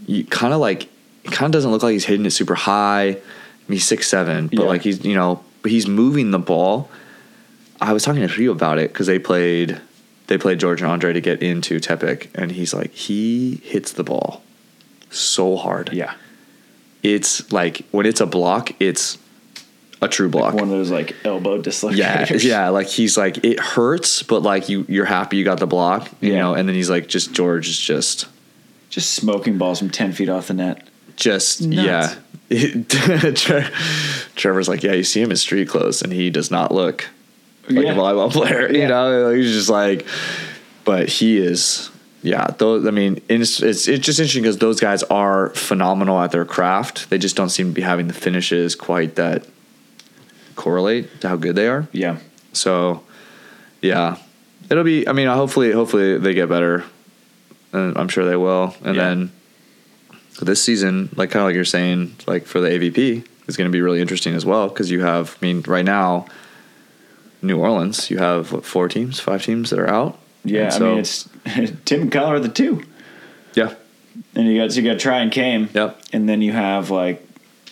you kind of like, it kind of doesn't look like he's hitting it super high. I mean, he's six seven, but
Yeah.
like he's you know, but he's moving the ball. I was talking to Rio about it because they played, they played George and Andre to get into Tepic, and he's like, he hits the ball so hard.
Yeah,
It's like when it's a block, it's a true block.
one of those like elbow dislocators.
Yeah, yeah. Like he's like it hurts, but like you you're happy you got the block, you
Yeah.
know. And then he's like, just George is just
just smoking balls from ten feet off the net.
just
Nuts.
yeah. Trevor's like, yeah, you see him in street clothes, and he does not look like
Yeah.
a volleyball player. You know, he's just like, but he is. Yeah, those. I mean, it's it's, it's just interesting because those guys are phenomenal at their craft. They just don't seem to be having the finishes quite that correlate to how good they are.
Yeah,
So, yeah, it'll be. I mean, hopefully, hopefully they get better, and I'm sure they will. And
Yeah.
then this season, like kind of like you're saying, like for the AVP, is going to be really interesting as well because you have. I mean, right now, New Orleans, you have what four teams, five teams that are out.
yeah.
And
I
so-
mean, it's Tim and Kyle are the two,
yeah,
and you got so you got Tri and Chaim.
Yep.
and then you have like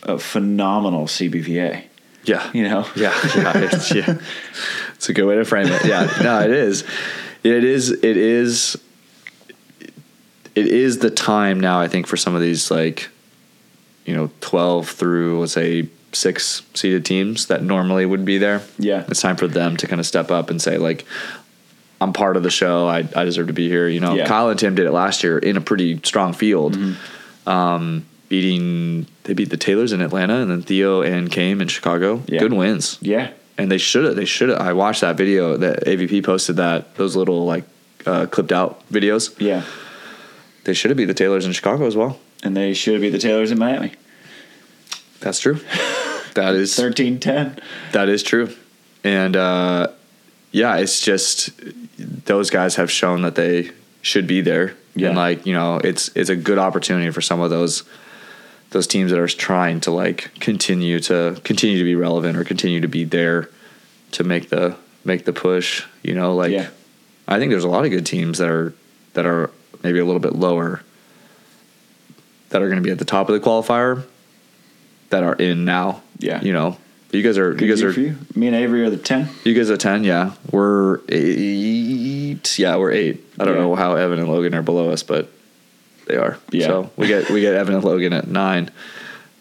a phenomenal CBVA.
Yeah,
You know.
Yeah, yeah, it's, yeah. It's a good way to frame it. Yeah, no, it is. It is. It is. It is the time now. I think for some of these like, you know, twelve through let's say six seeded teams that normally would be there.
Yeah.
it's time for them to kind of step up and say like, I'm part of the show. I I deserve to be here. You know,
Yeah.
Kyle and Tim did it last year in a pretty strong field. Um, beating they beat the Taylors in Atlanta and then Theo and Chaim in Chicago.
Yeah.
Good wins
Yeah.
and they should have. They should have. I watched that video that AVP posted. That those little like uh, clipped out videos.
Yeah.
They should have beat the Taylors in Chicago as well.
And they should be the Taylors in Miami.
That's true. That is
13 10.
that is true. And uh, yeah, it's just those guys have shown that they should be there.
Yeah.
And like you know, it's it's a good opportunity for some of those those teams that are trying to like continue to continue to be relevant or continue to be there to make the make the push. You know, like
Yeah.
I think there's a lot of good teams that are that are maybe a little bit lower that are going to be at the top of the qualifier that are in now.
Yeah.
You know, you guys are you guys are
you. Me and Avery are the 10.
you guys are 10, yeah. We're 8. Yeah, we're 8. I don't
Yeah.
know how Evan and Logan are below us, but they are.
Yeah.
So, we get we get Evan and Logan at 9.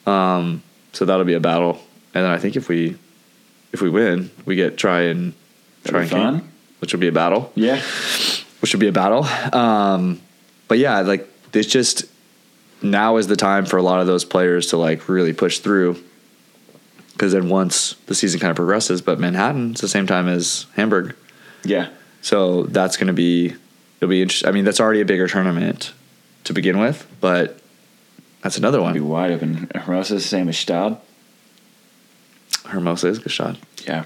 Um so that'll be a battle. And then I think if we if we win, we get Tri and
Tri
and
Chaim,
which would be a battle
Yeah.
which would be a battle. Um, but yeah, like it's just now is the time for a lot of those players to like really push through. Because then once the season kind of progresses, but Manhattan's the same time as Hamburg,
Yeah.
so that's going to be it'll be interesting. I mean, that's already a bigger tournament to begin with, but that's another one.
Be wide open. Rosa, same as Gstaad.
Hermosa is shot.
Yeah.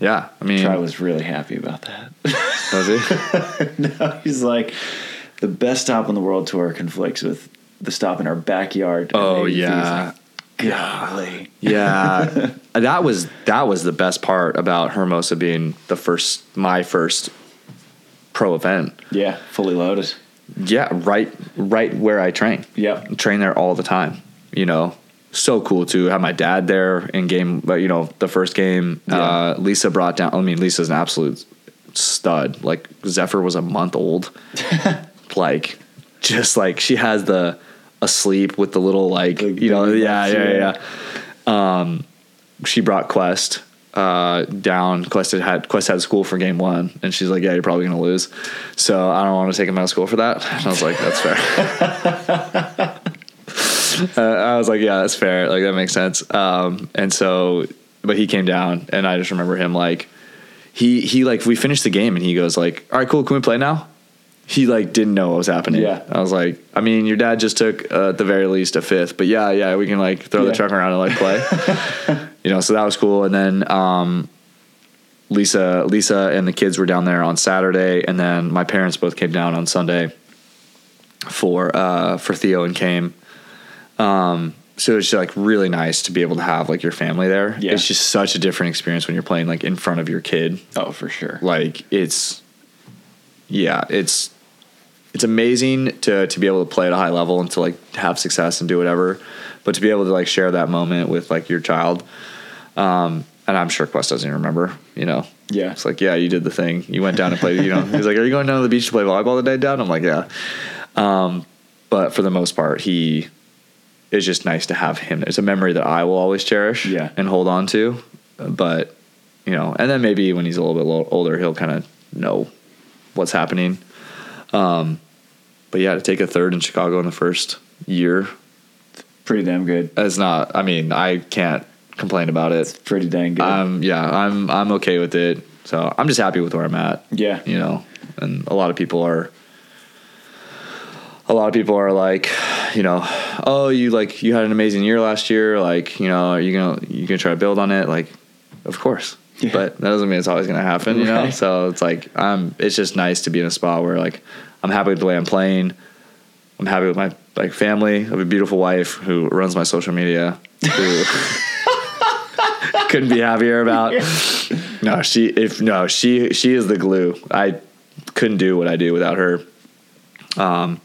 Yeah, I mean,
Tri was really happy about that.
was he?
no, he's like, the best stop on the world tour conflicts with the stop in our backyard.
Oh, yeah.
like, Golly.
Yeah, that was that was the best part about Hermosa being the first, my first pro event.
Yeah. Fully loaded.
Yeah, right, right where I train.
Yep.
train there all the time. You know, so cool to have my dad there in game. But you know, the first game, uh, Lisa brought down. I mean, Lisa's an absolute stud. Like Zephyr was a month old. like, just like she has the asleep with the little like you know, yeah, yeah,
yeah.
yeah. Um, she brought Quest uh, down. Quest had, Quest had school for game one, and she's like, "Yeah, you're probably gonna lose." So I don't want to take him out of school for that. And I was like, "That's fair." uh, I was like, "Yeah, that's fair. Like that makes sense." Um, and so, but he came down, and I just remember him like he he like we finished the game, and he goes like, "All right, cool, can we play now?" he like didn't know what was happening.
Yeah.
I was like, I mean, your dad just took uh, at the very least a fifth, but yeah, yeah, we can like throw
Yeah.
the truck around and like play. you know, so that was cool. And then um, Lisa, Lisa, and the kids were down there on Saturday, and then my parents both Chaim down on Sunday for uh, for Theo and came. Um, so it's like really nice to be able to have like your family there.
Yeah.
It's just such a different experience when you're playing like in front of your kid
Oh, for sure.
like it's yeah it's it's amazing to to be able to play at a high level and to like have success and do whatever but to be able to like share that moment with like your child um and i'm sure quest doesn't even remember you know
Yeah.
it's like yeah you did the thing you went down and played you know he's like are you going down to the beach to play volleyball today dad i'm like yeah um but for the most part he is just nice to have him it's a memory that i will always cherish
Yeah.
and hold on to but you know, and then maybe when he's a little bit older, he'll kind of know what's happening. Um, but yeah, to take a third in Chicago in the first year
Pretty damn good.
It's not. I mean, I can't complain about it.
It's Pretty dang good.
Um, yeah, I'm I'm okay with it. So I'm just happy with where I'm at.
Yeah.
you know, and a lot of people are. A lot of people are like, you know, oh, you like you had an amazing year last year. Like, you know, are you gonna you gonna try to build on it? Like, of course,
Yeah.
but that doesn't mean it's always gonna happen. You know, so it's like um, it's just nice to be in a spot where like I'm happy with the way I'm playing. I'm happy with my like family. I have a beautiful wife who runs my social media. Who couldn't be happier about. No, she if no, she she is the glue. I couldn't do what I do without her. Um,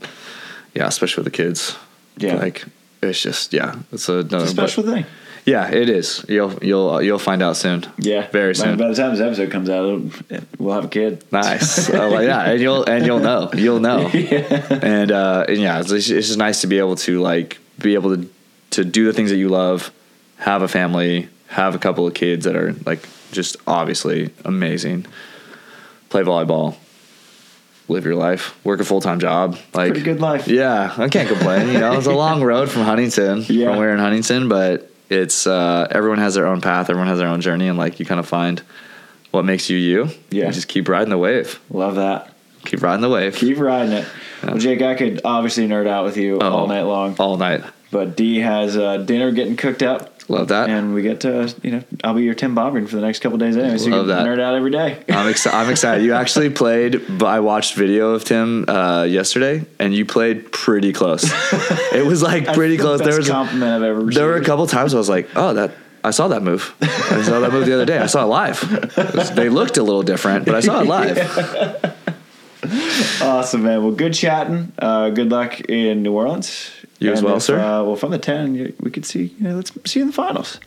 yeah, especially with the kids.
Yeah.
like it's just yeah, it's a,
it's a special thing.
yeah, it is. You'll you'll you'll find out soon.
Yeah.
very soon.
By the time this episode comes out, we'll have a kid.
Nice. I like that, and you'll and you'll know, you'll know, and uh, and yeah, it's, it's just nice to be able to like be able to to do the things that you love, have a family, have a couple of kids that are like just obviously amazing, play volleyball, live your life, work a full time job, like
Pretty good life.
Yeah, I can't complain. You know, it's a long road from Huntington,
Yeah.
from where in Huntington, but it's uh, everyone has their own path, everyone has their own journey, and like you kind of find what makes you you.
Yeah.
Just keep riding the wave.
Love that.
Keep riding the wave.
Keep riding it. Well, Jake, I could obviously nerd out with you
Oh,
all night long,
All night.
but D has uh, dinner getting cooked up.
Love that.
And we get to, you know, I'll be your Tim Bomgren for the next couple days anyway, so you
Love
can
that.
nerd out every day.
I'm, exci- I'm excited. You actually played, but I watched video of Tim uh, yesterday, and you played pretty close. it was like pretty
the
close. There was
compliment I've ever received.
there were a couple times I was like, oh, that I saw that move. I saw that move the other day. I saw it live. It was- they looked a little different, but I saw it live.
Awesome, man. Well, good chatting. Uh, good luck in New Orleans.
You as
And
well,
if,
sir.
Uh, well, from the ten, we could see. You know, let's see you in the finals.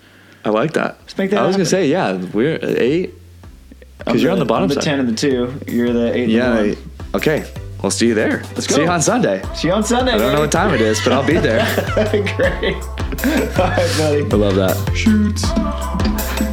I like that.
Let's make that
I was gonna say, yeah, we're at eight. Because you're on the bottom
I'm the
side.
ten and the two. You're the eight.
Yeah.
And the
okay. We'll see you there.
Let's go.
See you on Sunday.
See you on Sunday.
I don't know what time it is, but I'll be there.
Great. All right, buddy.
I love that.
Shoots.